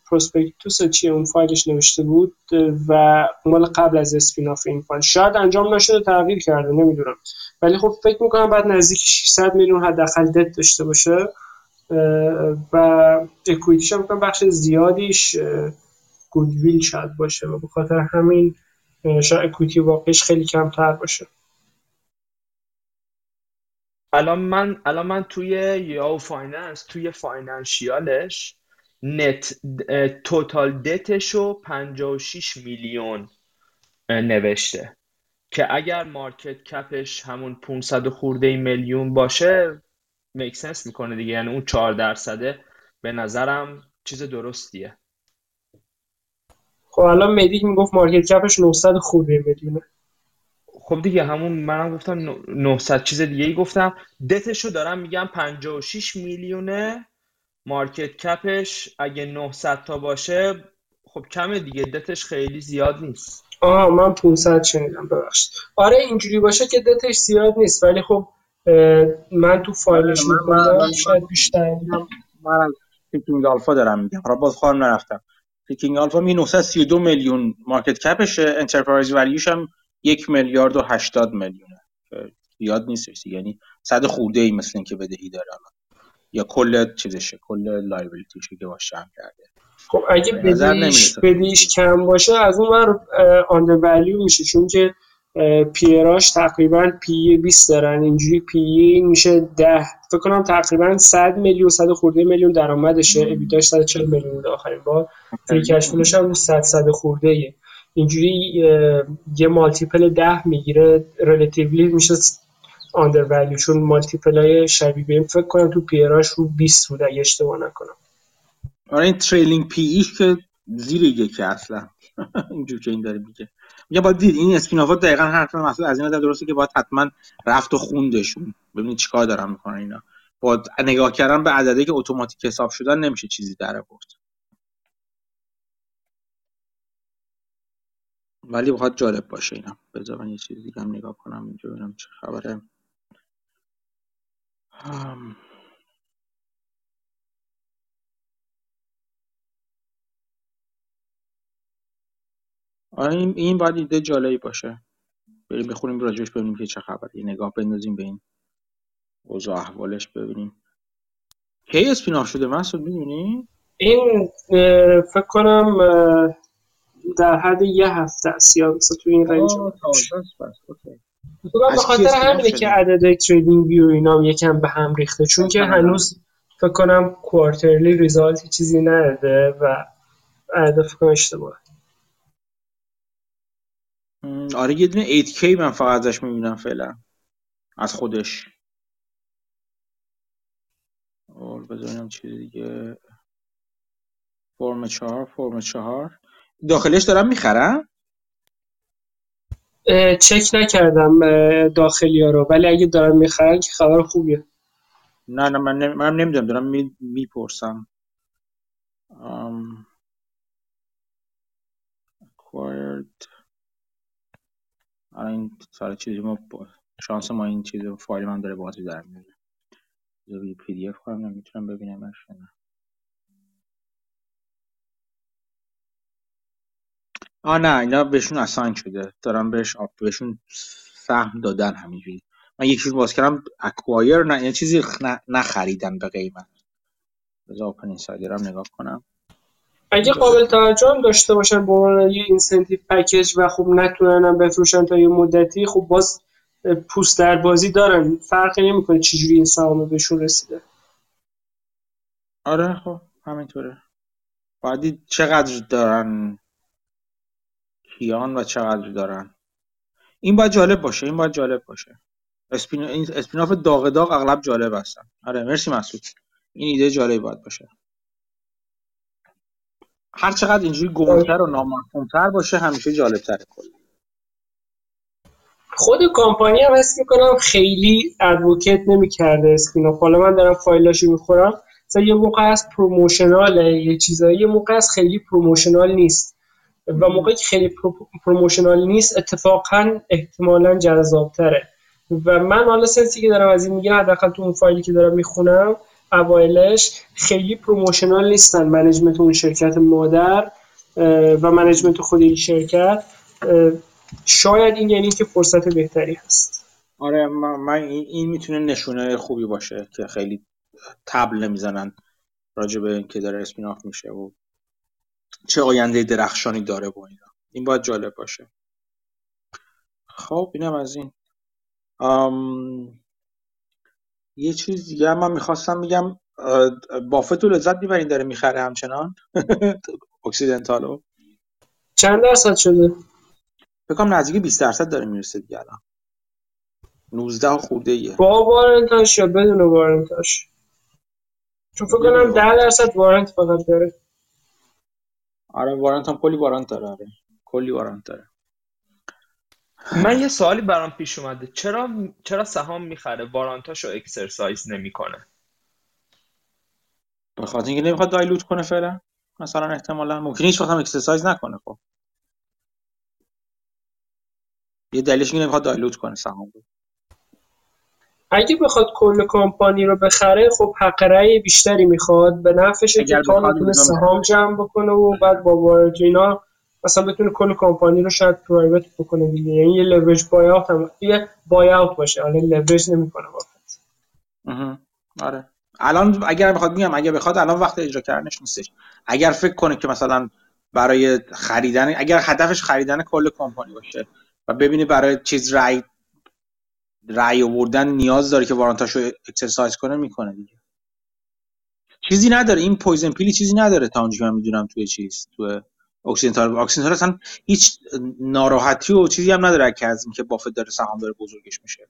prospectus چی اون فایلش نوشته بود و مال قبل از spin off این فایل. شاید انجام نشده تغییر کرده نمی‌دونم. ولی خب فکر می‌کنم بعد نزدیک 600 میلیون حداقل دت داشته باشه. و equity ش هم بخش زیادیش goodwill شاید باشه و به خاطر همین شاید equity واقعیش خیلی کمتر باشه. الان من الان من توی Yahoo Finance توی financial ش net total debt شو 56 میلیون نوشته. که اگر market cap ش همون 500 خورده میلیون باشه make sense می‌کنه دیگه. یعنی اون 4 درصده به نظرم چیز درستیه. خب الان مدیک می‌گفت market cap ش 900 خورده میلیونه. خب دیگه همون منم گفتم 900 چیز دیگه ای گفتم. دتشو دارم میگم 56 میلیونه. market cap ش اگه 900 تا باشه خب کمه دیگه دتش خیلی زیاد نیست. آها من 500 شنیدم ببخشید. آره اینجوری باشه که دتش زیاد نیست ولی خب من تو فایلش می‌کنم شاید بیشتر من از Seeking Alpha دارم میگم. حالا باز خواهم نرفتم. Seeking Alpha می 932 میلیون market cap شه enterprise value ش هم یک میلیارد و 80 میلیونه. زیاد نیست یعنی صد خورده ای مثل اینکه بدهی داره یا کل چیزشه کل liability شه که باشه هم کرده. خب اگه بدیش بدیش کم باشه از اون ور undervalue میشه. چون که peer اش تقریبا P/E 20 دارن. اینجوری P/E میشه 10 فکر کنم تقریبا 100 میلیون 100 خورده میلیون درآمدشه. EBITDA ش 140 میلیون بود آخرین بار. free cash flow ش هم 100 100 خورده ایه. اینجوری یه multiple 10 می‌گیره relatively میشه undervalue چون multiple های شبیه به فکر کنم تو peer اش رو 20 بود اگه اشتباه نکنم. آره این trailing P/E ش که زیر یکی اصلا. اینجور که این داره میگه. میگه باید دید این spin-off ا دقیقا حرف مسعود از این نظر درسته که باید حتما رفت و خوندشون. ببینید چیکار دارن می‌کنن اینا. با نگاه کردن به عددی که اتوماتیک حساب شدن نمیشه چیزی در آورد. ولی بخواد جالب باشه اینا. بذار من یه چیز دیگه هم نگاه کنم اینجا ببینم چه خبره. آره این این باید ایده جالبی باشه. بریم بخونیم راجعش ببینیم که چه خبره. یه نگاه بندازیم به این اوضاع احوالش ببینیم. کی اسپین آف شده؟ مسعود می‌دونی؟ این فکر کنم در حد یه هفته است یا مثلا تو این رنج. به خاطر همینه که عدد تریدینگ ویو اینا یکم به هم ریخته چون که هنوز فکر کنم کوارترلی ریزالتی چیزی نداده و عدد فکر کنم اشتباه. آره یه دونه 8K من فقط ازش می‌بینم فعلا. از خودش. اور بذاریم چیز دیگه. فرم چهار فرم چهار. داخلش دارم می‌خرم؟ چک نکردم داخلی ها رو. ولی اگه دارم می‌خرن که خبر خوبیه. نه نه من, نم... من نمی‌دونم دارم می... می‌پرسم. um, acquired. این سال چیزی ما با... شانس ما این چیز فایل من داره بازی در میاره. PDF کنم نمی‌تونم ببینم آ نه اینا بهشون assign شده. دارم بهش بهشون سهم دادن همینجوری. من یک چیز باز کردم acquire نه یه چیزی نخریدن به قیمت. بذار OpenInsider هم نگاه کنم. اگه قابل توجه هم داشته باشن به عنوان یه incentive package و خب نتونن بفروشن تا یه مدتی خب باز پوست در بازی دارن. فرقی نمی‌کنه چجوری این سهام بهشون رسیده. آره خب همینطوره. بعدی چقدر دارن کیان و چقدر دارن. این باید جالب باشه این باید جالب باشه. اسپین اسپیناف داغ داغ اغلب جالب هستن. آره مرسی مسعود. این ایده جالبی باید باشه. هر چقدر اینجوری گمتر و نامفهومتر باشه همیشه جالبتره کلا. خود کامپانی هم حس می‌کنم خیلی advocate نمی‌کرده spin-off. حالا من دارم فایلاشو می‌خونم. مثلا یه موقع از promotional ه یه چیزایی یه موقع از خیلی promotional نیست. و موقعی که خیلی promotional نیست اتفاقا احتمالا جذابتره. و من حالا sense ی که دارم از این میگم حداقل تو اون فایلی که دارم می‌خونم اوایلش خیلی promotional نیستن management اون شرکت مادر و منیجمنت خود این شرکت. شاید این یعنی که فرصت بهتری هست. آره من این می‌تونه نشونه خوبی باشه که خیلی تبل نمی‌زنن راجع به اینکه داره اسپیناف میشه و چه آینده درخشانی داره با اینا. این باید جالب باشه. خب اینم از این. یه چیز دیگه من می‌خواستم بگم بافت لذت می‌برین داره می‌خره همچنان. اکسیدنتالو. چند درصد شده؟ بکنم نزدیک 20 درصد داره می‌رسه دیگه الان. 19 خورده ایه با وارنتاش یا بدون وارنتاش چون فکر کنم 10 درصد وارنت فقط داره. آره وارنت هم کلی وارنت داره آره. کلی وارنت داره. من یه سوالی برام پیش اومده. چرا چرا سهام می‌خره؟ warrant اشو exercise نمی‌کنه. به خاطر اینکه نمی‌خواد dilute کنه فعلا. مثلا احتمالا ممکنه هیچ وقت هم exercise نکنه خب. یه دلیلش اینه نمی‌خواد dilute کنه سهام رو اگه بخواد کل کمپانی رو بخره خب حق رأی بیشتری می‌خواد. به نفعشه که تا می‌تونه سهام جمع بکنه و بعد با warrant اینا مثلا بتونه کل کمپانی رو شاید private بکنه دیگه. یعنی یه leverage buyout هم یه buyout باشه. حالا لورج نمی‌کنه واقعا. آره. الان اگر بخواد میگم اگر بخواد الان وقت اجرا کردنش نیستش. اگر فکر کنه که مثلا برای خریدن اگر هدفش خریدن کل کمپانی باشه و ببینه برای چیز رای رای آوردن نیاز داره که warrant اشو exercise کنه می‌کنه دیگه. چیزی نداره. این poison pill ی چیزی نداره تا اونجا من می‌دونم توی چیز توی Occidental Occidental اصلا هیچ ناراحتی و چیزی هم نداره که از اینکه بافت داره سهام داره بزرگش میشه.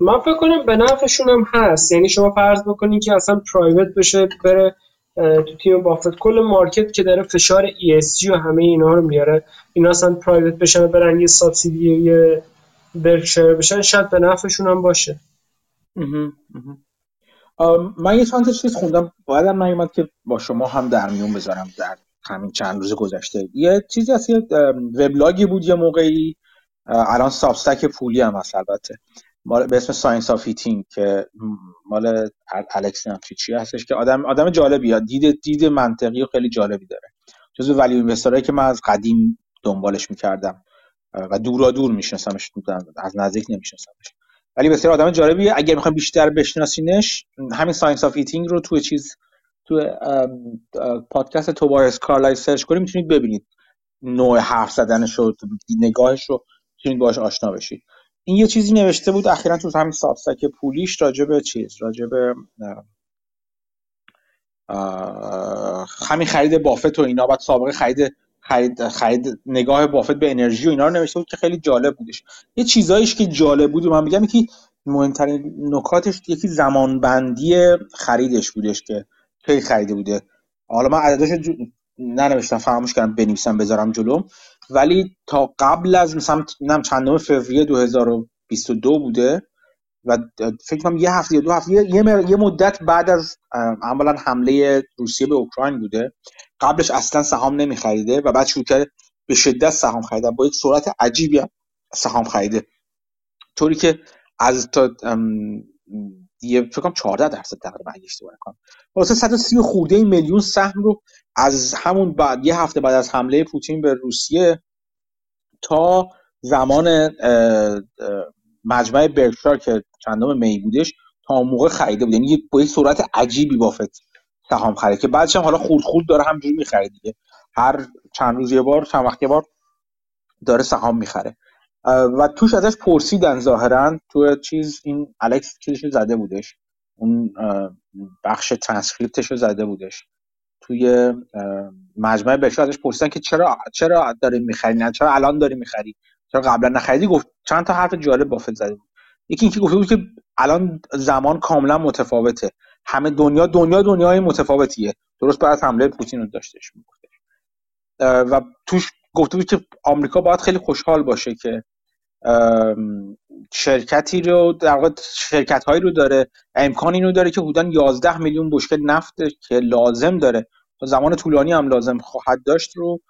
من فکر کنم به نفعشون هم هست. یعنی شما فرض بکنید که اصلا پرایوت بشه بره تو تیم بافت. کل مارکت که داره فشار ESG و همه اینا رو میاره. اینا اصلا پرایوت بشن برن یه سابسیدی یه برکشایر بشن شاید به نفعشون هم باشه. من یه چند چیز خوندم. هم نیومد که با شما هم در میون بذارم در همین چند روز گذشته. یه چیزی هست یه وبلاگی بود یه موقعی. الان Substack پولی هم هست البته. به اسم Science of Hitting که مال الکس چی هستش که آدم آدم جالبی دید دید منطقی و خیلی جالبی داره. جزو ولی investor ایی که من از قدیم دنبالش می‌کردم. و دورا دور میشناسمش از نزدیک نمیشناسمش. ولی بسیار آدم جالبیه. اگر می‌خوایم بیشتر بشناسینش همین Science of Hitting رو توی چیز تو پادکست توبارس کارلای سرچ کنید می‌تونید ببینید. نوع حرف زدنش رو نگاهش رو می‌تونید باش آشنا بشید. این یه چیزی نوشته بود اخیرا تو همین سابستک پولیش راجع به چیز راجع به همین خرید بافت و اینا بعد سابقه خرید خرید, خرید نگاه بافت به انرژی و اینا رو نوشته بود که خیلی جالب بودش. یه چیزایش که جالب بود من میگم یکی مهمترین نکاتش یکی زمانبندی خریدش بودش که خیلی خریده بوده. حالا من عددش ننوشتم فراموش کردم بنویسم بذارم جلو. ولی تا قبل از مثلا نم چندم فوریه 2022 بوده و فکر کنم یه هفته یا دو هفته یه, مدت بعد از عملا حمله روسیه به اوکراین بوده. قبلش اصلا سهام نمیخریده و بعد شروع کرده به شدت سهام خریدن. با یک سرعت عجیبی سهام خریده. طوری که از تا یه فکر کنم 14 درصد تقریبا اگه اشتباه نکنم واسه 130 خورده میلیون سهم رو از همون بعد یه هفته بعد از حمله پوتین به روسیه تا زمان مجمع برکشار که چندم می بودش تا موقع خریده بود. یعنی با یک سرعت عجیبی بافت سهام خرید که بعدش هم حالا خورد خورد داره همجوری می‌خرید دیگه. هر چند روز یه بار چند وقت یه بار داره سهام می‌خره. و توش ازش پرسیدن ظاهرا تو چیز این الکس چیزش زده بودش. اون بخش ترانسکریپتش رو زده بودش. توی مجمع بهش ازش پرسیدن که چرا چرا داری می‌خری؟ نه چرا الان داری می‌خری؟ چرا قبلا نخریدی؟ گفت چند تا حرف جالب بافت زده بود. یکی اینکه گفته بود که الان زمان کاملا متفاوته. همه دنیا دنیا دنیای متفاوتیه. درست بعد حمله پوتین رو داشتش می‌گفت. و توش گفته بود که آمریکا باید خیلی خوشحال باشه که شرکتی رو در واقع شرکت هایی رو داره امکان اینو داره که حدودا 11 میلیون بشکه نفت که لازم داره. تا زمان طولانی هم لازم خواهد داشت رو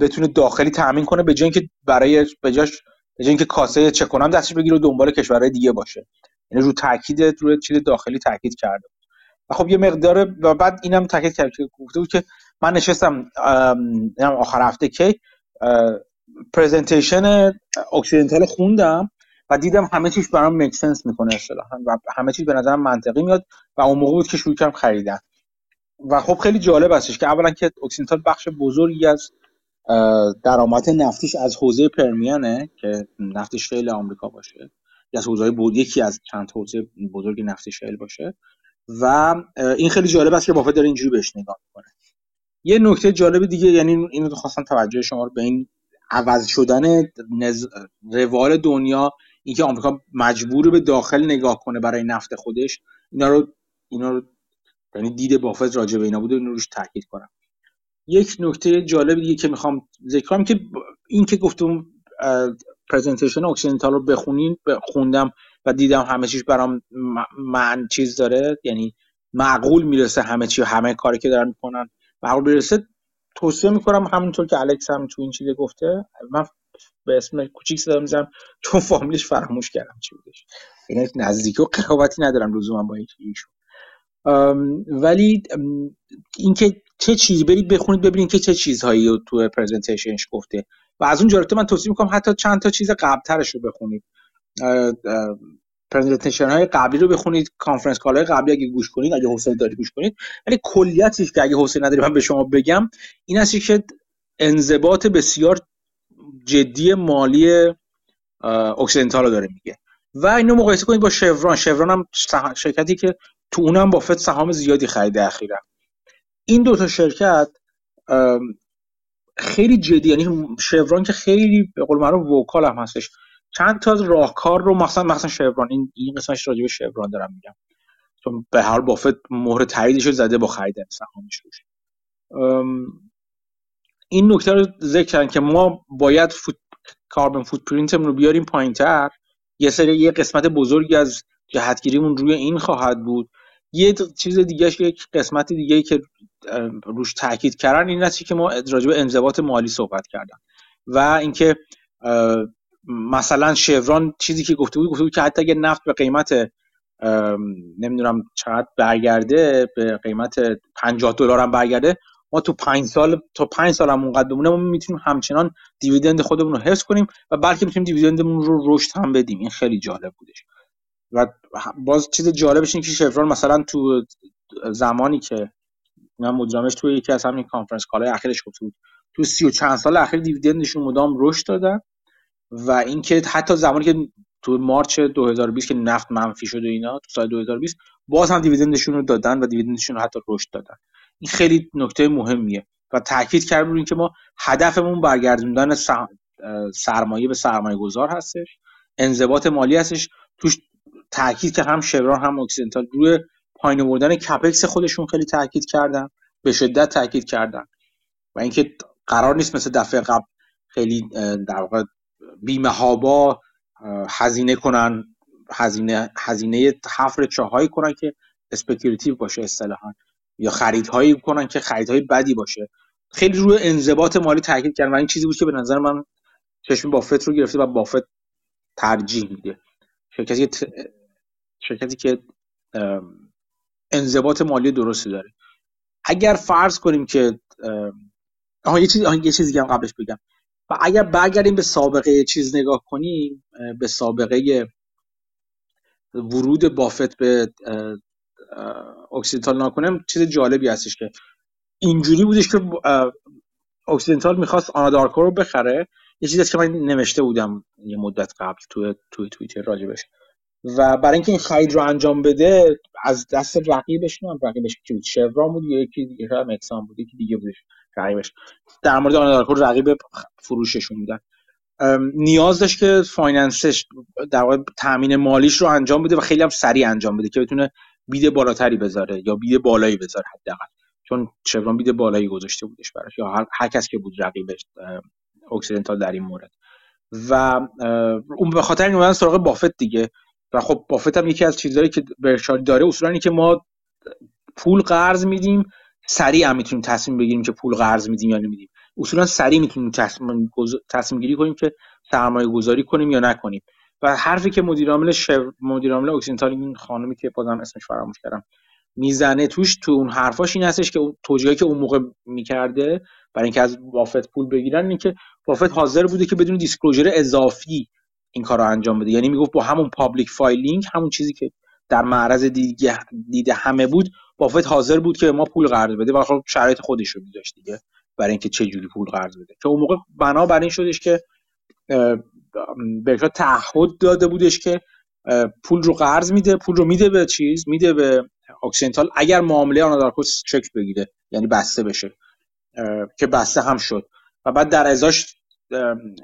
بتونه داخلی تامین کنه به جای اینکه برای به جاش به اینکه کاسه چه کنم دستش بگیره و دنبال کشورهای دیگه باشه. یعنی رو تاکید رو چیز داخلی تاکید کرده و خب یه مقدار و بعد اینم تاکید کرد که گفته بود که من نشستم آخر هفته کل presentation Occidental خوندم و دیدم همه چیش برام make sense می‌کنه اصطلاحا و همه چیز به نظرم منطقی میاد و اون موقع بود که شروع کردم خریدن. و خب خیلی جالب هستش که اولا که Occidental بخش بزرگی از درآمد نفتیش از حوزه Permian ه که نفت shale آمریکا باشه یا از حوزه بود یکی از چند حوزه بزرگ نفت شیل باشه. و این خیلی جالب است که بافت داره اینجوری بهش نگاه می‌کنه. یه نکته جالب دیگه یعنی اینو خواستم توجه شما رو به این عوض شدن نز... روال دنیا اینکه آمریکا مجبور به داخل نگاه کنه برای نفت خودش اینا رو اینا رو یعنی دید بافت راجع به اینا بوده اینو روش تاکید کنم. یک نکته جالب دیگه که می‌خوام ذکر کنم که این که گفتم presentation Occidental رو بخونین خوندم. و دیدم همه چیش برام من چیز داره یعنی معقول می‌رسه همه چی همه کاری که دارن می‌کنن. معقول می‌رسه توصیه می‌کنم همونطور که الکس هم تو این چیز گفته من به اسم کوچیک صدا می‌زنم چون فامیلش فراموش کردم چی بودش. یعنی نزدیکی و قرابتی ندارم لزوما با ایشون. ولی اینکه چه چیزی برید بخونید ببینید که چه چیزهایی تو presentation ش گفته. و از اون جالبه من توصیه می‌کنم حتی چند تا چیز قبلترش رو بخونید. presentation های قبلی رو بخونید conference call های قبلی اگه گوش کنید اگه حوصله دارید گوش کنید. ولی کلیتش که اگه حوصله نداری من به شما بگم این است که انضباط بسیار جدی مالی Occidental رو داره میگه. و اینو مقایسه کنید با Chevron Chevron هم شرکتی که تو اونم بافت سهام زیادی خریده اخیرا. این دو تا شرکت خیلی جدی. یعنی شوران که خیلی به قول معروف وکال هم هستش. چند تا راهکار رو مثلا مثلا شوران این این قسمتش راجع به شوران دارم میگم. چون به هر بافت مهر تاییدش زده با خرید سهامش روش. این نکته رو ذکر کردن که ما باید فوت کاربن فوتپرینتمون رو بیاریم پایینتر. یه سری یه قسمت بزرگی از جهتگیریمون روی این خواهد بود. یه چیز دیگه یک قسمت دیگه که روش تاکید کردن این است که ما راجع به انضباط مالی صحبت کردن و اینکه مثلا شوران چیزی که گفته بود گفته بود که حتی اگه نفت به قیمت نمی‌دونم چقدر برگرده به قیمت 50 دلار هم برگرده ما تو پنج سال تا پنج سال هم اونقدر بمونه ما می‌تونیم همچنان dividend خودمون رو حفظ کنیم و بلکه می‌تونیم dividend مون رو رشد هم بدیم. این خیلی جالب بودش. و باز چیز جالبش اینه که Chevron مثلا تو زمانی که من مدیرعاملش توی یکی از همین conference call ای اخیرش گفته بود تو سی و چند سال اخیر dividend شون مدام رشد دادن. و اینکه حتی زمانی که تو March 2020 که نفت منفی شد و اینا تو سال 2020 باز هم dividend شون رو دادن و dividend شون رو حتی رشد دادن. این خیلی نکته مهمیه و تاکید کرد روی که ما هدفمون برگردوندن سرمایه به سرمایه گذار هستش انضباط مالی هستش. توش تاکید که هم شوران هم اکسیدنتال. روی پایین آوردن کپکس خودشون خیلی تاکید کردن به شدت تاکید کردن. و اینکه قرار نیست مثل دفعه قبل خیلی در واقع بیمه ها با هزینه کنن هزینه هزینه حفر چاهایی کنن که speculative باشه اصطلاحا یا خریدهایی کنن که خریدهای بدی باشه. خیلی روی انضباط مالی تاکید کردن و این چیزی بود که به نظر من چشم بافت رو گرفته و بافت ترجیح میده. شرکتی شرکتی که انضباط مالی درستی داره. اگر فرض کنیم که آها یه چیز یه چیزی هم قبلش بگم. و اگر برگردیم به سابقه چیز نگاه کنیم به سابقه ورود بافت به Occidental نگاه کنم چیز جالبی هستش که اینجوری بودش که Occidental می‌خواست Anadarko رو بخره. یه چیزی که من نوشته بودم یه مدت قبل تو توی توییتر راجبش. و برای اینکه این خرید رو انجام بده از دست رقیبش نم رقیبش کی بود؟ Chevron بود یا یکی دیگه مکسان بود یکی دیگه بودش. رقیبش در مورد آنادارکو رقیب فروششون بودن. نیاز داشت که finance ش در واقع تامین مالیش رو انجام بده و خیلی هم سریع انجام بده که بتونه bid بالاتری بذاره یا bid بالایی بذاره حداقل. چون شوران bid بالایی گذاشته بودش براش یا هر, هر کس که بود رقیبش اکسیدنتال در این مورد. و اون به خاطر این سراغ بافت دیگه. و خب بافت هم یکی از چیزهایی که برکشایر داره اصولا اینه که ما پول قرض میدیم سریع هم می‌تونیم تصمیم بگیریم که پول قرض میدیم یا نمیدیم. اصولا سریع می‌تونیم تصمیم, تصمیم گیری کنیم که سرمایه گذاری کنیم یا نکنیم. و حرفی که مدیر عامل شو... مدیر عامل اکسیدنتال این خانمی که بازم اسمش فراموش کردم می‌زنه توش تو اون حرفاش این هستش که توجیهی که اون موقع می‌کرده برای اینکه از بافت پول بگیرن این که بافت حاضر بوده که بدون disclosure اضافی این کار رو انجام بده. یعنی می‌گفت با همون public filing همون چیزی که در معرض دید همه بود بافت حاضر بود که به ما پول قرض بده و خب شرایط خودش رو میداشت دیگه برای اینکه چه جوری پول قرض بده. که اون موقع بنا بر این شدش که بهش تعهد داده بودش که پول رو قرض میده پول رو میده به چیز میده به اکسیدنتال اگر معامله آنادارکو شکل بگیره یعنی بسته بشه که بسته هم شد. و بعد در ازاش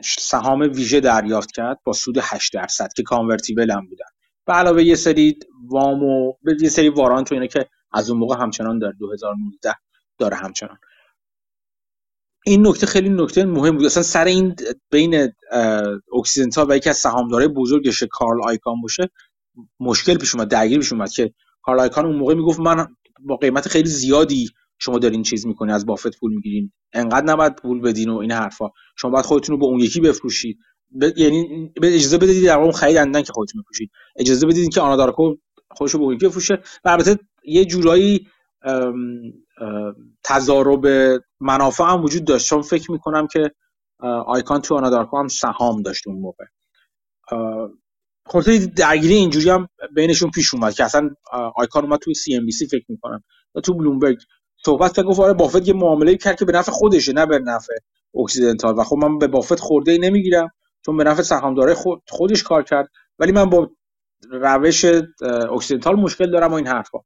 سهام ویژه دریافت کرد با سود 8 درصد که convertible هم بودن. به علاوه یه سری وام و یه سری وارانت و اینه که از اون موقع همچنان در 2019 داره همچنان. این نکته خیلی نکته مهم بود. اصلا سر این بین اکسیدنتال و یکی از سهامدارای بزرگش کارل آیکان باشه مشکل پیش اومد درگیر پیش اومد که کارل آیکان اون موقع می‌گفت من با قیمت خیلی زیادی شما دارین چیز می‌کنین از بافت پول می‌گیرین. انقدر نباید پول بدین و این حرفا. شما باید خودتون رو به اون یکی بفروشید. ب... یعنی اجازه بدید در اون خرید که خودتون بفروشید. اجازه بدید که آنادارکو خودش رو به اون یکی بفروشه. و البته یه جورایی تضارب منافع هم وجود داشت. چون فکر می‌کنم که آیکان تو آنادارکو هم سهام داشت اون موقع. خورده درگیری اینجوری هم بینشون پیش اومد که اصلا آیکان اومد توی سی ام بی سی فکر می‌کنم و تو بلومبرگ صحبت کرد گفت آره بافت یه معامله کرد که به نفع خودشه نه به نفع اکسیدنتال. و خب من به بافت خورده ای نمی‌گیرم چون به نفع سهامدارای خود خودش کار کرد. ولی من با روش اکسیدنتال مشکل دارم و این حرفا.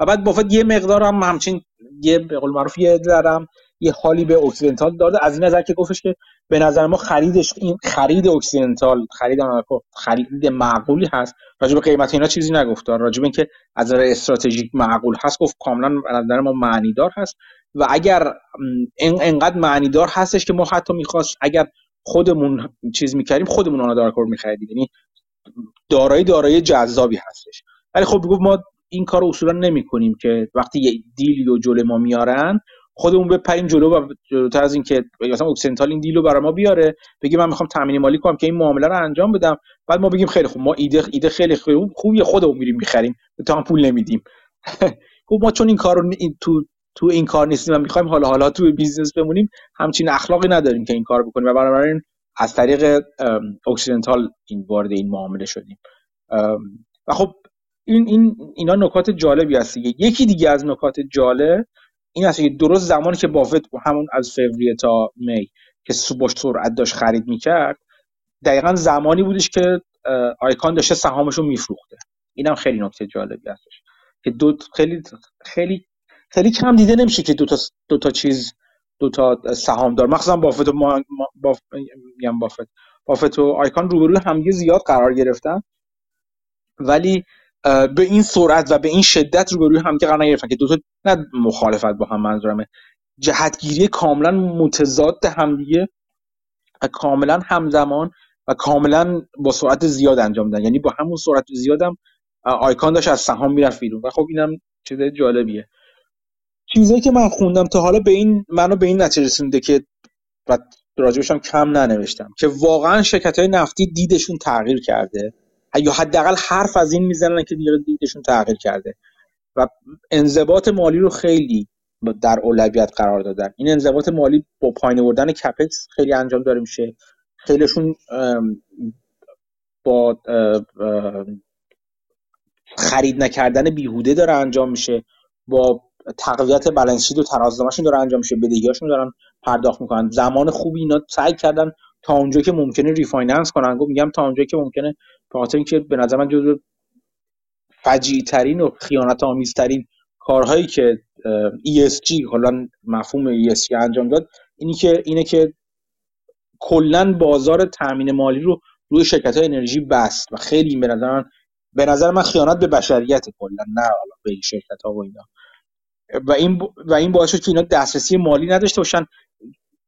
و بعد بافت یه مقدار هم همچین یه به قول معروف یه دارم یه حالی به اکسیدنتال داده. از این نظر که گفتش که به نظر ما خریدش این خرید اکسیدنتال خرید خرید معقولی هست. راجع به قیمت اینا چیزی نگفت. راجع به اینکه از نظر استراتژیک معقول هست گفت کاملا نظر ما معنیدار هست. و اگر انقدر معنیدار هستش که ما حتی می‌خواست اگر خودمون چیز می‌کردیم خودمون آنادارکو رو میخریدیم. یعنی دارایی دارایی جذابی هستش. ولی خب گفت ما این کار اصولا نمی کنیم که وقتی یه deal ی رو جلو ما میارن خودمون بپریم جلو و جلوتر از اینکه مثلا اکسیدنتال این deal و برای ما بیاره بگیم من می‌خوام تامین مالی کنم که این معامله رو انجام بدم. بعد ما بگیم خیلی خوب ما ایده ایده خیلی خوب خوبی خودمون میریم می‌خریم. تا هم پول نمیدیم. خب ما چون این این تو تو این کار نیستیم و می‌خوایم حالا حالا تو business بمونیم همچین اخلاقی نداریم که این کار بکنیم و بنابراین از طریق اکسیدنتال این وارد این معامله شدیم. و خب این این اینا نکات جالبی هست یکی دیگه از نکات جالب این هست که درست زمانی که بافت همون از فوریه تا می که با سرعت داشت خرید می‌کرد دقیقا زمانی بودش که آیکان داشته سهامش رو میفروخته. اینم خیلی نکته جالبی هستش که دو خیلی خیلی خیلی کم دیده نمیشه که دو تا دو تا چیز دو تا سهامدار مخصوصا بافت و ما... باف... بافت. بافت و آیکان روبروی همدیگه زیاد قرار گرفتن. ولی به این سرعت و به این شدت روبروی هم که قرار نگرفتن که دو تا نه مخالفت با هم منظورمه جهتگیری کاملا متضاد همدیگه و کاملا همزمان و کاملا با سرعت زیاد انجام دادن. یعنی با همون سرعت زیادم آیکان داشت از سهام می‌رفت بیرون. و خب اینم چیز جالبیه. چیزایی که من خوندم تا حالا به این منو به این نتیجه رسونده که و راجبش هم کم ننوشتم که واقعا شرکت های نفتی دیدشون تغییر کرده. یا حداقل حرف از این می‌زنن که دیگه دیدشون تغییر کرده. و انضباط مالی رو خیلی در اولویت قرار دادن. این انضباط مالی با پایین آوردن CapEx خیلی انجام داره میشه. خیلیشون با خرید نکردن بیهوده داره انجام میشه. با تقویت بالانس و ترازنامه‌شون داره انجام میشه. بدهیاشون دارن پرداخت می‌کنن. زمان خوبی اینا سعی کردن تا اونجا که ممکنه refinance کنن. میگم تا اونجا که ممکنه به اینکه به نظر من جزو فجیع ترین و خیانت آمیزترین کارهایی که ESG حالا مفهوم ESG انجام داد اینی که اینه که کلا بازار تامین مالی رو روی شرکت های انرژی بست و خیلی به نظر من به نظر من خیانت به بشریت کلا نه به این شرکت ها و اینا. و این و این باعث شد که اینا دسترسی مالی نداشته باشن.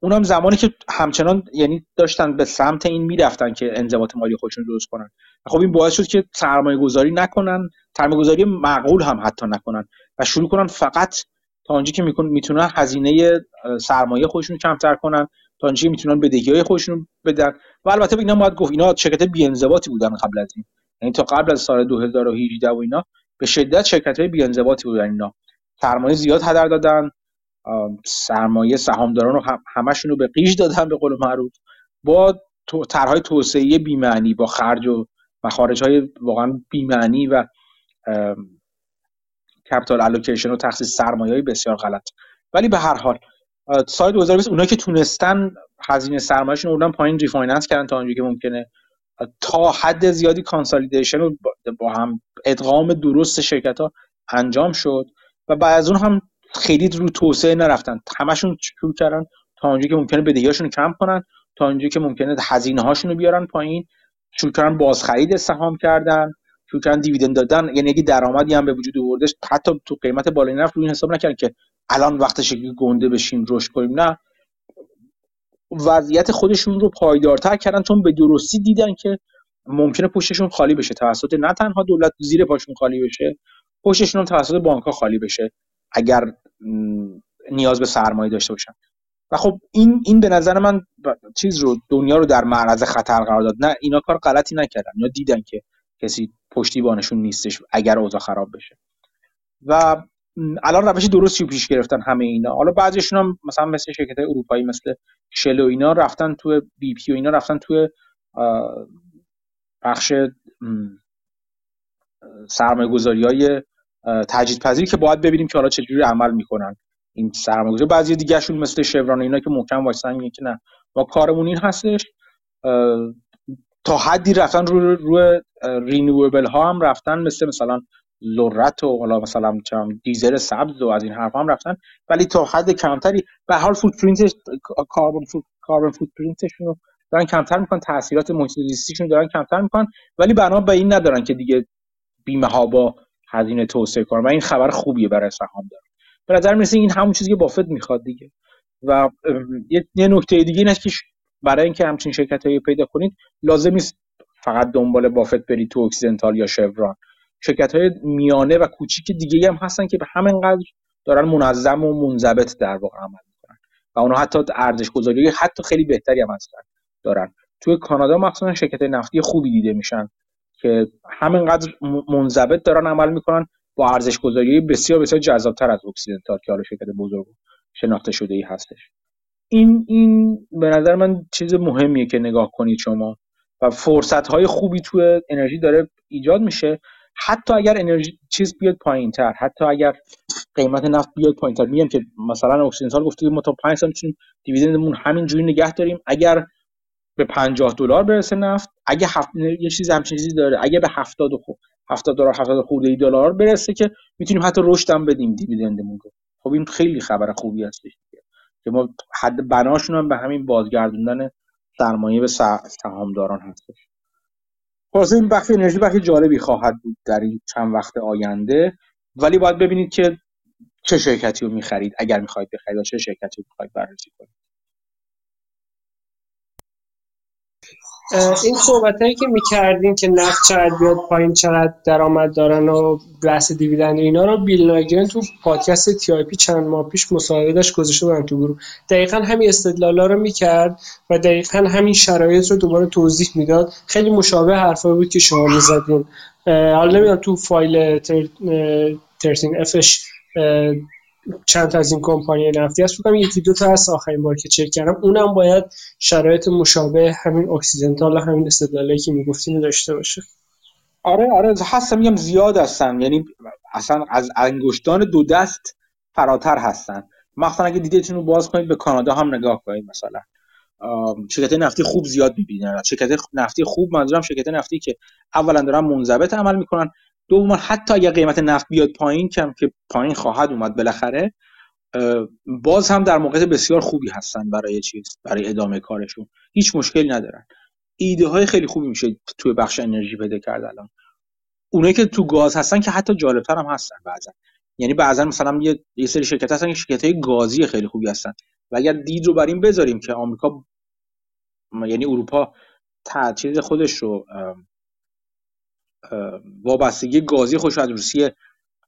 اونم زمانی که همچنان یعنی داشتن به سمت این می‌رفتن که انضباط مالی خودشون درست کنن. خب این باعث شد که سرمایه گذاری نکنن سرمایه گذاری معقول هم حتی نکنن و شروع کنن فقط تا آنجا که می‌تونن هزینه سرمایه خودشون کمتر کنن تا آنجا می‌تونن بدهی های خودشون بدن. و البته اینا باید گفت اینا شرکت بی بودن قبل از این. یعنی تا قبل از سال 2018 و اینا به شدت شرکت های بی بودن اینا. سرمایه زیاد هدر دادن. سرمایه سهامداران رو همشون رو به قیش دادن به قول معروف. با طرحهای توسعه بیمعنی با خرج و مخارج های واقعا بیمعنی و capital allocation و تخصیص سرمایه های بسیار غلط. ولی به هر حال سال 2020 اونایی که تونستن هزینه سرمایه‌شون آوردن پایین refinance کردن تا اونجایی که ممکنه. تا حد زیادی consolidation و با هم ادغام درست شرکت ها انجام شد. و بعد از اون هم خیلی رو توسعه نرفتن. همشون شروع کردن تا اونجایی که ممکنه بدهیاشون کم کنن تا اونجایی که ممکنه هزینه هاشون رو بیارن پایین. شروع کردن بازخرید سهام کردن شروع کردن دیویدند دادن. یعنی اگه درآمدی هم به وجود آوردش. حتی تو قیمت بالایی نرفت. روی حساب نکردن که الان وقتش که گنده بشیم رشد کنیم. نه. وضعیت خودشون رو پایدارتر کردن چون به درستی دیدن که ممکنه پشتشون خالی بشه. توسط نه تنها دولت زیر پاشون خالی بشه پشتشون هم توسط بانک خالی بشه. اگر نیاز به سرمایه داشته باشن و خب این این به نظر من چیز رو دنیا رو در معرض خطر قرار داد. نه اینا کار غلطی نکردن. اینا دیدن که کسی پشتیبانشون نیستش اگر اوضاع خراب بشه. و الان روش درستی پیش گرفتن همه اینا. حالا بعضیشون هم مثلا مثل شرکت اروپایی مثل شل و اینا رفتن تو بی پی و اینا رفتن تو بخش سرمایه گذاری های تجدید پذیر که باید ببینیم که حالا چجوری عمل می‌کنن این سرمایه گذاری بعضی دیگهشون مثل شوران اینا که محکم وایسن میگه که نه ما کارمون این هستش تا حدی رفتن روی رو renewable ها هم رفتن مثل مثلا ذرت و حالا مثلا دیزل سبز و از این حرف هم رفتن. ولی تا حد کمتری به حال footprint carbon foot carbon footprint شون رو دارن کمتر می‌کنن تاثیرات محیط زیستیشون دارن کمتر می‌کنن. ولی بنا به این ندارن که دیگه بیمه ها با هزینه توسعه کنن و این خبر خوبیه برای سهام داره به نظر می‌رسه این همون چیزی که بافت می‌خواد دیگه. و یه نکته دیگه این که برای اینکه همچین شرکت هایی پیدا کنید لازم نیست فقط دنبال بافت برید تو اکسیدنتال یا شوران شرکت های میانه و کوچیک دیگه هم هستن که به همین قدر دارن منظم و منضبط در واقع عمل می‌کنن. و اونها حتی ارزش گذاری حتی خیلی بهتری هم هستن دارن. توی کانادا مخصوصا شرکت نفتی خوبی دیده میشن. که همینقدر منضبط دارن عمل می‌کنن. با ارزش گذاری بسیار بسیار جذابتر از اکسیدنتال که حالا شرکت بزرگ شناخته شده ای هستش. این این به نظر من چیز مهمیه که نگاه کنید شما. و فرصت های خوبی توی انرژی داره ایجاد میشه. حتی اگر انرژی چیز بیاد پایین تر حتی اگر قیمت نفت بیاد پایین تر میگم که مثلا اکسیدنتال گفته ما تا 5 سال می‌تونیم دیویدندمون همینجوری نگه داریم. اگر به 50 دلار برسه نفت اگه هفت... یه چیز همچین چیزی داره اگه به 70 خب 70 دلار 70 خورده دلار برسه که می‌تونیم حتی رشد هم بدیم دیویدندمون رو. خب این خیلی خبر خوبی هستش که ما حد بناشون هم به همین بازگردوندن سرمایه به سهامداران هستش. خلاصه این بخش انرژی بخش جالبی خواهد بود در این چند وقت آینده. ولی باید ببینید که چه شرکتی رو می‌خرید اگر می‌خواید بخرید چه شرکتی رو می‌خواید بررسی کنید. این صحبت هایی که می‌کردیم که نفت چقدر بیاد پایین چقدر درآمد دارن و بحث دیویدند اینا رو بیل ناگرن تو پادکست تی آی پی چند ماه پیش مصاحبه داشت گذاشته بودن تو گروه. دقیقا همین استدلالا رو می‌کرد و دقیقا همین شرایط رو دوباره توضیح می‌داد. خیلی مشابه حرفایی بود که شما می‌زدین. حالا نمی‌دونم تو فایل 13 افش چند تا از این کمپانی نفتی هست. فکر یکی دو تا هست آخرین بار که چک کردم. اونم باید شرایط مشابه همین اکسیدنتال همین استدلالی که می‌گفتین داشته باشه. آره آره هستم میگم زیاد هستن. یعنی اصلا از انگشتان دو دست فراتر هستن. مثلا اگه دیدتون رو باز کنید به کانادا هم نگاه کنید مثلا. شرکت نفتی خوب زیاد می‌بینن. شرکت نفتی خوب منظورم شرکت نفتی که اولا دارن منضبط عمل می‌کنن. دوما حتی اگر قیمت نفت بیاد پایین کم که پایین خواهد اومد بالاخره باز هم در موقعیت بسیار خوبی هستن برای چیز برای ادامه کارشون. هیچ مشکلی ندارن. ایده های خیلی خوبی میشه توی بخش انرژی پیدا کرد الان. اونایی که تو گاز هستن که حتی جالبتر هم هستن بعضا. یعنی بعضا مثلا یه, یه سری شرکت هستن که شرکت های گازی خیلی خوبی هستن. و اگر دید رو بر بذاریم که آمریکا یعنی اروپا چیز خودش رو وابستگی گازی خوش روسیه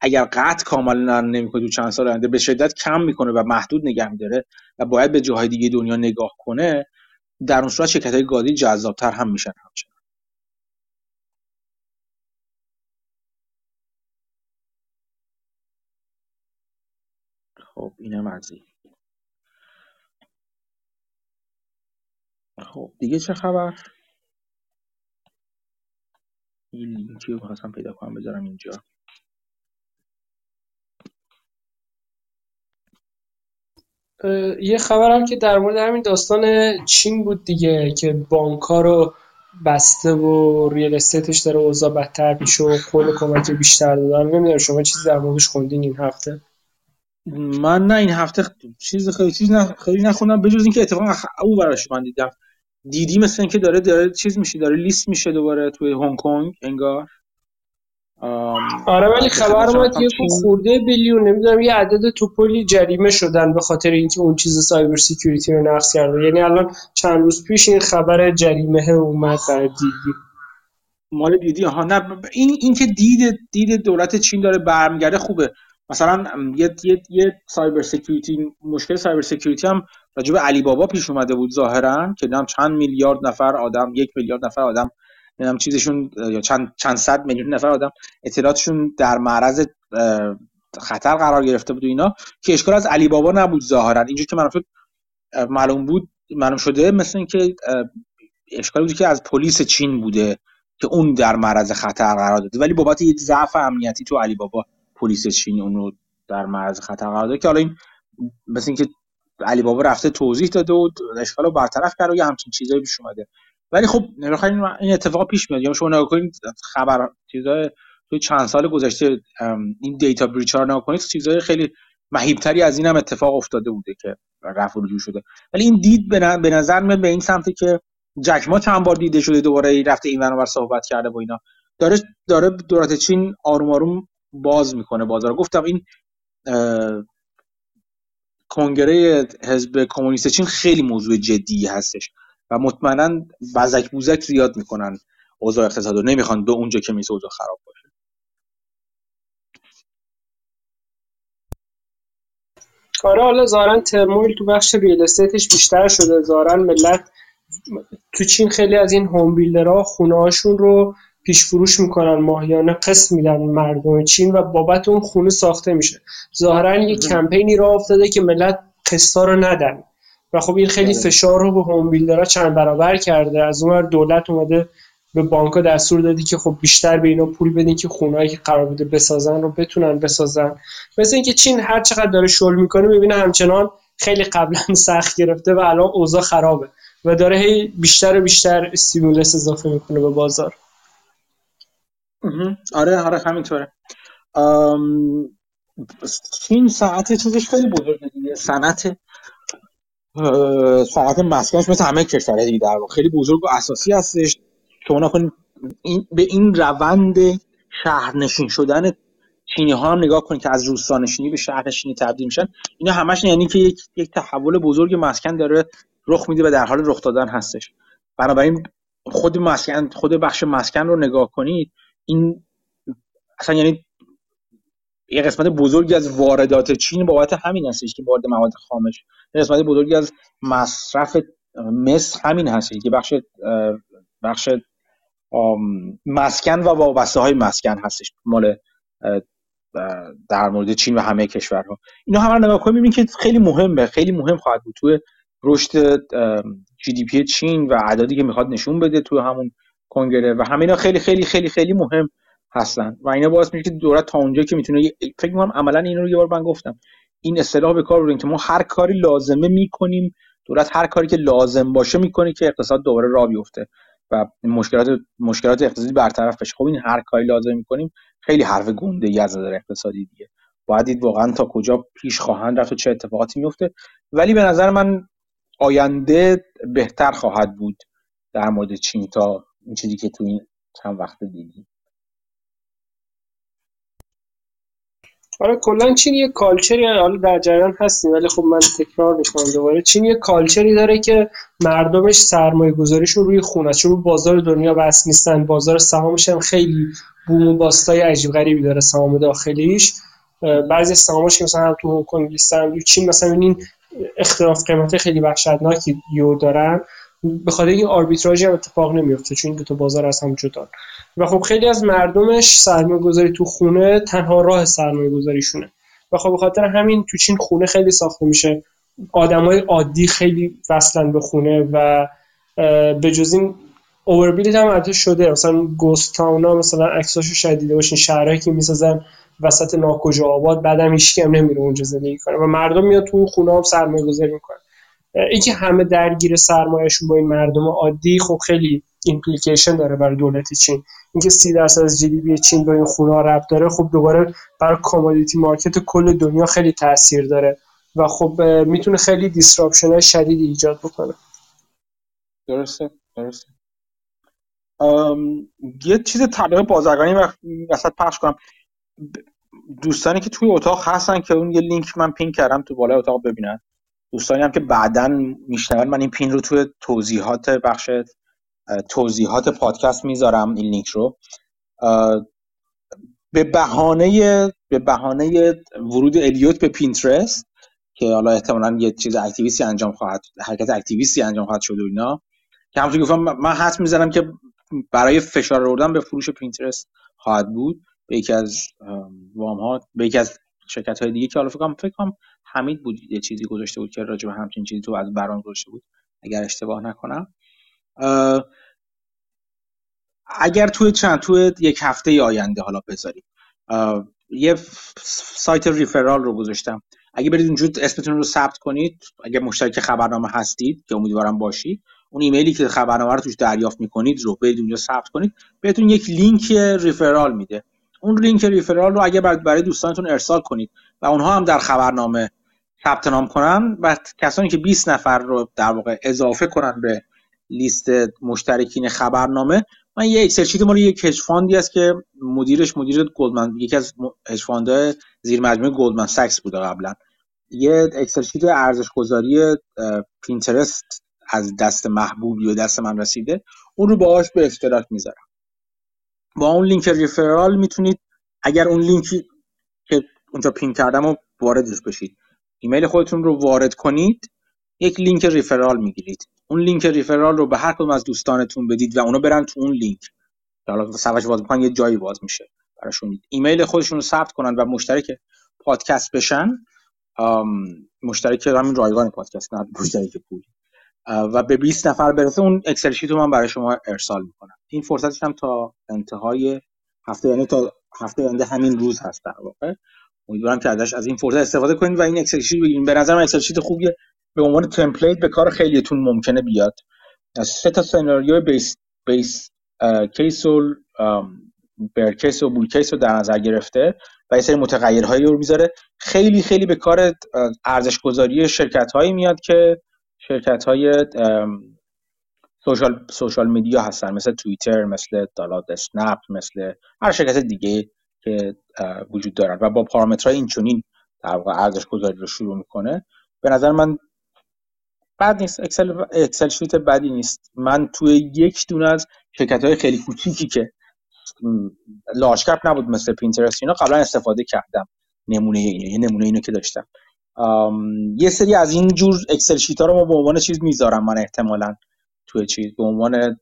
اگر قطع کاملا نمی‌کنه تو چند سال آینده به شدت کم می‌کنه و محدود نگه میداره و باید به جاهای دیگه دنیا نگاه کنه در اون صورت شرکت های گازی جذابتر هم میشن همچنان. خب اینم از خب دیگه چه خبر؟ این لینکی رو خواستم پیدا کنم بذارم اینجا. یه خبرم که در مورد همین داستان چین بود دیگه که بانک رو بسته و ریل استیتش داره اوضاع بدتر میشه و کل کمک بیشتر دادن. نمی‌دونم شما چیزی در موردش خوندین این هفته؟ من نه این هفته چیز خیلی چیز نه خیلی نخوندم. بجز اینکه اتفاقا اوبرش من دیدم. دیدی مثل اینکه داره داره چیز میشه داره لیست میشه دوباره توی هنگ کنگ انگار؟ آره ولی خبر اومد یه خورده billion نمی‌دونم یه عدد توپولی جریمه شدن به خاطر اینکه اون چیز cyber security رو نقض کرده. یعنی الان چند روز پیش این خبر جریمه اومد برای دیدی. مال دیدی؟ ها نه این این که دید دید دولت چین داره برمیگرده خوبه. مثلا یه یه یه cyber security مشکل cyber security هم راجع به علی بابا پیش اومده بود ظاهرا که هم چند میلیارد نفر آدم یک میلیارد نفر آدم نمی‌دونم چیزشون یا چند چند صد میلیون نفر آدم اطلاعاتشون در معرض خطر قرار گرفته بود و اینا که اشکال از علی بابا نبود ظاهرا. اینجوری که معلوم معلوم بود معلوم شده مثل اینکه اشکال بود که از پلیس چین بوده که اون در معرض خطر قرار داده. ولی بابت یک ضعف امنیتی تو علی بابا پلیس چین اونو در معرض خطر قرار داده که حالا این مثل اینکه علی بابا رفته توضیح داده و اشکال رو برطرف کرد و یه همچین چیزایی پیش اومده. ولی خب این اتفاق پیش میاد یا شما نگاه کنید خبر چیزای تو چند سال گذشته این دیتا بریچ ها نگاه کنید چیزای خیلی مهیبتری از این هم اتفاق افتاده بوده که رفع رجوع شده. ولی این دید به نظر میاد به این سمتی که جک ما چند بار دیده شده دوباره رفته این ور صحبت کرده با اینا. داره داره دولت چین آروم آروم باز می‌کنه بازار گفتم این کنگره حزب کمونیست چین خیلی موضوع جدی هستش و مطمئنا بزک بوزک زیاد می‌کنن اوضاع اقتصاد رو. نمی‌خوان به اونجا که میسه اوضاع خراب باشه. آره حالا زارن ترمویل تو بخش ریل استیتش بیشتر شده. زارن ملت تو چین خیلی از این هوم بیلدرها خونه هاشون رو پیش فروش می‌کنن ماهیانه قسط میدن مردم چین و بابت اون خونه ساخته میشه. ظاهرا یه کمپینی را افتاده که ملت قسطا رو ندن. و خب این خیلی. فشار رو به هوم بیلدرها چند برابر کرده. از اون دولت اومده به بانکا دستور دادی که خب بیشتر به اینا پول بدین که خونهایی که قرار بوده بسازن رو بتونن بسازن. مثل اینکه چین هر چقدر داره شل می‌کنه می‌بینه همچنان خیلی قبلا سخت گرفته و الان اوضاع خرابه و داره هی بیشتر و بیشتر استیمولس اضافه می‌کنه به بازار. آره آره همینطوره. چین ساعت چیزش خیلی بزرگه دیگه. صنعت صنعت مسکنش مثل همه کشورهای دیگه در خیلی بزرگ و اساسی هستش شما کنید این به این روند شهرنشین شدن چینی ها هم نگاه کنید که از روستانشینی به شهرنشینی تبدیل میشن. اینا همش یعنی که یک, یک تحول بزرگ مسکن داره رخ میده و در حال رخ دادن هستش. بنابراین خود مسکن خود بخش مسکن رو نگاه کنید این اصلا یعنی یه قسمت بزرگی از واردات چین بابت همین هستش که وارد مواد خامش یه قسمت بزرگی از مصرف مصر همین هستش که بخش بخش مسکن و وابسته های مسکن هستش مال در مورد چین و همه کشورها. اینا همه رو نگاه کنیم می‌بینیم که خیلی مهمه خیلی مهم خواهد بود. توی رشد جی دی پی چین و عددی که می‌خواد نشون بده توی همون کنگره و همه اینا خیلی خیلی خیلی خیلی مهم هستن. و اینا باعث میشه که دولت تا اونجا که می‌تونه فکر می‌کنم عملا این رو یه بار من گفتم. این اصطلاح به کار که ما هر کاری لازمه می‌کنیم. دولت هر کاری که لازم باشه می‌کنه که اقتصاد دوباره راه بیفته و مشکلات مشکلات اقتصادی برطرف بشه. خب این هر کاری لازم می‌کنیم خیلی حرف گنده از نظر اقتصادی دیگه. باید واقعا تا کجا پیش خواهند رفت و چه اتفاقاتی میفته ولی به نظر من آینده بهتر خواهد بود در مورد چین تا این چیزی که تو این چند وقت دیدیم آره کلا چین یه کالچری حالا در جریان هستیم ولی خب من تکرار می‌کنم دوباره. چین یه کالچری داره که مردمش سرمایه گذاریشون روی خونه چون بازار دنیا بس نیستن بازار سهامش هم خیلی بوم و باستای عجیب غریبی داره سهام داخلیش. بعضی سهامش که مثلا تو هنگ کنگ لیستن چین مثلا این اختلاف قیمت خیلی وحشتناکی یو دارن. به خاطر این آربیتراژی هم اتفاق نمیفته چون دو تا بازار از هم جدا. و خب خیلی از مردمش سرمایه گذاری تو خونه تنها راه سرمایه گذاریشونه و خب به خاطر همین تو چین خونه خیلی ساخته میشه. آدمای عادی خیلی وصلن به خونه و به جز این overbuilt هم البته شده. مثلا ghost town ا مثلا عکساشو شاید دیده باشین. شهرهایی که می‌سازن وسط ناکجا آباد بعدم هیچ هم نمیره اونجا زندگی کنه. و مردم میاد تو خونه هم سرمایه گذاری می‌کنن. اینکه همه درگیر سرمایهشون با این مردم عادی خب خیلی implication داره برای دولت چین. اینکه سی درصد از GDP چین با این خونه ربط داره خب دوباره برای commodity market کل دنیا خیلی تاثیر داره و خب می‌تونه خیلی disruption های شدیدی ایجاد بکنه. درسته درسته. یه چیز تبلیغ بازرگانی وسط پخش کنم. دوستانی که توی اتاق هستن که اون یه لینک من پین کردم تو بالای اتاق ببینن. دوستانی هم که بعدا میشنون من این پین رو توی توضیحات بخش توضیحات پادکست می‌ذارم این لینک رو. به بهانه به بهانه ورود الیوت به پینترست که حالا احتمالا یه چیز اکتیویستی انجام خواهد حرکت اکتیویستی انجام خواهد شد و اینا. که همونطور گفتم من حد می‌زنم که برای فشار آوردن به فروش پینترست خواهد بود. به یکی از وام ها به یکی از شرکت های دیگه که حالا فکر کنم حمید بود یه چیزی گذاشته بود که راجع به همچین چیزی تو از برام گذاشته بود. اگر اشتباه نکنم. اگر توی چند توی یک هفته آینده حالا بذاریم. یه سایت ریفرال رو گذاشتم. اگه برید اونجا اسمتون رو ثبت کنید اگه مشترک خبرنامه هستید که امیدوارم باشید اون ایمیلی که خبرنامه رو توش دریافت می‌کنید رو برید اونجا ثبت کنید. بهتون یک لینک ریفرال میده. اون لینک ریفرال رو اگه برای دوستانتون ارسال کنید و اونها هم در خبرنامه ثبت نام کنن و کسانی که 20 نفر رو در واقع اضافه کنن به لیست مشترکین خبرنامه من یه Excel sheet مال یک hedge fund ی است که مدیرش مدیر گلدمن یکی از hedge fund های زیر مجموعه گلدمن ساکس بوده قبلا. یه Excel sheet ارزش گذاری پینترست از دست محبوبی و دست من رسیده. اون رو باهاش به اشتراک می‌ذارم. با اون لینک referral می‌تونید اگر اون لینکی که اونجا پین کردم و واردش بشید. ایمیل خودتون رو وارد کنید یک لینک referral می‌گیرید. اون لینک referral رو به هر کدوم از دوستانتون بدید و اونا برن تو اون لینک. حالا سوش باز می‌کنن یه جایی باز میشه براشون. ایمیل خودشون رو ثبت کنن و مشترک پادکست بشن. مشترک همین رایگان پادکست نه مشترک پول. و به 20 نفر برسه اون Excel sheet رو من برای شما ارسال می‌کنم. این فرصتش هم تا انتهای هفته یعنی تا هفته آینده همین روز هست در واقع. امیدوارم که ازش از این فرصت استفاده کنید و این Excel sheet بگیرید به نظر من Excel sheet خوبیه. به عنوان template به کار خیلیتون ممکنه بیاد. سه تا سناریو base base case و و bull case رو در نظر گرفته و یه سری متغیرهایی رو می‌ذاره. خیلی خیلی به کار ارزش گذاری شرکت هایی میاد که شرکت های social social media هستن. مثل توییتر مثل دالاد اسنپ مثل هر شرکت دیگه. که وجود دارن. و با پارامترهای این چونین در واقع ارزش گذاری رو شروع می‌کنه. به نظر من بد نیست. Excel Excel sheet بدی نیست. من توی یک دونه از شرکت های خیلی کوچیکی که large نبود مثل پینترست اینا قبلا استفاده کردم. نمونه اینه یه نمونه اینو که داشتم. یه سری از این جور Excel sheet ها رو ما به عنوان چیز می‌ذارم. من احتمالا توی چیز. به عنوان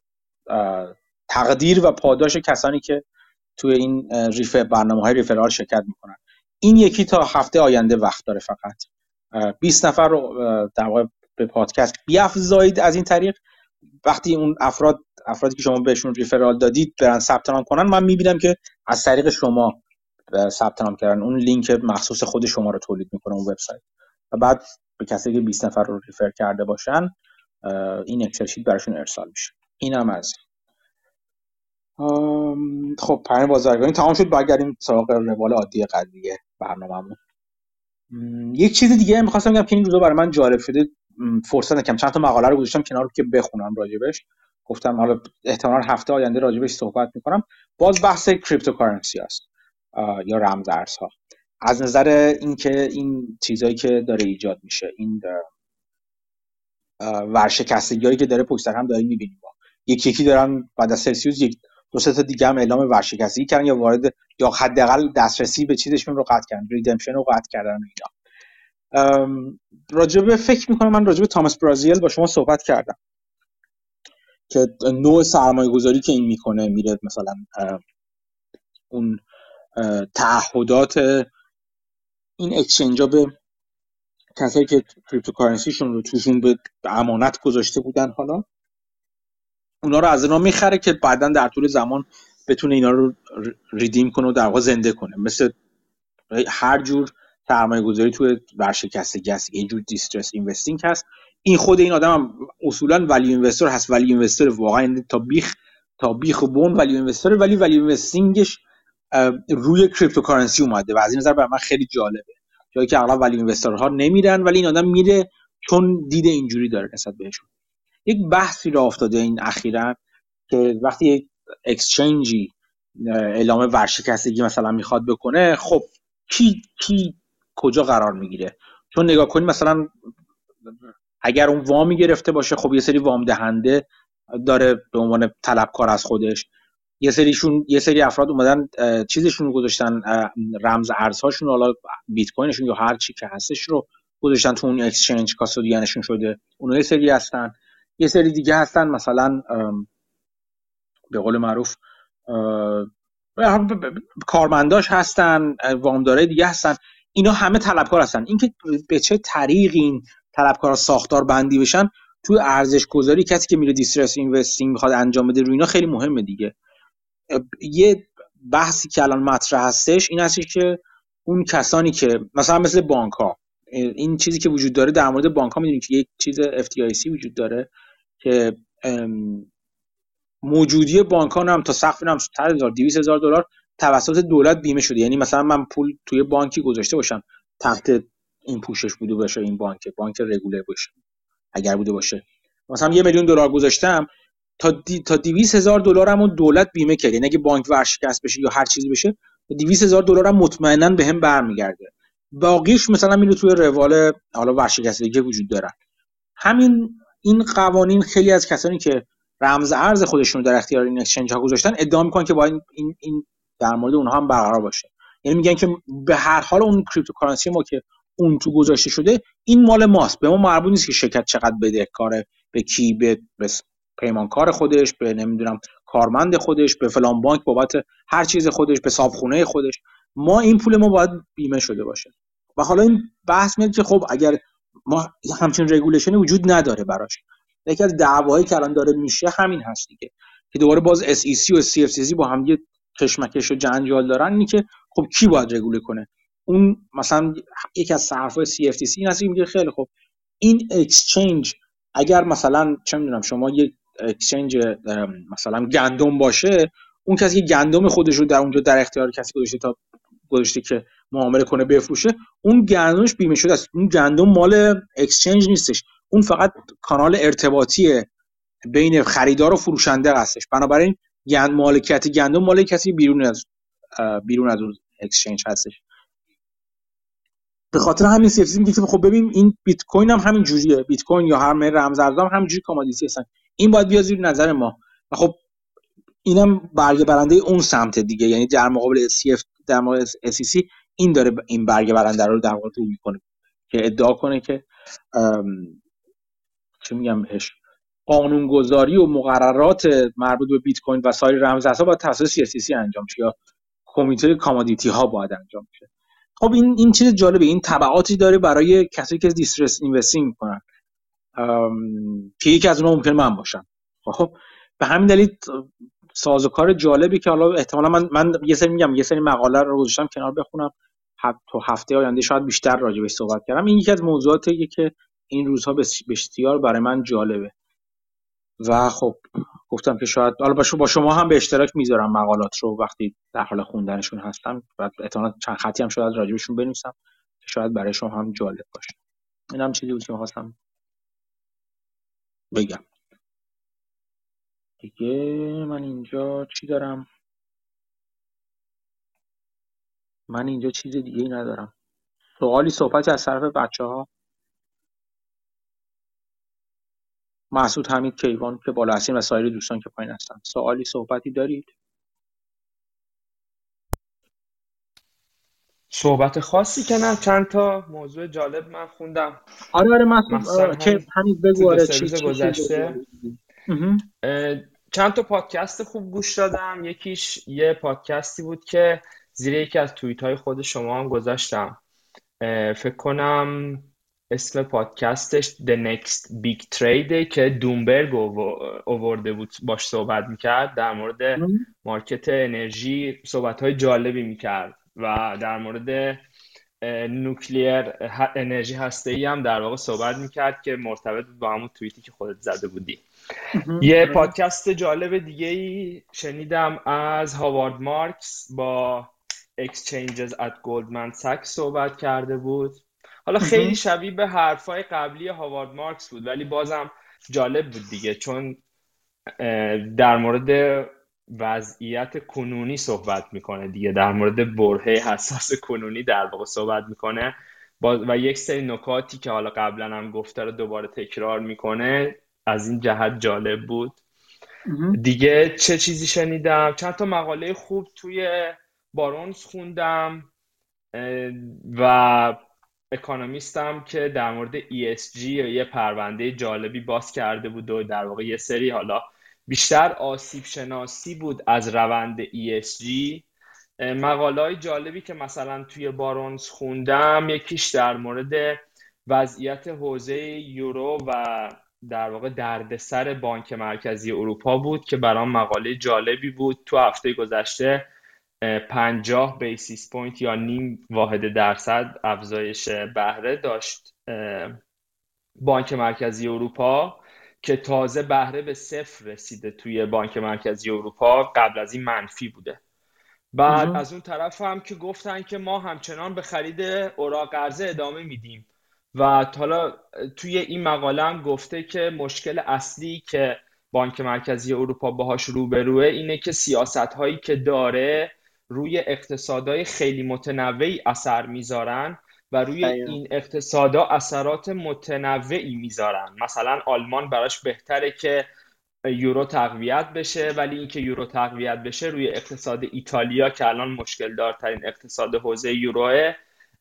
تقدیر و پاداش کسانی که توی این ریف برنامه های ریفرال شرکت می‌کنن. این یکی تا هفته آینده وقت داره فقط. 20 نفر رو در واقع به پادکست بیافزایید از این طریق. وقتی اون افراد افرادی که شما بهشون ریفرال دادید برن ثبت نام کنن من می‌بینم که از طریق شما ثبت نام کردن. اون لینک مخصوص خود شما رو تولید می‌کنه اون وبسایت. و بعد به کسی که 20 نفر رو refer کرده باشن این Excel sheet براشون ارسال میشه. اینم از خب پیام بازرگانی تمام شد. برگردیم سراغ روال عادی قضیه برنامه‌مون. یک چیز دیگه می‌خواستم بگم که این روزا برای من جالب شده. فرصت نکردم چند تا مقاله رو گذاشتم کنار که بخونم راجبش. گفتم حالا احتمال هفته آینده راجبش صحبت می‌کنم. باز بحث cryptocurrency هست یا رمز ارزها. از نظر اینکه این چیزایی که داره ایجاد میشه این ورشکستگی که داره پشت هم داریم می‌بینیم. یکی یکی دارن بعد از سلسیوس یک دو سه تا دیگه هم اعلام ورشکستگی کردن یا وارد یا حداقل دسترسی به چیزشون رو قطع کردن ریدمپشن رو قطع کردن اینا. راجبه فکر می‌کنم من راجبه تامس برازیل با شما صحبت کردم. که نوع سرمایه گذاری که این می‌کنه میره مثلا اون تعهدات این exchange به کسایی که cryptocurrency شون رو توشون به امانت گذاشته بودن حالا. اونا رو از اینا می‌خره که بعدا در طول زمان بتونه اینا رو redeem کنه و در واقع زنده کنه. مثل هر جور سرمایه گذاری توی ورشکستگی هست. یه جور distressed investing هست. این خود این آدم هم اصولا value investor هست. value investor واقعا یعنی تا بیخ تا بیخ بن value investor ولی value investing ش روی cryptocurrency اومده و از این نظر برای من خیلی جالبه. جایی که اغلب value ها نمیرن ولی این آدم میره چون deep اینجوری داره نسبت بهشون. یک بحثی را افتاده این اخیرا که وقتی یک exchange ی اعلام ورشکستگی مثلا می‌خواد بکنه خب کی کی کجا قرار می‌گیره؟ چون نگاه کنید مثلا اگر اون وامی گرفته باشه خب یه سری وام دهنده داره به عنوان طلبکار از خودش. یه سریشون یه سری افراد اومدن چیزشون رو گذاشتن رمز ارزهاشون حالا بیت کوینشون یا هر چی که هستش رو گذاشتن تو اون اکسچنج کاستودیانشون شده. اونها یه سری هستن. یه سری دیگه هستن مثلا به قول معروف کارمنداش هستن وامدارای دیگه هستن. اینا همه طلبکار هستن. اینکه به چه طریق این طلبکارا ساختار بندی بشن توی ارزش گذاری کسی که میره دیسترس اینوستینگ می‌خواد انجام بده روی اینا خیلی مهمه دیگه. یه بحثی که الان مطرح هستش این هستش که اون کسانی که مثلا مثل بانک ها این چیزی که وجود داره در مورد بانک ها می‌دونید که یک چیز FDIC وجود داره. که موجودی بانک ها هم تا سقف هم 200 هزار دلار توسط دولت بیمه شده. یعنی مثلا من پول توی بانکی گذاشته باشم تحت این پوشش بوده باشه این بانک بانک رگوله باشه اگر بوده باشه. مثلا یه میلیون دلار گذاشتم تا دی تا 200 هزار دلارمو دولت بیمه کرد. یعنی اگه بانک ورشکست بشه یا هر چیزی بشه 200 هزار دلارم مطمئنا به برمیگرده. باقیش مثلا میره توی روال حالا ورشکستگی وجود دارن همین این قوانین خیلی از کسانی که رمز ارز خودشون در اختیار این exchange ها گذاشتن ادعا می‌کنن که با این این, در مورد اونها هم برقرار باشه. یعنی میگن که به هر حال اون cryptocurrency ما که اون تو گذاشته شده این مال ماست. به ما مربوط نیست که شرکت چقدر بدهکاره به کی به پیمانکار خودش به نمی‌دونم کارمند خودش به فلان بانک بابت هر چیز خودش به صابخونه خودش. ما این پول ما باید بیمه شده باشه. و حالا این بحث میاد که خب اگر ما همچین regulation ی وجود نداره براش. یکی از دعوایی که الان داره میشه همین هست دیگه. که دوباره باز SEC و CFTC با هم یه کشمکش و جنجال دارن اینی که خب کی باید رگوله کنه؟ اون مثلا یکی از حرفای CFTC این هست میگه خیلی خب این exchange اگر مثلا چه می‌دونم شما یک exchange مثلا گندم باشه اون کسی که گندم خودش رو در اونجا در اختیار کسی گذاشته تا گذاشته که معامله کنه بفروشه. اون گندمش بیمه شده است. اون گندم مال exchange نیستش. اون فقط کانال ارتباطی بین خریدار و فروشنده هستش. بنابراین گندم مالکیت گندم مال کسی بیرون از بیرون از اون exchange هستش. به خاطر همین CFTC میگه خب ببین این بیت کوین هم همین جوریه. بیت کوین یا هر رمز ارزام همینجوری commodity هستن. این باید بیاد زیر نظر ما. و خب اینم برگه برنده اون سمت دیگه. یعنی در مقابل SCF در مقابل SEC این داره این برگه برنده رو در واقع رو می‌کنه. که ادعا کنه که چه میگم بهش قانونگذاری و مقررات مربوط به بیت کوین و سایر رمزارزها باید توسط SEC انجام شه یا کمیته commodity ها باید انجام شه. خب این این چیز جالبه. این تبعاتی داره برای کسی که distressed investing می‌کنن. که یکی از اونها ممکن من باشم. خب به همین دلیل سازوکار جالبی که حالا احتمالا من من یه سری میگم یه سری مقاله رو گذاشتم کنار بخونم. تو هفته آینده شاید بیشتر راجع بهش صحبت کردم. این یکی از موضوعاتیه که این روزها بسیار برای من جالبه. و خب گفتم که شاید حالا با شما هم به اشتراک می‌ذارم مقالات رو وقتی در حال خوندنشون هستم. و احتمالاً چند خطی هم شاید راجبشون بنویسم که شاید برای شما هم جالب باشه. این هم چیزی بود که خواستم بگم. دیگه من اینجا چی دارم؟ من اینجا چیز دیگه ای ندارم. سوالی صحبت از طرف بچه ها محسود حمید کیوان که بالا هستین و سایر دوستان که پایین هستن. سوالی صحبتی دارید؟ صحبت خاصی که نه چند تا موضوع جالب من خوندم. آره آره محسود چه همین بگو آره چی گذشته. چند تا پادکست خوب گوش دادم. یکیش یه پادکستی بود که زیر یکی از توییت های خود شما هم گذاشتم. فکر کنم اسم پادکستش The Next Big Trade که دومبرگ اوورده بود باش صحبت می‌کرد. در مورد مارکت انرژی صحبت های جالبی می‌کرد و در مورد نوکلیر انرژی هسته ای هم در واقع صحبت می‌کرد که مرتبط با همون توییتی که خودت زده بودی. یه پادکست جالب دیگه ای شنیدم از هاوارد مارکس با Exchanges at Goldman Sachs صحبت کرده بود. حالا خیلی شبیه به حرفای قبلی هاوارد مارکس بود ولی بازم جالب بود دیگه چون در مورد وضعیت کنونی صحبت می‌کنه دیگه. در مورد برهه حساس کنونی در واقع صحبت می‌کنه. و یک سری نکاتی که حالا قبلا هم گفته رو دوباره تکرار می‌کنه. از این جهت جالب بود. دیگه چه چیزی شنیدم؟ چند تا مقاله خوب توی بارونز خوندم و اکانومیستم که در مورد ESG یه پرونده جالبی باز کرده بود و در واقع یه سری حالا بیشتر آسیب شناسی بود از روند ESG مقاله های جالبی که مثلا توی بارونز خوندم یکیش در مورد وضعیت حوزه یورو و در واقع دردسر بانک مرکزی اروپا بود که برام مقاله جالبی بود. تو هفته گذشته پنجاه basis point یا نیم واحد درصد افزایش بهره داشت بانک مرکزی اروپا. که تازه بهره به صفر رسیده توی بانک مرکزی اروپا قبل از این منفی بوده. بعد از اون طرف هم که گفتن که ما همچنان به خرید اوراق قرضه ادامه میدیم. و حالا توی این مقاله هم گفته که مشکل اصلی که بانک مرکزی اروپا باهاش روبروه اینه که سیاست هایی که داره روی اقتصادهای خیلی متنوعی اثر می‌ذارن و روی این اقتصادا اثرات متنوعی می‌ذارن. مثلا آلمان براش بهتره که یورو تقویت بشه ولی اینکه یورو تقویت بشه روی اقتصاد ایتالیا که الان مشکل دارترین اقتصاد حوزه یوروه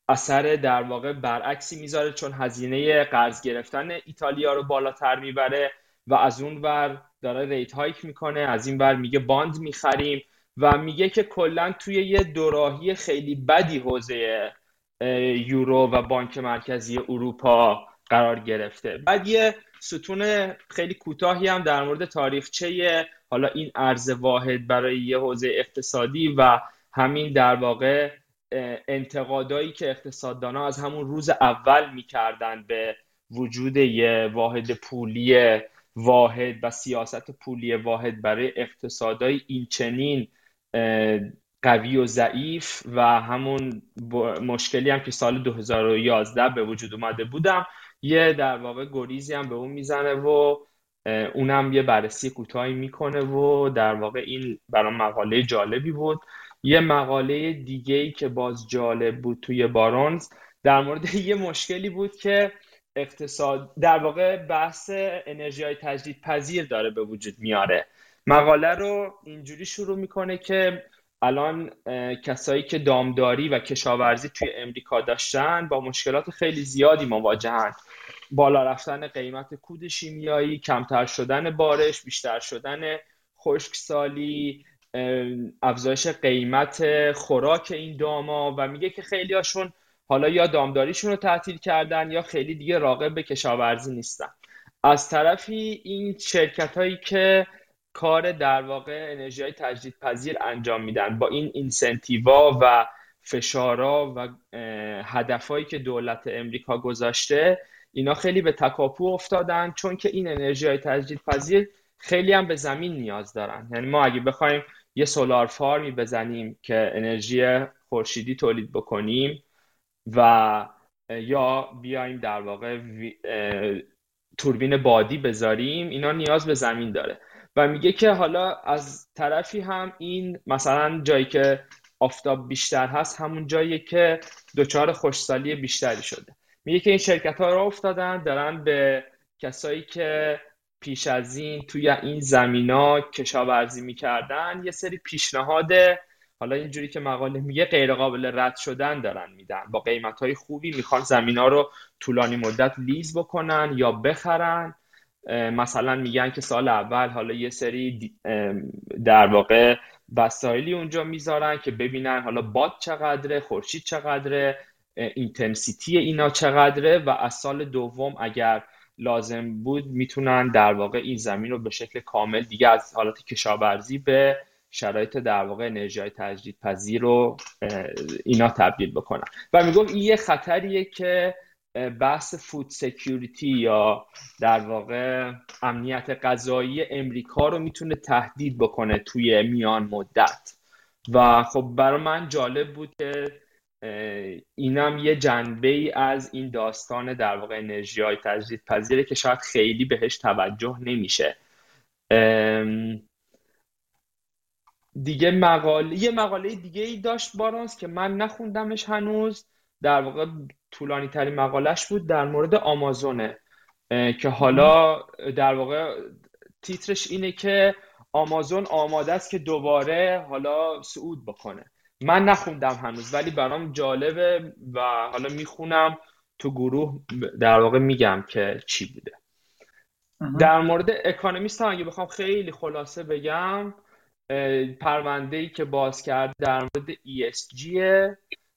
اثر در واقع برعکسی می‌ذاره چون هزینه قرض گرفتن ایتالیا رو بالاتر می‌بره و از اون ور داره rate hike می‌کنه از این ور میگه bond می‌خریم و میگه که کلا توی یه دوراهی خیلی بدی حوزه یورو و بانک مرکزی اروپا قرار گرفته. بعد یه ستون خیلی کوتاهی هم در مورد تاریخچه حالا این ارز واحد برای یه حوزه اقتصادی و همین در واقع انتقادایی که اقتصاددانا از همون روز اول می‌کردن به وجود یه واحد پولی واحد و سیاست پولی واحد برای اقتصادهای این چنین قوی و ضعیف و همون مشکلی هم که سال 2011 به وجود اومده بودم یه در واقع گریزی هم به اون می‌زنه و اونم یه بررسی کوتاهی می‌کنه و در واقع این برام مقاله جالبی بود. یه مقاله دیگه ای که باز جالب بود توی بارونز در مورد یه مشکلی بود که اقتصاد در واقع بحث انرژی های تجدید پذیر داره به وجود میاره. مقاله رو اینجوری شروع می‌کنه که الان کسایی که دامداری و کشاورزی توی امریکا داشتن با مشکلات خیلی زیادی مواجهن. بالا رفتن قیمت کود شیمیایی کمتر شدن بارش بیشتر شدن خشکسالی افزایش قیمت خوراک این داما و میگه که خیلی هاشون حالا یا دامداریشون رو تعطیل کردن یا خیلی دیگه راقب به کشاورزی نیستن. از طرفی این شرکت هایی که کار در واقع انرژی های تجدید پذیر انجام میدن. با این اینسنتیوا و فشارا و هدفهایی که دولت امریکا گذاشته اینا خیلی به تکاپو افتادن چون که این انرژی های تجدید پذیر خیلی هم به زمین نیاز دارن. یعنی ما اگه بخوایم یه سولار فارمی بزنیم که انرژی خورشیدی تولید بکنیم و یا بیایم در واقع توربین بادی بذاریم اینا نیاز به زمین داره. و میگه که حالا از طرفی هم این مثلا جایی که آفتاب بیشتر هست همون جایی که دچار خوشسالی بیشتری شده. میگه که این شرکت ها را افتادن دارن به کسایی که پیش از این توی این زمینا کشاورزی می‌کردن یه سری پیشنهاد حالا اینجوری که مقاله میگه غیر قابل رد شدن دارن میدن. با قیمت های خوبی می‌خوان زمینا رو طولانی مدت lease بکنن یا بخرن. مثلا میگن که سال اول حالا یه سری در واقع وسایلی اونجا می‌ذارن که ببینن حالا باد چقدره خورشید چقدره intensity اینا چقدره و از سال دوم اگر لازم بود می‌تونن در واقع این زمین رو به شکل کامل دیگه از حالت کشاورزی به شرایط در واقع انرژی های تجدید پذیر رو اینا تبدیل بکنن. و میگم این یه خطریه که بحث فود سکیوریتی یا در واقع امنیت غذایی امریکا رو می‌تونه تهدید بکنه توی میان مدت. و خب برای من جالب بود که اینم یه جنبه ای از این داستان در واقع انرژی های تجدید پذیره که شاید خیلی بهش توجه نمیشه. دیگه مقاله یه مقاله دیگه ای داشت بارانس که من نخوندمش هنوز. در واقع طولانی ترین مقالش بود در مورد آمازونه که حالا در واقع تیترش اینه که آمازون آماده است که دوباره حالا صعود بکنه. من نخوندم هنوز ولی برام جالبه و حالا می‌خونم تو گروه در واقع میگم که چی بوده. در مورد اکانومیست هم اگه بخوام خیلی خلاصه بگم پرونده ای که باز کرد در مورد ESG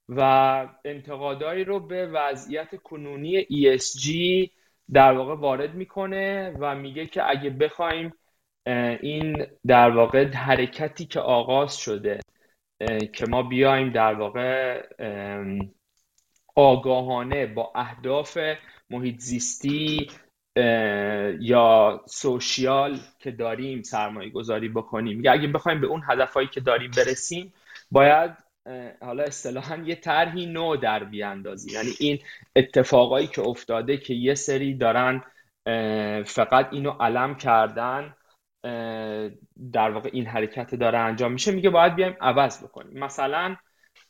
و انتقادایی رو به وضعیت کنونی ESG در واقع وارد می‌کنه و میگه که اگه بخوایم این در واقع حرکتی که آغاز شده که ما بیایم در واقع آگاهانه با اهداف محیط زیستی یا سوشیال که داریم سرمایه گذاری بکنیم اگه بخوایم به اون هدفهایی که داریم برسیم باید حالا اصطلاحا یه طرحی نو در بیاندازی. یعنی این اتفاقایی که افتاده که یه سری دارن فقط اینو علم کردن در واقع این حرکت داره انجام میشه. میگه باید بیایم عوض بکنیم. مثلا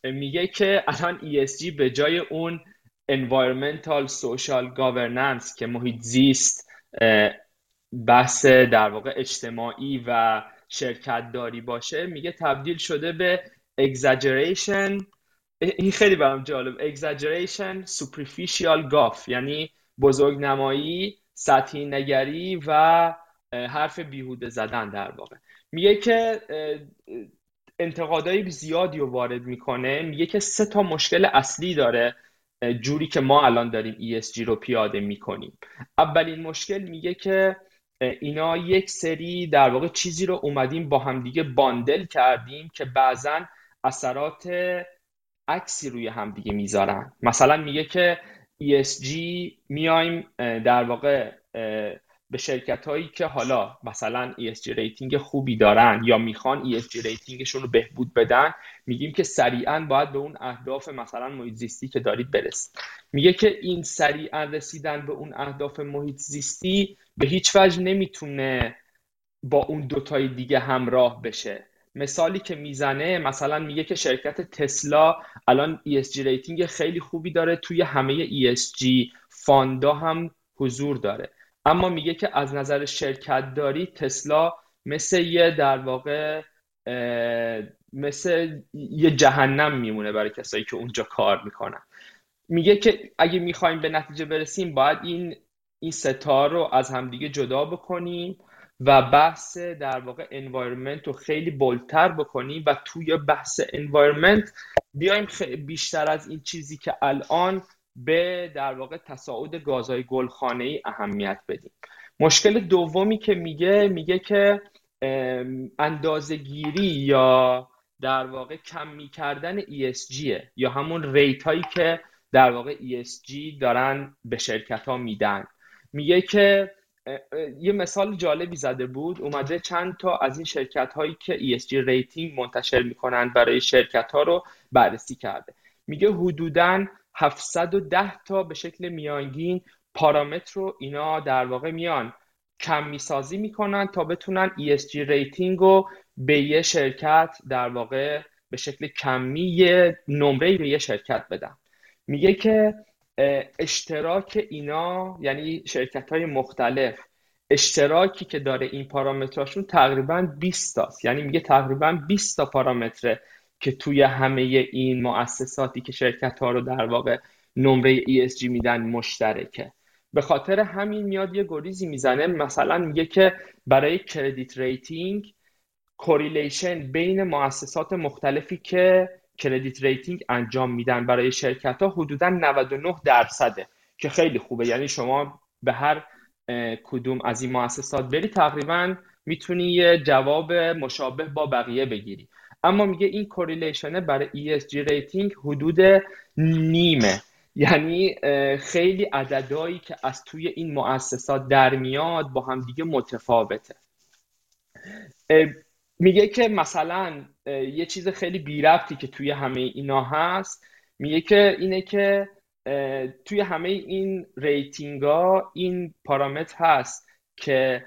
میگه که الان ESG به جای اون environmental social governance که محیط زیست بحث در واقع اجتماعی و شرکت داری باشه میگه تبدیل شده به exaggeration. این خیلی برام جالب. Exaggeration superficial گاف یعنی بزرگ نمایی سطحی نگری و حرف بیهوده زدن در واقع. میگه که انتقادهای زیادی رو وارد می‌کنه. میگه که سه تا مشکل اصلی داره جوری که ما الان داریم ESG رو پیاده می‌کنیم. اولین مشکل میگه که اینا یک سری در واقع چیزی رو اومدیم با همدیگه باندل کردیم که بعضا اثرات عکسی روی همدیگه می‌ذارن. مثلا میگه که ESG میایم در واقع به شرکت هایی که حالا مثلا ESG rating خوبی دارن یا می‌خوان ESG rating شون رو بهبود بدن میگیم که سریعا باید به اون اهداف مثلا محیط زیستی که دارید برسید. میگه که این سریعا رسیدن به اون اهداف محیط زیستی به هیچ وجه نمی‌تونه با اون دوتای دیگه همراه بشه. مثالی که می‌زنه مثلا میگه که شرکت تسلا الان ESG rating خیلی خوبی داره توی همه ESG فاندا هم حضور داره. اما میگه که از نظر شرکت داری تسلا مثل یه در واقع مثل یه جهنم میمونه برای کسایی که اونجا کار می‌کنن. میگه که اگه می‌خوایم به نتیجه برسیم باید این این ستا رو از همدیگه جدا بکنیم. و بحث در واقع انوایرمنت رو خیلی بلتر بکنیم و توی بحث انوایرمنت بیایم بیشتر از این چیزی که الان به در واقع تصاعد گازهای گلخانه ای اهمیت بدیم. مشکل دومی که میگه میگه که اندازه گیری یا در واقع کمی کردن ESG یا همون rate هایی که در واقع ESG دارن به شرکت ها میدن. میگه که یه مثال جالبی زده بود. اومده چند تا از این شرکت هایی که ESG rating منتشر می‌کنن برای شرکت ها رو بررسی کرده. میگه حدوداً 710 تا به شکل میانگین پارامتر رو اینا در واقع میان کمی سازی می‌کنن تا بتونن ESG rating رو به یه شرکت در واقع به شکل کمی یه نمره به یه شرکت بدن. میگه که اشتراک اینا یعنی شرکت های مختلف اشتراکی که داره این پارامتراشون تقریبا 20 تاست. یعنی میگه تقریبا 20 تا پارامتره که توی همه این مؤسساتی که شرکت ها رو در واقع نمره ESG میدن مشترکه. به خاطر همین میاد یه گریزی می‌زنه مثلا میگه که برای credit rating correlation بین مؤسسات مختلفی که credit rating انجام میدن برای شرکت ها حدودا 99 درصده که خیلی خوبه. یعنی شما به هر کدوم از این مؤسسات بری تقریبا می‌تونی یه جواب مشابه با بقیه بگیری. اما میگه این correlation ه برای ESG rating حدود نیمه. یعنی خیلی عددهایی که از توی این مؤسسات در میاد با هم دیگه متفاوته میگه که مثلا یه چیز خیلی بی که توی همه اینا هست میگه که اینه که توی همه این rating ها این پارامتر هست که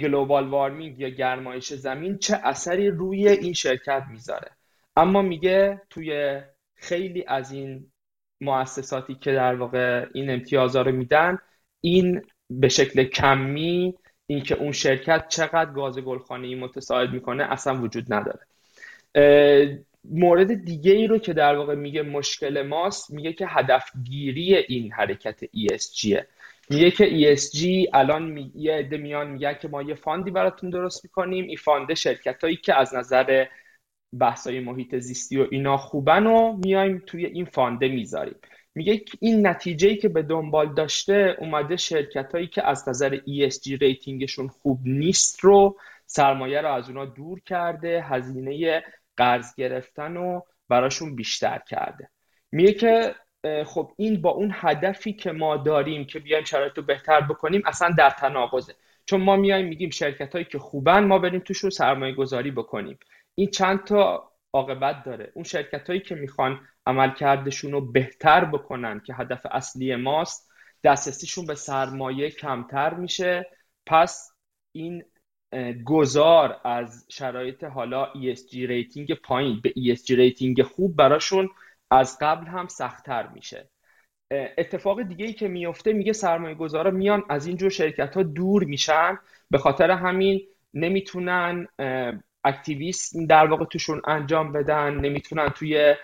گلوبال وارمینگ یا گرمایش زمین چه اثری روی این شرکت می‌ذاره. اما میگه توی خیلی از این مؤسساتی که در واقع این امتیازها رو میدن این به شکل کمی اینکه اون شرکت چقدر گاز گلخانه ای متساعد می‌کنه اصلا وجود نداره. مورد دیگه ای رو که در واقع میگه مشکل ماست میگه که هدفگیری این حرکت ESGه میگه که ESG الان یه عده میان میگن که ما یه fund ی براتون درست می‌کنیم. این fund شرکت هایی که از نظر بحثای محیط زیستی و اینا خوبن و میایم توی این fund ه می‌ذاریم. میگه این نتیجه که به دنبال داشته اومده شرکت هایی که از نظر ESG rating شون خوب نیست رو سرمایه رو از اونا دور کرده هزینه قرض گرفتن رو براشون بیشتر کرده. میگه که خب این با اون هدفی که ما داریم که بیایم شرایط رو بهتر بکنیم اصلا در تناقضه. چون ما میایم میگیم شرکت هایی که خوبن ما بریم توشون سرمایه گذاری بکنیم. این چند تا عاقبت داره. اون شرکت هایی که می‌خوان عملکردشون رو بهتر بکنن که هدف اصلی ماست دسترسیشون به سرمایه کمتر میشه. پس این گذار از شرایط حالا ESG rating پایین. به ESG rating خوب براشون از قبل هم سختتر میشه. اتفاق دیگه ای که میفته میگه سرمایه گذارا میان از اینجور شرکت ها دور میشن. به خاطر همین نمی‌تونن اکتیویست در واقع توشون انجام بدن نمی‌تونن توی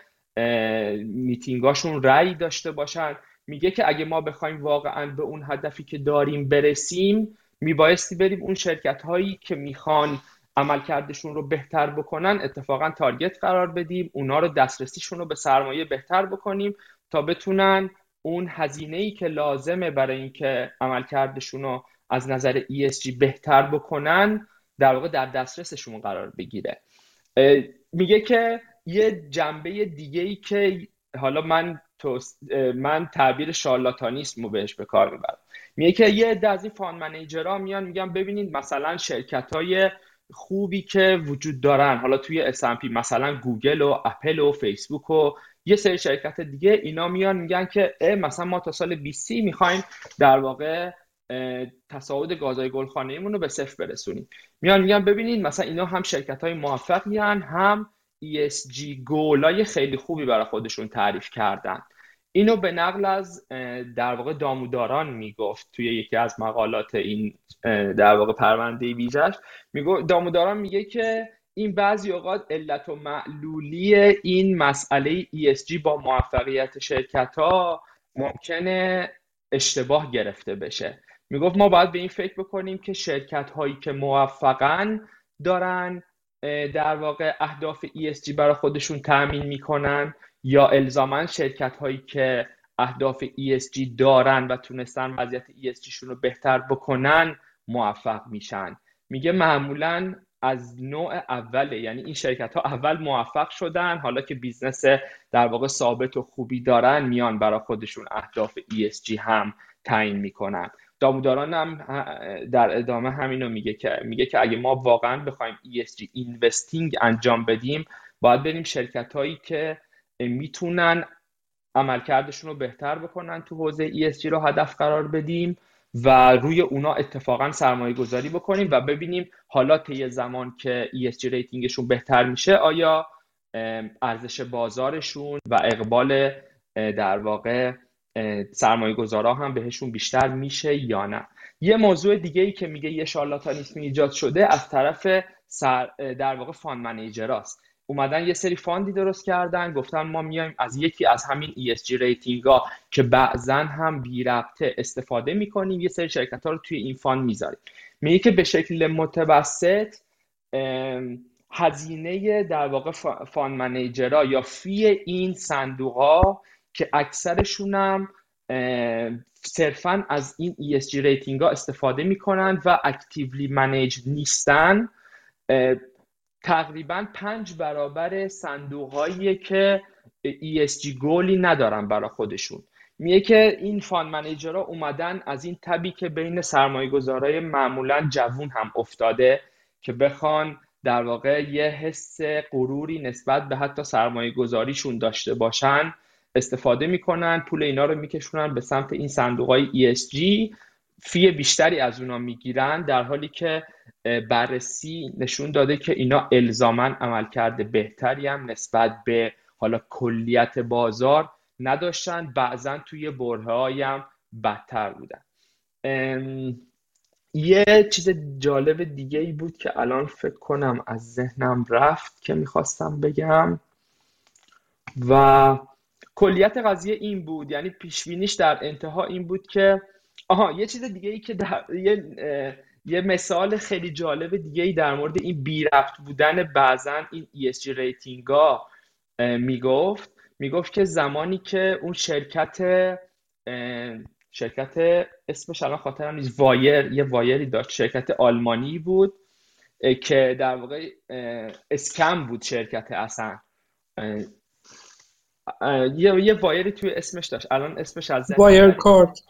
میتینگاشون رأی داشته باشن. میگه که اگه ما بخوایم واقعا به اون هدفی که داریم برسیم میبایستی بریم اون شرکت هایی که می‌خوان عملکردشون رو بهتر بکنن اتفاقا تارگت قرار بدیم اونا رو دسترسیشون رو به سرمایه بهتر بکنیم تا بتونن اون هزینه ای که لازمه برای اینکه عملکردشون رو از نظر ESG بهتر بکنن در واقع در دسترسشون قرار بگیره. میگه که یه جنبه دیگه ای که حالا من من تعبیر شارلاتانیسم رو بهش به کار می‌برم. میگه که یه عده از این فان منیجرها میان میگن ببینید مثلا شرکت های خوبی که وجود دارن حالا توی S&P مثلا گوگل و اپل و فیسبوک و یه سری شرکت دیگه اینا میان میگن که مثلا ما تا سال 20 می‌خوایم در واقع تصاعد گازهای گلخانه رو به صفر برسونیم. میان میگن ببینید مثلا اینا هم شرکت های موفقی هم ESG گولای خیلی خوبی برای خودشون تعریف کردن. اینو به نقل از در واقع داموداران می‌گفت توی یکی از مقالات این در واقع پرونده ویژش میگو داموداران میگه که این بعضی اوقات علت و معلولی این مسئله ESG با موفقیت شرکت ها ممکنه اشتباه گرفته بشه. می‌گفت ما باید به این فکر بکنیم که شرکت هایی که موفقن دارن در واقع اهداف ESG برای خودشون تأمین می‌کنن یا الزاما شرکت هایی که اهداف ESG دارن و تونستن وضعیت ESG شون رو بهتر بکنن موفق میشن. میگه معمولا از نوع اوله یعنی این شرکت ها اول موفق شدن حالا که business در واقع ثابت و خوبی دارن میان برای خودشون اهداف ESG هم تعیین می‌کنن. داموداران هم در ادامه همینو میگه که میگه که اگه ما واقعا بخوایم ESG investing انجام بدیم باید بریم شرکت هایی که می‌تونن عملکردشون رو بهتر بکنن تو حوزه ESG رو هدف قرار بدیم و روی اونا اتفاقا سرمایه گذاری بکنیم و ببینیم حالا طی زمان که ESG rating شون بهتر میشه آیا ارزش بازارشون و اقبال در واقع سرمایه گذارا هم بهشون بیشتر میشه یا نه. یه موضوع دیگه ای که میگه یه شارلاتانیسم ایجاد شده از طرف سر در واقع fund manager است. اومدن یه سری fund ی درست کردن گفتن ما میایم از یکی از همین ESG rating ها که بعضا هم بی ربطه استفاده می‌کنیم یه سری شرکت ها رو توی این fund می‌ذاریم. میگه که به شکل متوسط هزینه در واقع fund manager ها یا fee این صندوق ها که اکثرشون هم صرفا از این ESG rating ها استفاده می‌کنن و actively manage نیستن. تقریبا پنج برابر صندوق که ESG گولی ندارن برای خودشون. میگه که این فان منیجرها اومدن از این تبی که بین سرمایه گذارای معمولا جوون هم افتاده که بخوان در واقع یه حس غروری نسبت به حتی سرمایه گذاریشون داشته باشن. استفاده می‌کنن پول اینا رو میکشونن به سمت این صندوق های ESG فی بیشتری از اونا می‌گیرن در حالی که بررسی نشون داده که اینا الزاما عملکرد بهتری هم نسبت به حالا کلیت بازار نداشتن. بعضا توی بره هم بدتر بودن. یه چیز جالب دیگه ای بود که الان فکر کنم از ذهنم رفت که می‌خواستم بگم و کلیت قضیه این بود. یعنی پیشبینیش در انتها این بود که آها یه چیز دیگه ای که در... یه یه مثال خیلی جالب دیگه ای در مورد این بی ربط بودن بعضا این ESG rating ها می‌گفت. می‌گفت که زمانی که اون شرکت شرکت اسمش الان خاطرم نیست wire یه wire ی داشت شرکت آلمانی بود که در واقع scam بود شرکت اصلا. یه یه wire ی توی اسمش داشت. الان اسمش از Wirecard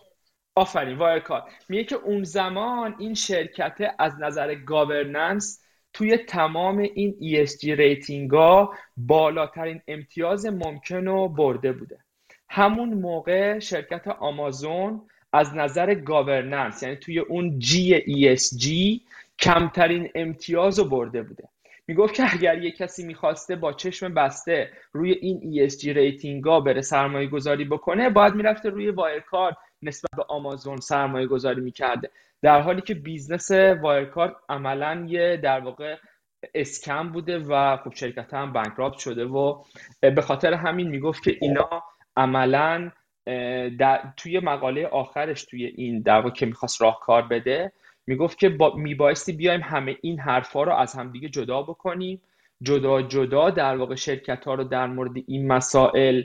آفرین Wirecard میگه که اون زمان این شرکت از نظر governance توی تمام این ESG rating ها بالاترین امتیاز ممکن رو برده بوده. همون موقع شرکت آمازون از نظر governance یعنی توی اون G ESG کمترین امتیاز رو برده بوده. می‌گفت که اگر یه کسی می‌خواسته با چشم بسته روی این ESG rating ها بره سرمایه گذاری بکنه باید می‌رفته روی Wirecard نسبت به آمازون سرمایه گذاری می‌کرده. در حالی که business Wirecard عملا یه در واقع scam بوده و خب شرکت هم bankrupt شده و به خاطر همین می‌گفت که اینا عملا در توی مقاله آخرش توی این در واقع که می‌خواست راهکار بده می‌گفت که با میبایستی بیایم همه این حرفا رو از همدیگه جدا بکنیم. جدا جدا در واقع شرکت ها رو در مورد این مسائل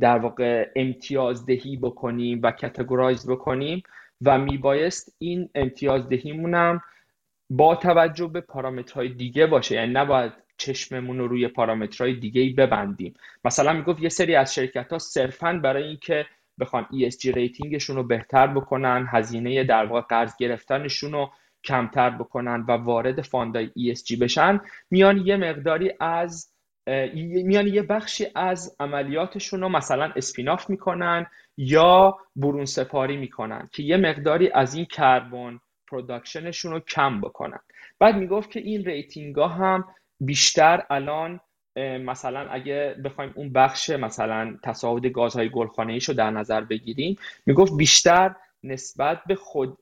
در واقع امتیازدهی بکنیم و categorize بکنیم و میبایست این امتیازدهیمون هم با توجه به پارامترهای دیگه باشه. یعنی نباید چشممون رو روی پارامترهای دیگه ای ببندیم. مثلا می‌گفت یه سری از شرکت ها صرفا برای اینکه بخوان ESG rating شون رو بهتر بکنن هزینه در واقع قرض گرفتنشون رو کمتر بکنن و وارد fund ای ESG بشن. میان یه مقداری از میان یه بخشی از عملیاتشون رو مثلا spin-off می‌کنن یا برون سپاری می‌کنن که یه مقداری از این carbon production شون رو کم بکنن. بعد می‌گفت که این rating ها هم بیشتر الان مثلا اگه بخوایم اون بخش مثلا تصاعد گازهای گلخانه رو در نظر بگیریم می‌گفت بیشتر نسبت به خود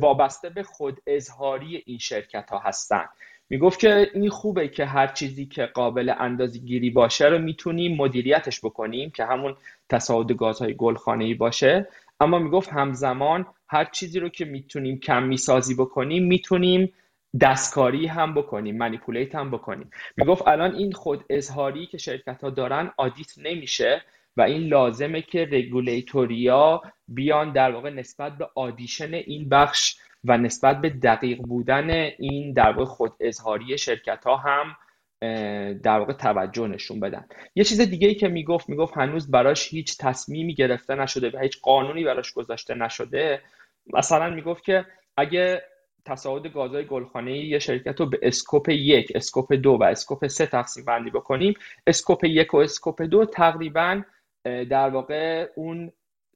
وابسته به خود اظهاری این شرکت ها هستن. می‌گفت که این خوبه که هر چیزی که قابل اندازی گیری باشه رو می‌تونیم مدیریتش بکنیم که همون تصاعد گازهای گلخانه باشه. اما می‌گفت همزمان هر چیزی رو که می‌تونیم کم می‌سازی بکنیم می‌تونیم دستکاری هم بکنیم منیپولیت هم بکنیم. می‌گفت الان این خود اظهاری که شرکت ها دارن آدیت نمیشه و این لازمه که رگولیتوریا بیان در واقع نسبت به آدیشن این بخش و نسبت به دقیق بودن این در واقع خود اظهاری شرکت ها هم در واقع توجه نشون بدن. یه چیز دیگه ای که می‌گفت می‌گفت هنوز براش هیچ تصمیمی گرفته نشده و هیچ قانونی براش گذاشته نشده. مثلا می‌گفت که اگه تصاعد گازهای گلخانه یه شرکت رو به scope یک scope دو و scope سه تقسیم بندی بکنیم. scope یک و scope دو تقریبا در واقع اون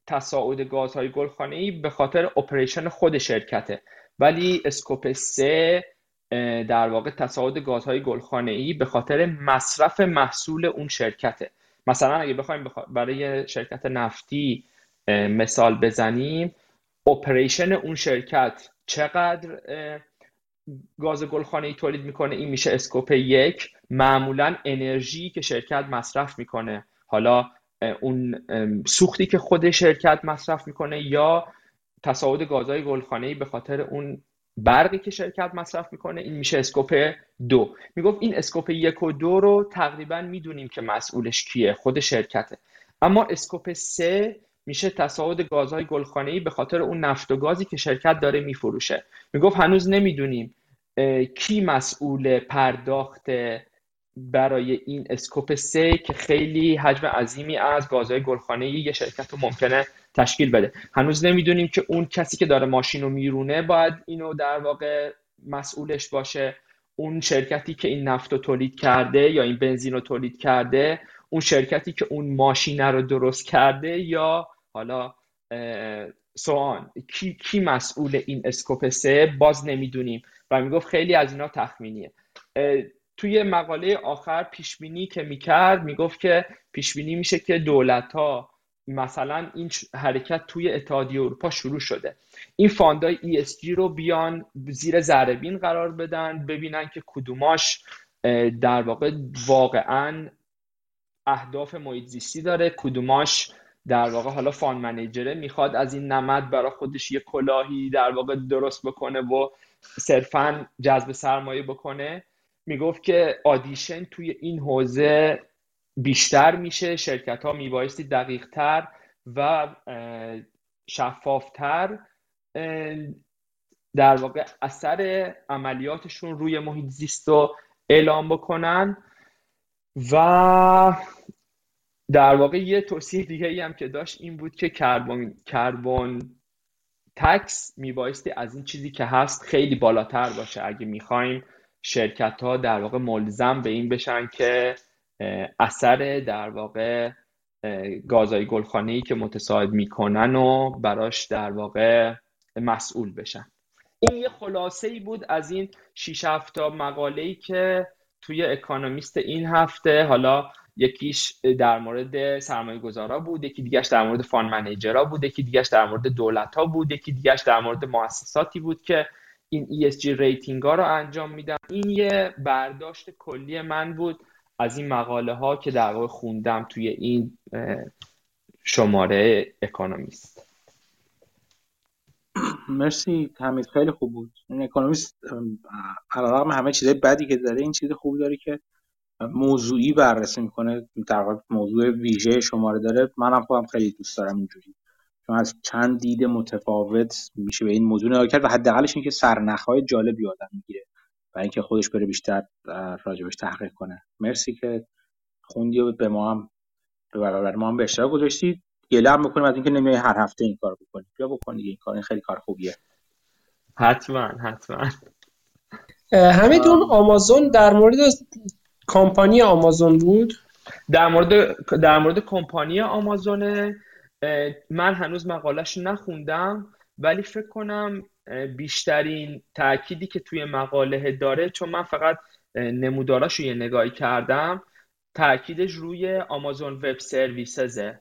تصاعد گازهای گلخانه ای به خاطر operation خود شرکته. ولی scope سه در واقع تصاعد گازهای گلخانه ای به خاطر مصرف محصول اون شرکته. مثلا اگه بخوایم برای شرکت نفتی مثال بزنیم operation اون شرکت چقدر گاز گلخانه ای تولید می‌کنه این میشه scope یک. معمولا انرژی که شرکت مصرف می‌کنه. حالا اون سوختی که خود شرکت مصرف می‌کنه یا تصاعد گازهای گلخانه ای به خاطر اون برقی که شرکت مصرف می‌کنه این میشه scope دو. می‌گفت این scope یک و دو رو تقریبا می‌دونیم که مسئولش کیه خود شرکته. اما scope سه میشه تصاعد گازهای گلخانه ای به خاطر اون نفت و گازی که شرکت داره میفروشه. می‌گفت هنوز نمی‌دونیم کی مسئول پرداخت برای این اسکوپ سه که خیلی حجم عظیمی از گازهای گلخانه یه شرکت رو ممکنه تشکیل بده. هنوز نمی‌دونیم که اون کسی که داره ماشین رو میرونه باید اینو در واقع مسئولش باشه. اون شرکتی که این نفت رو تولید کرده یا این بنزین رو تولید کرده اون شرکتی که اون ماشین رو درست کرده یا حالا سوان کی, کی مسئول این اسکوپ سه؟ باز نمی‌دونیم. و می‌گفت خیلی از اینا تخمینیه. توی مقاله آخر پیشبینی که می‌کرد می‌گفت که پیشبینی میشه که دولت ها مثلا این حرکت توی اتحادیه اروپا شروع شده. این فاندای ESG رو بیان زیر ذره قرار بدن ببینن که کدوماش در واقع واقعا اهداف محیط زیستی داره کدوماش در واقع حالا فان منیجره می‌خواد از این نمد برای خودش یه کلاهی در واقع درست بکنه و صرفا جذب سرمایه بکنه. می‌گفت که آدیشن توی این حوزه بیشتر میشه شرکت ها میبایستی دقیق تر و شفافتر در واقع اثر عملیاتشون روی محیط زیست رو اعلام بکنن. و در واقع یه توصیه دیگه ای هم که داشت این بود که کربن کربن تکس میبایستی از این چیزی که هست خیلی بالاتر باشه. اگه می‌خوایم شرکت ها در واقع ملزم به این بشن که اثر در واقع گازهای گلخانه ای که متصاعد می‌کنن و براش در واقع مسئول بشن. این یه خلاصه ای بود از این 6 هفته مقاله ای که توی اکانومیست این هفته حالا یکیش در مورد سرمایه گذارا بود یکی دیگهش در مورد فان منیجرها بود یکی دیگهش در مورد دولت ها بود یکی دیگهش در مورد مؤسساتی بود که این ESG rating ها رو انجام میدم این یه برداشت کلی من بود از این مقاله ها که در واقع خوندم توی این شماره اکانومیست مرسی حمید خیلی خوب بود. این اکانومیست علیرغم همه چیزای بدی که داره این چیز خوبی داره که موضوعی بررسی می‌کنه در واقع موضوع ویژه شماره داره. منم خودم خیلی دوست دارم اینجوری. چون از چند دید متفاوت میشه به این موضوع نگاه کرد و حداقلش اینکه سرنخهای جالبی آدم می‌گیره و اینکه خودش بره بیشتر راجبش تحقیق کنه. مرسی که خوندی و به ما هم به برابر ما هم به اشتراک گذاشتید. گله هم بکنیم از اینکه نمیای هر هفته این کار بکنید بیا بکنید این کار این خیلی کار خوبیه. حتما حتما. همین اون آمازون در مورد کمپانی آمازون بود؟ در مورد در مورد کمپانی آمازون من هنوز مقالش نخوندم ولی فکر کنم بیشترین تأکیدی که توی مقاله داره چون من فقط نموداراشو یه نگاهی کردم تأکیدش روی آمازون وب سرویسزه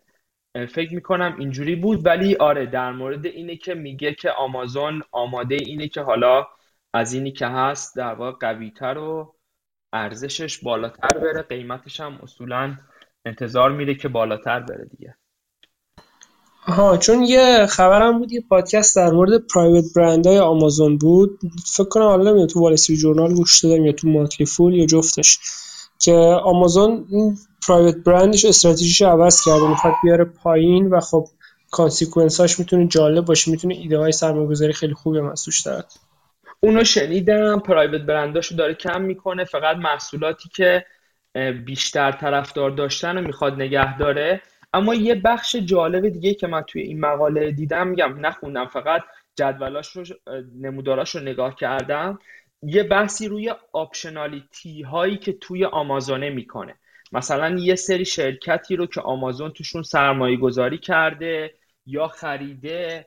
فکر می‌کنم اینجوری بود ولی آره در مورد اینه که میگه که آمازون آماده اینه که حالا از اینی که هست در واقع قویتر و ارزشش بالاتر بره قیمتش هم اصولا انتظار میره که بالاتر بره دیگه. آها چون یه خبرم بود یه پادکست در مورد پرایوت برندهای آمازون بود. فکر کنم حالا نمی‌دونم تو وال جورنال گوش دادم یا تو ماتلی فول یا جفتش. که آمازون این پرایوت برندش استراتژیش عوض کرده می‌خواد بیاره پایین و خب کانسیکونساش می‌تونه جالب باشه می‌تونه ایده های سرمایه‌گذاری خیلی خوبی هم از توش داره اونو شنیدم پرایوت برنداشو داره کم می‌کنه فقط محصولاتی که بیشتر طرفدار داشتن رو می‌خواد نگه داره. اما یه بخش جالب دیگه که من توی این مقاله دیدم میگم نخوندم فقط جدولاش رو نموداراش رو نگاه کردم. یه بحثی روی آپشنالیتی هایی که توی آمازونه می‌کنه. مثلا یه سری شرکتی رو که آمازون توشون سرمایه گذاری کرده یا خریده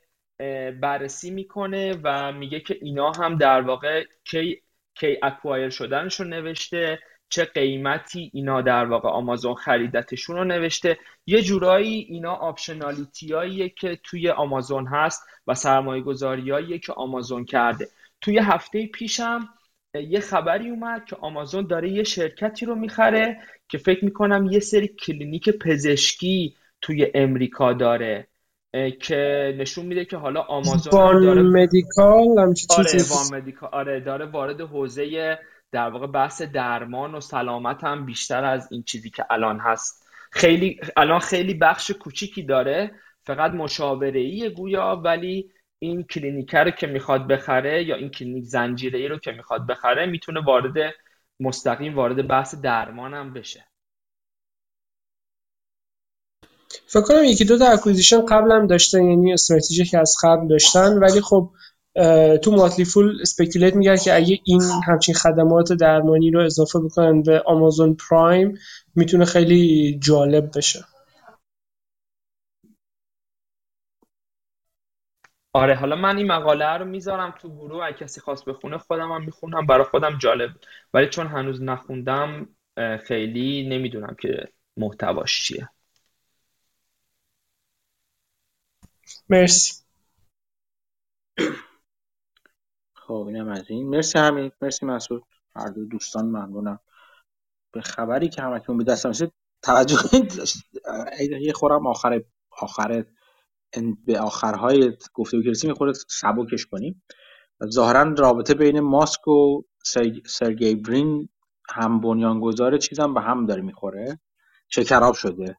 بررسی می‌کنه و میگه که اینا هم در واقع کی کی acquire شدنش نوشته چه قیمتی اینا در واقع آمازون خریدتشون رو نوشته. یه جورایی اینا optionality که توی آمازون هست و سرمایه گذاری که آمازون کرده. توی هفته پیشم یه خبری اومد که آمازون داره یه شرکتی رو می‌خره که فکر می‌کنم یه سری کلینیک پزشکی توی امریکا داره. که نشون میده که حالا آمازون داره Medical آره One Medical آره داره وارد حوزه در واقع بحث درمان و سلامت هم بیشتر از این چیزی که الان هست. خیلی الان خیلی بخش کوچیکی داره فقط مشاوره ای گویا ولی این کلینیکه رو که می‌خواد بخره یا این کلینیک زنجیره ای رو که می‌خواد بخره می‌تونه وارد مستقیم وارد بحث درمان هم بشه. فکر کنم یکی دو تا acquisition قبل هم داشتن یعنی استراتژی که از قبل داشتن. ولی خب تو Motley Fool speculate میگه که اگه این همچین خدمات درمانی رو اضافه بکنن به Amazon Prime می‌تونه خیلی جالب بشه. آره حالا من این مقاله رو می‌ذارم تو گروه. اگه کسی خواست بخونه خودم هم می‌خونم. برای خودم جالب. ولی چون هنوز نخوندم خیلی نمی‌دونم که محتواش چیه. مرسی. خب اینم از این. مرسی همین مرسی مسعود. هر دو دوستان ممنونم. به خبری که همکنون به دستم رسید توجه یه خورم آخر آخر به آخرهای گفته که رسیم خورده سبکش کنیم. ظاهرا رابطه بین ماسک و سرگی برین هم بنیانگذار چیزم به هم داره می‌خوره. شکراب شده.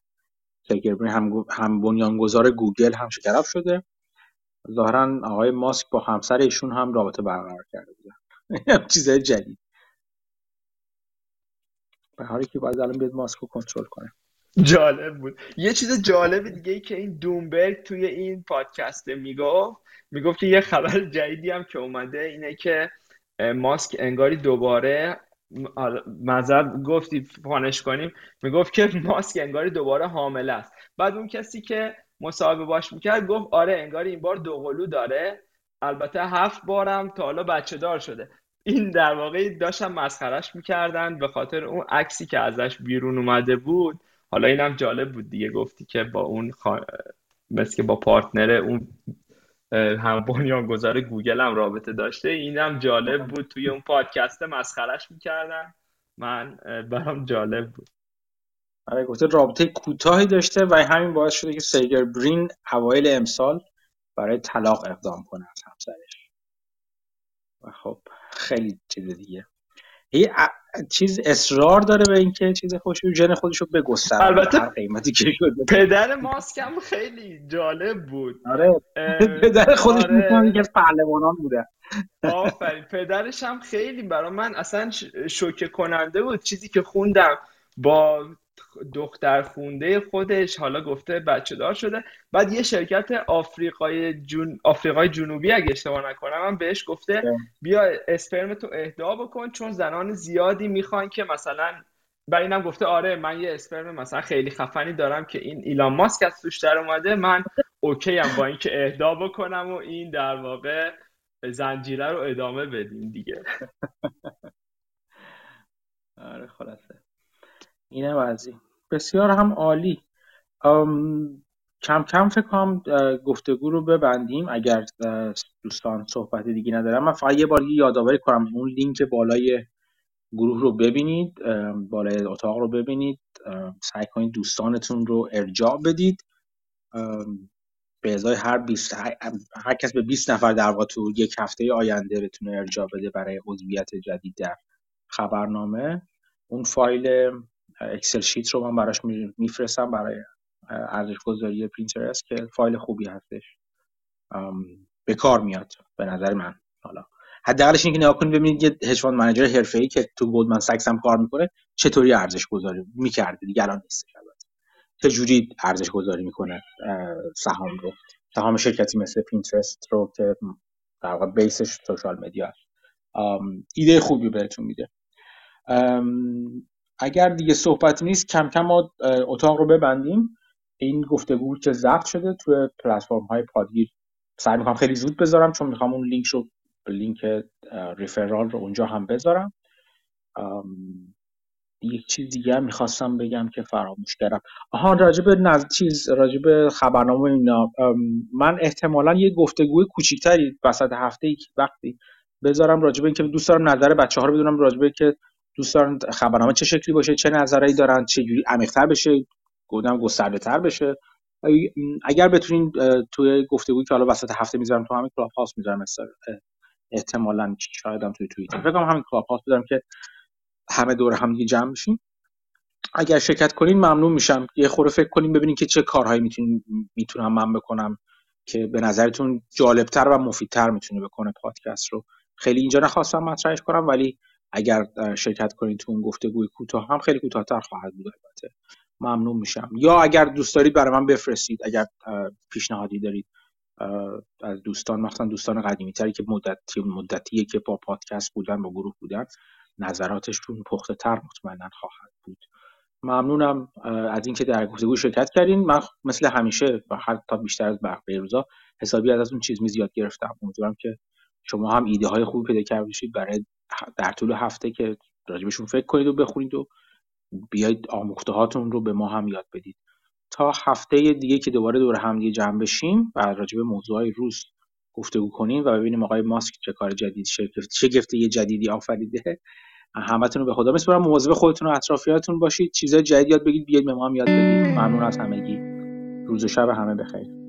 سرگی برین هم, هم بنیانگذار گوگل هم شکراب شده. ظاهرا آقای ماسک با همسر ایشون هم رابطه برقرار کرده بودن چیزای جدید. به حالی که باید الان بیاد ماسک رو کنترل کنه. جالب بود. یه چیز جالب دیگه ای که این دومبرگ توی این پادکست می‌گفت می‌گفت که یه خبر جدیدی هم که اومده اینه که ماسک انگاری دوباره مذر گفتی پانش کنیم. می‌گفت که ماسک انگاری دوباره حامله است. بعد اون کسی که مصاحبه باش می‌کرد گفت آره انگاری این بار دوقلو داره. البته هفت بارم تا حالا بچه دار شده. این در واقع داشتن مسخرش می‌کردن به خاطر اون عکسی که ازش بیرون اومده بود. حالا اینم جالب بود دیگه گفتی که با اون خا... مثل که با پارتنر اون هم گذار گوگل هم رابطه داشته. اینم جالب بود. توی اون پادکست مسخرش می‌کردن. من برام جالب بود. آره گفته رابطه کوتاهی داشته و همین باعث شده که سیگر برین اوایل امسال برای طلاق اقدام کنه از همسرش. و خب خیلی چیز دیگه. چیز اصرار داره به اینکه چیز خوشی ژن خودش رو بگستره البته هر قیمتی که شده. پدر ماسک هم خیلی جالب بود. آره. پدر خودش آره. می‌تونه که پهلوانان بوده. آفرین. پدرش هم خیلی برای من اصلا شوکه کننده بود. چیزی که خوندم با دختر خونده خودش حالا گفته بچه دار شده. بعد یه شرکت آفریقای, جون... آفریقای جنوبی اگه اشتباه نکنم هم بهش گفته بیا اسپرم تو اهدا بکن چون زنان زیادی می‌خوان که مثلا و اینم گفته آره من یه اسپرم مثلا خیلی خفنی دارم که این ایلان ماسک از توش در اومده من اوکی هم با اینکه اهدا بکنم و این در واقع زنجیره رو ادامه بدیم دیگه. آره خلاصه. اینه وضعی بسیار هم عالی. کم کم فکر کنم گفتگو رو ببندیم. اگر دوستان صحبت دیگه ندارم من فقط یه بار یادآوری کنم. اون لینک بالای گروه رو ببینید. بالای اتاق رو ببینید. سعی کنید دوستانتون رو ارجاع بدید. به ازای هر 20 هر کس به 20 نفر در واقع تو یک هفته آینده بتونه ارجاع بده برای عضویت جدید در خبرنامه. اون فایل Excel sheet رو من براش میفرستم برای ارزش گذاری Pinterest که فایل خوبی هستش. به کار میاد به نظر من. حالا حداقلش اینکه نگاه کنید ببینید یه hedge fund manager حرفه‌ای که تو Goldman Sachs هم کار می‌کنه چطوری ارزش گذاری می‌کرده؟ دیگه الان نیستش چجوری ارزش گذاری می‌کنه سهام رو؟ سهام شرکتی مثل Pinterest رو که در واقع base ش social media ایده خوبی بهتون میده. اگر دیگه صحبتی نیست کم کم ما اتاق رو ببندیم. این گفتگو که ضبط شده توی پلتفرم های پادگیر. سعی می‌کنم خیلی زود بذارم چون می‌خوام اون لینک رو لینک ریفرال رو اونجا هم بذارم. یک چیز دیگه می‌خواستم بگم که فراموش کردم. آها راجب نز... چیز راجب خبرنامه اینا. من احتمالا یه گفتگوی کوچیکتری وسط هفته ای وقتی بذارم راجب اینکه دوست دارم نظر بچه ها رو بدونم راجب که دوست دارن خبرنامه چه شکلی باشه چه نظرایی دارن چه جوری عمیق‌تر بشه گفتم گسترده تر بشه اگر بتونین توی گفتگویی که حالا وسط هفته می‌ذارم تو همین Clubhouse می‌ذارم احتمالاً شاید هم توی توییتر. فکر همین Clubhouse بذارم که همه دور هم دیگه جمع میشیم اگر شرکت کنین ممنون میشم. یه خورده فکر کنیم ببینین که چه کارهایی می‌تونم من بکنم که به نظرتون جالبتر و مفیدتر می‌تونه بکنه پادکست رو. خیلی اینجا نخواستم مطرحش کنم ولی اگر شرکت کنید تو اون گفتگوی کوتاه هم خیلی کوتاهتر خواهد بود البته. ممنون میشم. یا اگر دوست دارید برای من بفرستید اگر پیشنهادی دارید از دوستان مثلا دوستان قدیمی تری که مدتی مدتیه که با پادکست بودن با گروه بودن نظراتشون پخته تر مطمئنا خواهد بود. ممنونم از اینکه در گفتگو شرکت کردین. من مثل همیشه و حتی بیشتر از بقیه روزا حسابی از اون چیز میز یاد گرفتم. امیدوارم که شما هم ایده های خوبی پیدا کرده برای در طول هفته که راجبشون فکر کنید و بخونید و بیاید آموخته هاتون رو به ما هم یاد بدید. تا هفته دیگه که دوباره دور هم دیگه جمع بشیم و راجب موضوعهای روز گفتگو کنیم و ببینیم آقای ماسک چه کار جدید شگفت یه جدیدی آفریده. همتون رو به خدا میسپارم. مواظب خودتون و اطرافیاتون باشید. چیزای جدید یاد بگید بیاید به ما هم یاد بدید. ممنون از همگی. روز و شب همه بخیر.